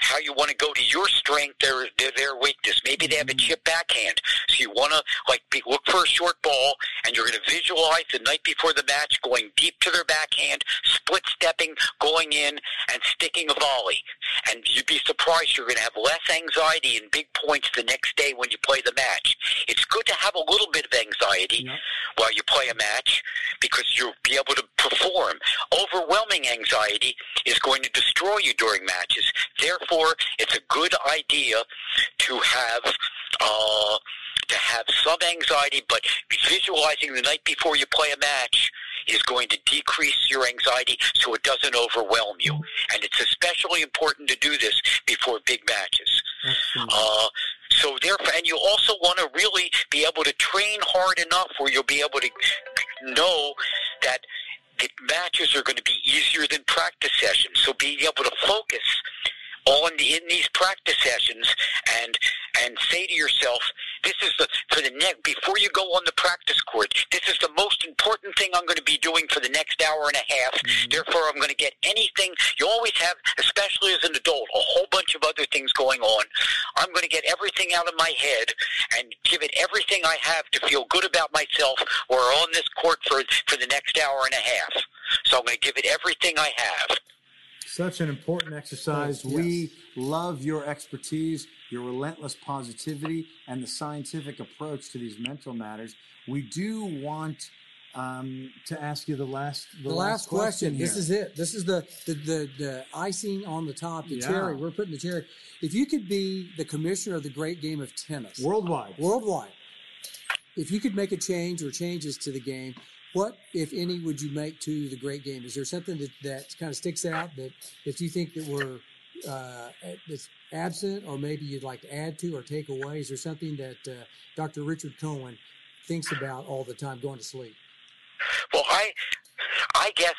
How you want to go to your strength, their their, their weakness. Maybe they have a chip backhand, so you want to like be, look for a short ball, and you're going to visualize the night before the match going deep to their backhand, split stepping, going in, and sticking a volley. And you'd be surprised you're going to have less anxiety and big points the next day when you play the match. It's good to have a little bit of anxiety Yep. while you play a match because you'll be able to perform. Overwhelming anxiety is going to destroy you during matches. Therefore, it's a good idea to have uh, to have some anxiety, but visualizing the night before you play a match is going to decrease your anxiety so it doesn't overwhelm you. And it's especially important to do this before big matches. Uh, so therefore, and you also want to really be able to train hard enough where you'll be able to know that the matches are going to be easier than practice sessions. So being able to focus on in these practice sessions and and say to yourself, this is the for the next before you go on the practice court. This is the most important thing I'm going to be doing for the next hour and a half. Mm-hmm. Therefore, I'm going to get anything. You always have, especially as an adult, a whole bunch of other things going on. I'm going to get everything out of my head and give it everything I have to feel good about myself. Or on this court for for the next hour and a half. So I'm going to give it everything I have. Such an important exercise. Yes. We love your expertise, your relentless positivity, and the scientific approach to these mental matters. We do want um, to ask you the last the last question. This is it. This is the, the the the icing on the top, the Yeah. cherry. We're putting the cherry. If you could be the commissioner of the great game of tennis worldwide. worldwide, if you could make a change or changes to the game, what, if any, would you make to the great game? Is there something that, that kind of sticks out that if you think that we're uh, that's absent, or maybe you'd like to add to or take away? Is there something that uh, Dr. Richard Cohen thinks about all the time going to sleep? Well, I, I guess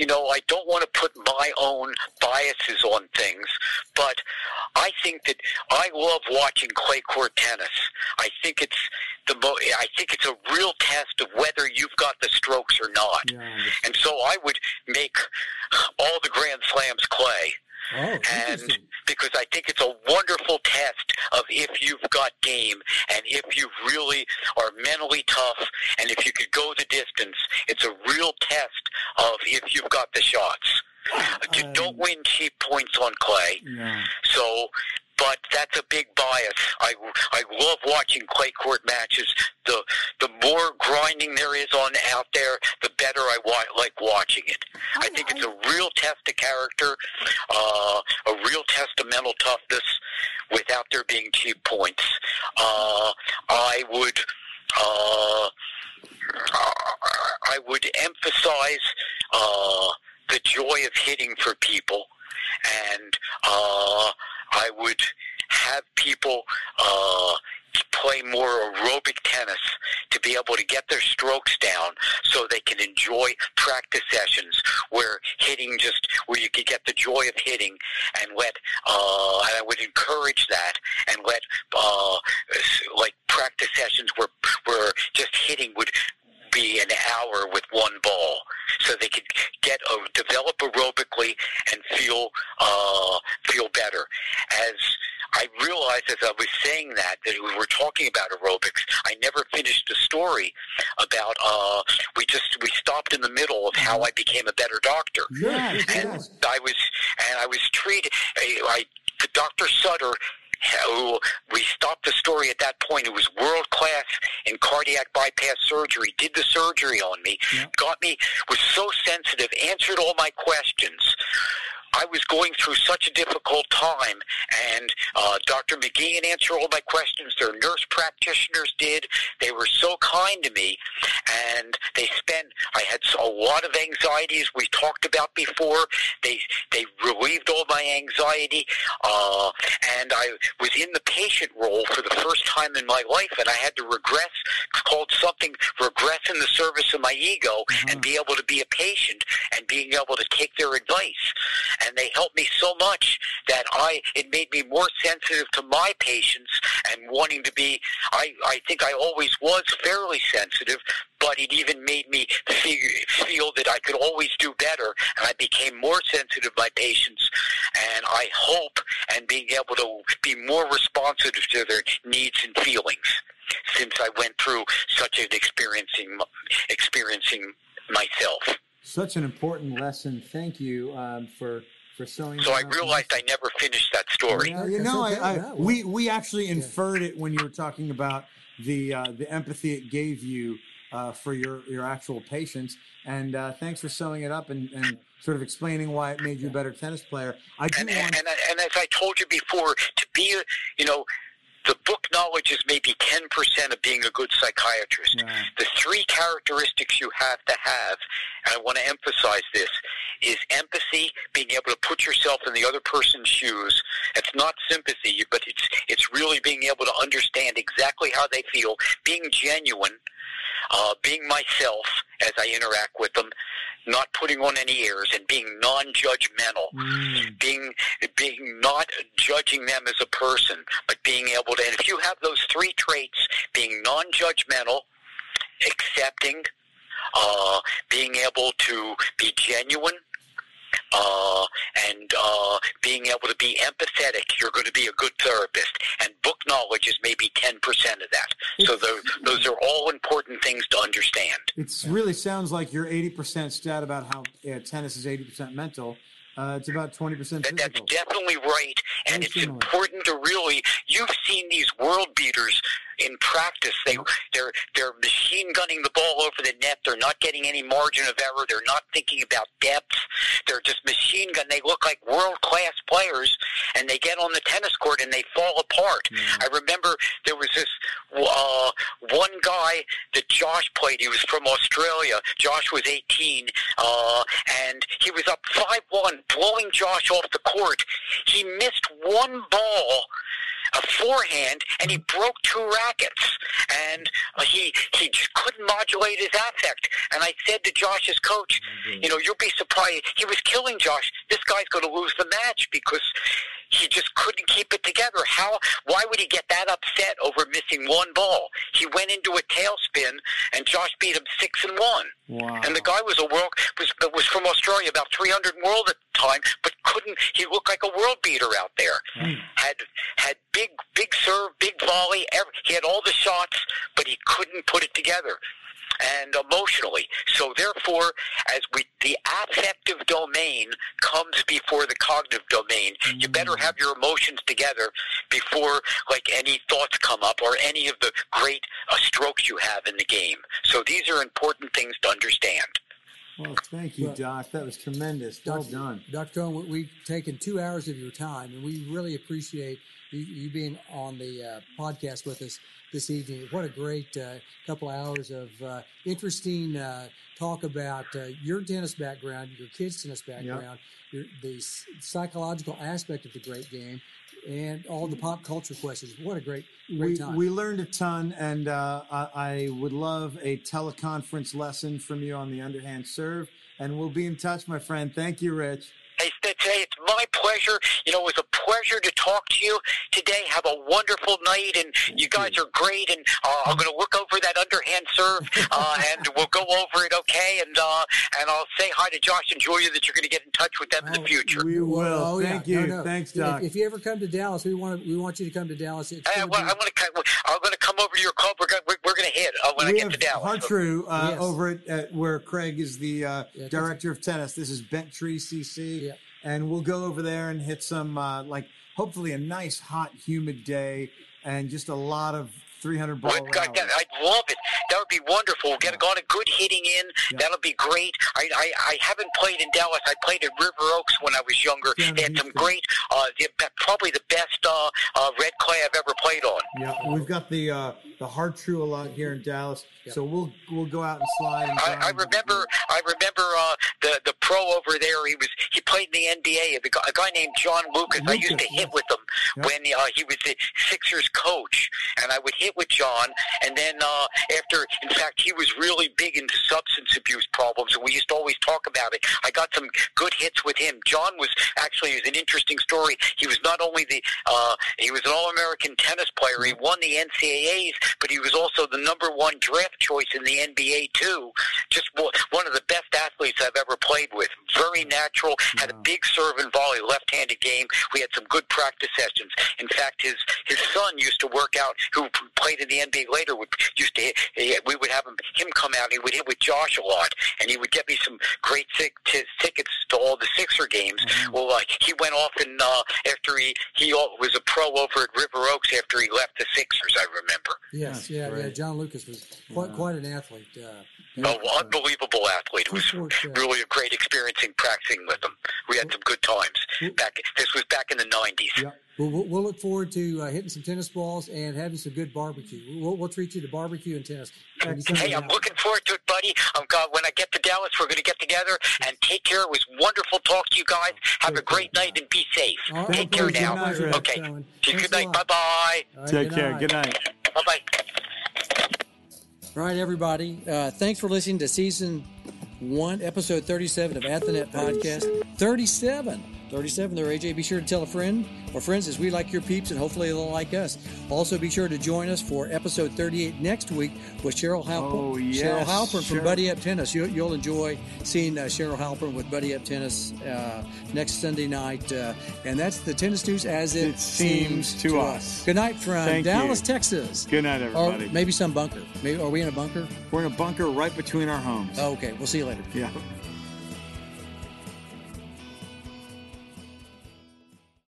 you know, I don't want to put my own biases on things, but I think that I love watching clay court tennis. I think it's the mo- I think it's a real test of whether you've got the strokes or not. Yeah, And so I would make all the Grand Slams clay. Oh, And because I think it's a wonderful test of if you've got game and if you really are mentally tough and if you could go the distance. It's a real test of if you've got the shots. You Um, don't win cheap points on clay. Yeah. So, but that's a big bias. I, I love watching clay court matches. The the more grinding there is on out there, the better I wa- like watching it. I think it's a real test of character, uh, a real test of mental toughness, without there being cheap points. Uh, I would. Uh, I would emphasize uh, the joy of hitting for people, and uh, I would have people uh, play more aerobic tennis to be able to get their strokes down so they can enjoy practice sessions where hitting just where you could get the joy of hitting and let uh, and I would encourage that and let uh, like practice sessions where where just hitting would be an hour with one ball, so they could get uh, develop aerobically and feel uh, feel better. As I realized as I was saying that that we were talking about aerobics, I never finished the story about uh, we just we stopped in the middle of how I became a better doctor Yes, and yes. I was and I was treated. I, I the Dr. Sutter, who we stopped the story at that point. It was world class in cardiac bypass surgery. Did the surgery on me, Yeah. got me, was so sensitive, answered all my questions. I was going through such a difficult time, and uh, Dr. McGeehan answered all my questions. Their nurse practitioners did. They were so kind to me, and they spent. I had a lot of anxieties we talked about before. They they relieved all my anxiety, uh, and I was in the patient role for the first time in my life, and I had to regress, called something regress in the service of my ego, and be able to be a patient and being able to take their advice and they helped me so much that I it made me more sensitive to my patients and wanting to be I I think I always was fairly sensitive but it even made me feel, that I could always do better and I became more sensitive to my patients and I hope and being able to be more responsive to their needs and feelings since I went through such an experiencing experiencing myself. Such an important lesson. Thank you um, for for sewing. So I realized I never finished that story. Yeah, you know, okay. I, I Yeah, well- we we actually inferred it when you were talking about the uh, the empathy it gave you uh, for your your actual patients. And uh, thanks for sewing it up and, and sort of explaining why it made you a better tennis player. I do and, want. and, and as I told you before, to be a, you know, the book knowledge is maybe 10% of being a good psychiatrist. Yeah. The three characteristics you have to have, and I want to emphasize this, is empathy, being able to put yourself in the other person's shoes. It's not sympathy, but it's it's really being able to understand exactly how they feel, being genuine, uh, being myself as I interact with them, not putting on any airs, and being non-judgmental Mm, being being not judging them as a person, but being able to. And if you have those three traits, being non-judgmental, accepting, uh, being able to be genuine. Uh, and uh, being able to be empathetic, you're going to be a good therapist. And book knowledge is maybe 10% of that. So tho- those are all important things to understand. it really sounds like your eighty percent stat about how uh, tennis is eighty percent mental. Uh, it's about twenty percent That, that's definitely right, and Very it's similar. important to really. You've seen these world beaters in practice. They they're they're machine gunning the ball over the net. They're not getting any margin of error. They're not thinking about depth. They're just machine gun. They look like world class players, and they get on the tennis court and they fall apart. I remember there was this uh, one guy that Josh played. He was from Australia. Josh was 18, uh, and he was up 5 1, blowing Josh off the court. He missed one ball a forehand, and he broke two rackets, and uh, he he just couldn't modulate his affect. And I said to Josh's coach, you know, you'll be surprised. He was killing Josh. This guy's going to lose the match because he just couldn't keep it together. How? Why would he get that upset over missing one ball? He went into a tailspin, and Josh beat him six and one. Wow. And the guy was a world was was from Australia, about 300 world at the time, but couldn't. He looked like a world beater out there. Had had big big serve, big volley. Every, he had all the shots, but he couldn't put it together. And emotionally, so therefore, as we the affective domain comes before the cognitive domain, you better have your emotions together before like any thoughts come up or any of the great uh, strokes you have in the game. So these are important things to understand. Well, thank you, Doc. That was tremendous. Well done. Dr. Cohen, we- we've taken two hours of your time, and we really appreciate you, you being on the uh, podcast with us this evening. What a great uh, couple hours of uh, interesting uh, talk about uh, your tennis background, your kids' tennis background, your, the s- psychological aspect of the great game, and all the pop culture questions. What a great, great We, time. we learned a ton, and uh, I, I would love a teleconference lesson from you on the underhand serve. And we'll be in touch, my friend. Thank you, Rich. Hey, St- today it's my pleasure. You know, it was a pleasure to talk to you today. Have a wonderful night, and you guys are great. And uh, I'm going to look over that underhand serve, uh, and we'll go over it, okay? And uh, and I'll say hi to Josh and Julia that you're going to get in touch with them in the Oh, future. We will. Oh. Thank No, you. no. Thanks, If- Doc. If, you ever come to Dallas, we want to, we want you to come to Dallas. It's Hey, gonna well, be- I'm going to I'm going to come over to your club. We're going we're, we're going to hit uh, when I get have to Dallas. Har-Tru uh, Yes. over at, at where Craig is the uh, Yeah, director of tennis. This is Bent Tree CC, Yeah. And we'll go over there and hit some uh, like hopefully a nice hot humid day and just a lot of 300 ball God, that- I'd love it. That would be wonderful. Get got a good hitting in. Yeah. That'll be great. I, I I haven't played in Dallas. I played at River Oaks when I was younger. In They had some great, uh, probably the best uh, uh, red clay I've ever played on. Yeah, we've got the uh, the Har-Tru a lot here in Dallas, Yeah. so we'll we'll go out and slide. And I, I remember. I remember uh, the the pro over there. He was he played in the NBA. A guy named John Lucas. I used to Lucas, hit with him Yeah. when uh, he was the Sixers coach, and I would hit with John. And then uh, after, in fact, he was really big into substance abuse problems, and we used to always talk about it. I got some good hits with him. John was actually it was an interesting story. He was not only the uh, he was an All American tennis player. He won the NCAA's, but he was also the number one draft choice in the NBA too. Just one one of the best athletes I've ever played with. Very natural. Had a big serve and volley, left-handed game. We had some good practice sessions. In fact, his his son used to work out. Who played in the NBA later would used to hit. We would have him him come out. He would hit with Josh a lot, and he would get me some great tic- t- tickets to all the Sixer games. Well, like he went off and uh, after he he was a pro over at River Oaks after he left the Sixers. I remember. Yes, That's yeah, yeah. John Lucas was quite quite an athlete. Uh, Oh, unbelievable athlete. It was Good really a great experience in practicing with him. We had some good times. Back this was back in the nineties. Yeah. Well, we'll, we'll look forward to uh, hitting some tennis balls and having some good barbecue. We'll, we'll treat you to barbecue and tennis. when you come to Hey, I'm Dallas. looking forward to it, buddy. I'm God. When I get to Dallas, we're going to get together and take care. It was wonderful talk to you guys. Have a great night and be safe. All right, Take care good now. night, Rick. Okay. Cohen. Good Thanks a night. Bye bye. All right, Take care. Good night. Bye bye. All right, everybody. Uh, thanks for listening to season one, episode 37 of At the Net Podcast. 37. 37 there, AJ. Be sure to tell a friend or friends as we like your peeps and hopefully they'll like us. Also, be sure to join us for episode 38 next week with Cheryl Halpern. Oh, yes, Cheryl Halpern from Cheryl. Buddy Up Tennis. You, you'll enjoy seeing uh, Cheryl Halpern with Buddy Up Tennis uh, next Sunday night. Uh, and that's the tennis news as it, It seems to us. Good night from Thank you. Dallas, Texas. Good night, Or everybody. maybe some bunker. Maybe are we in a bunker? We're in a bunker right between our homes. Oh, okay. We'll see you later. Yeah.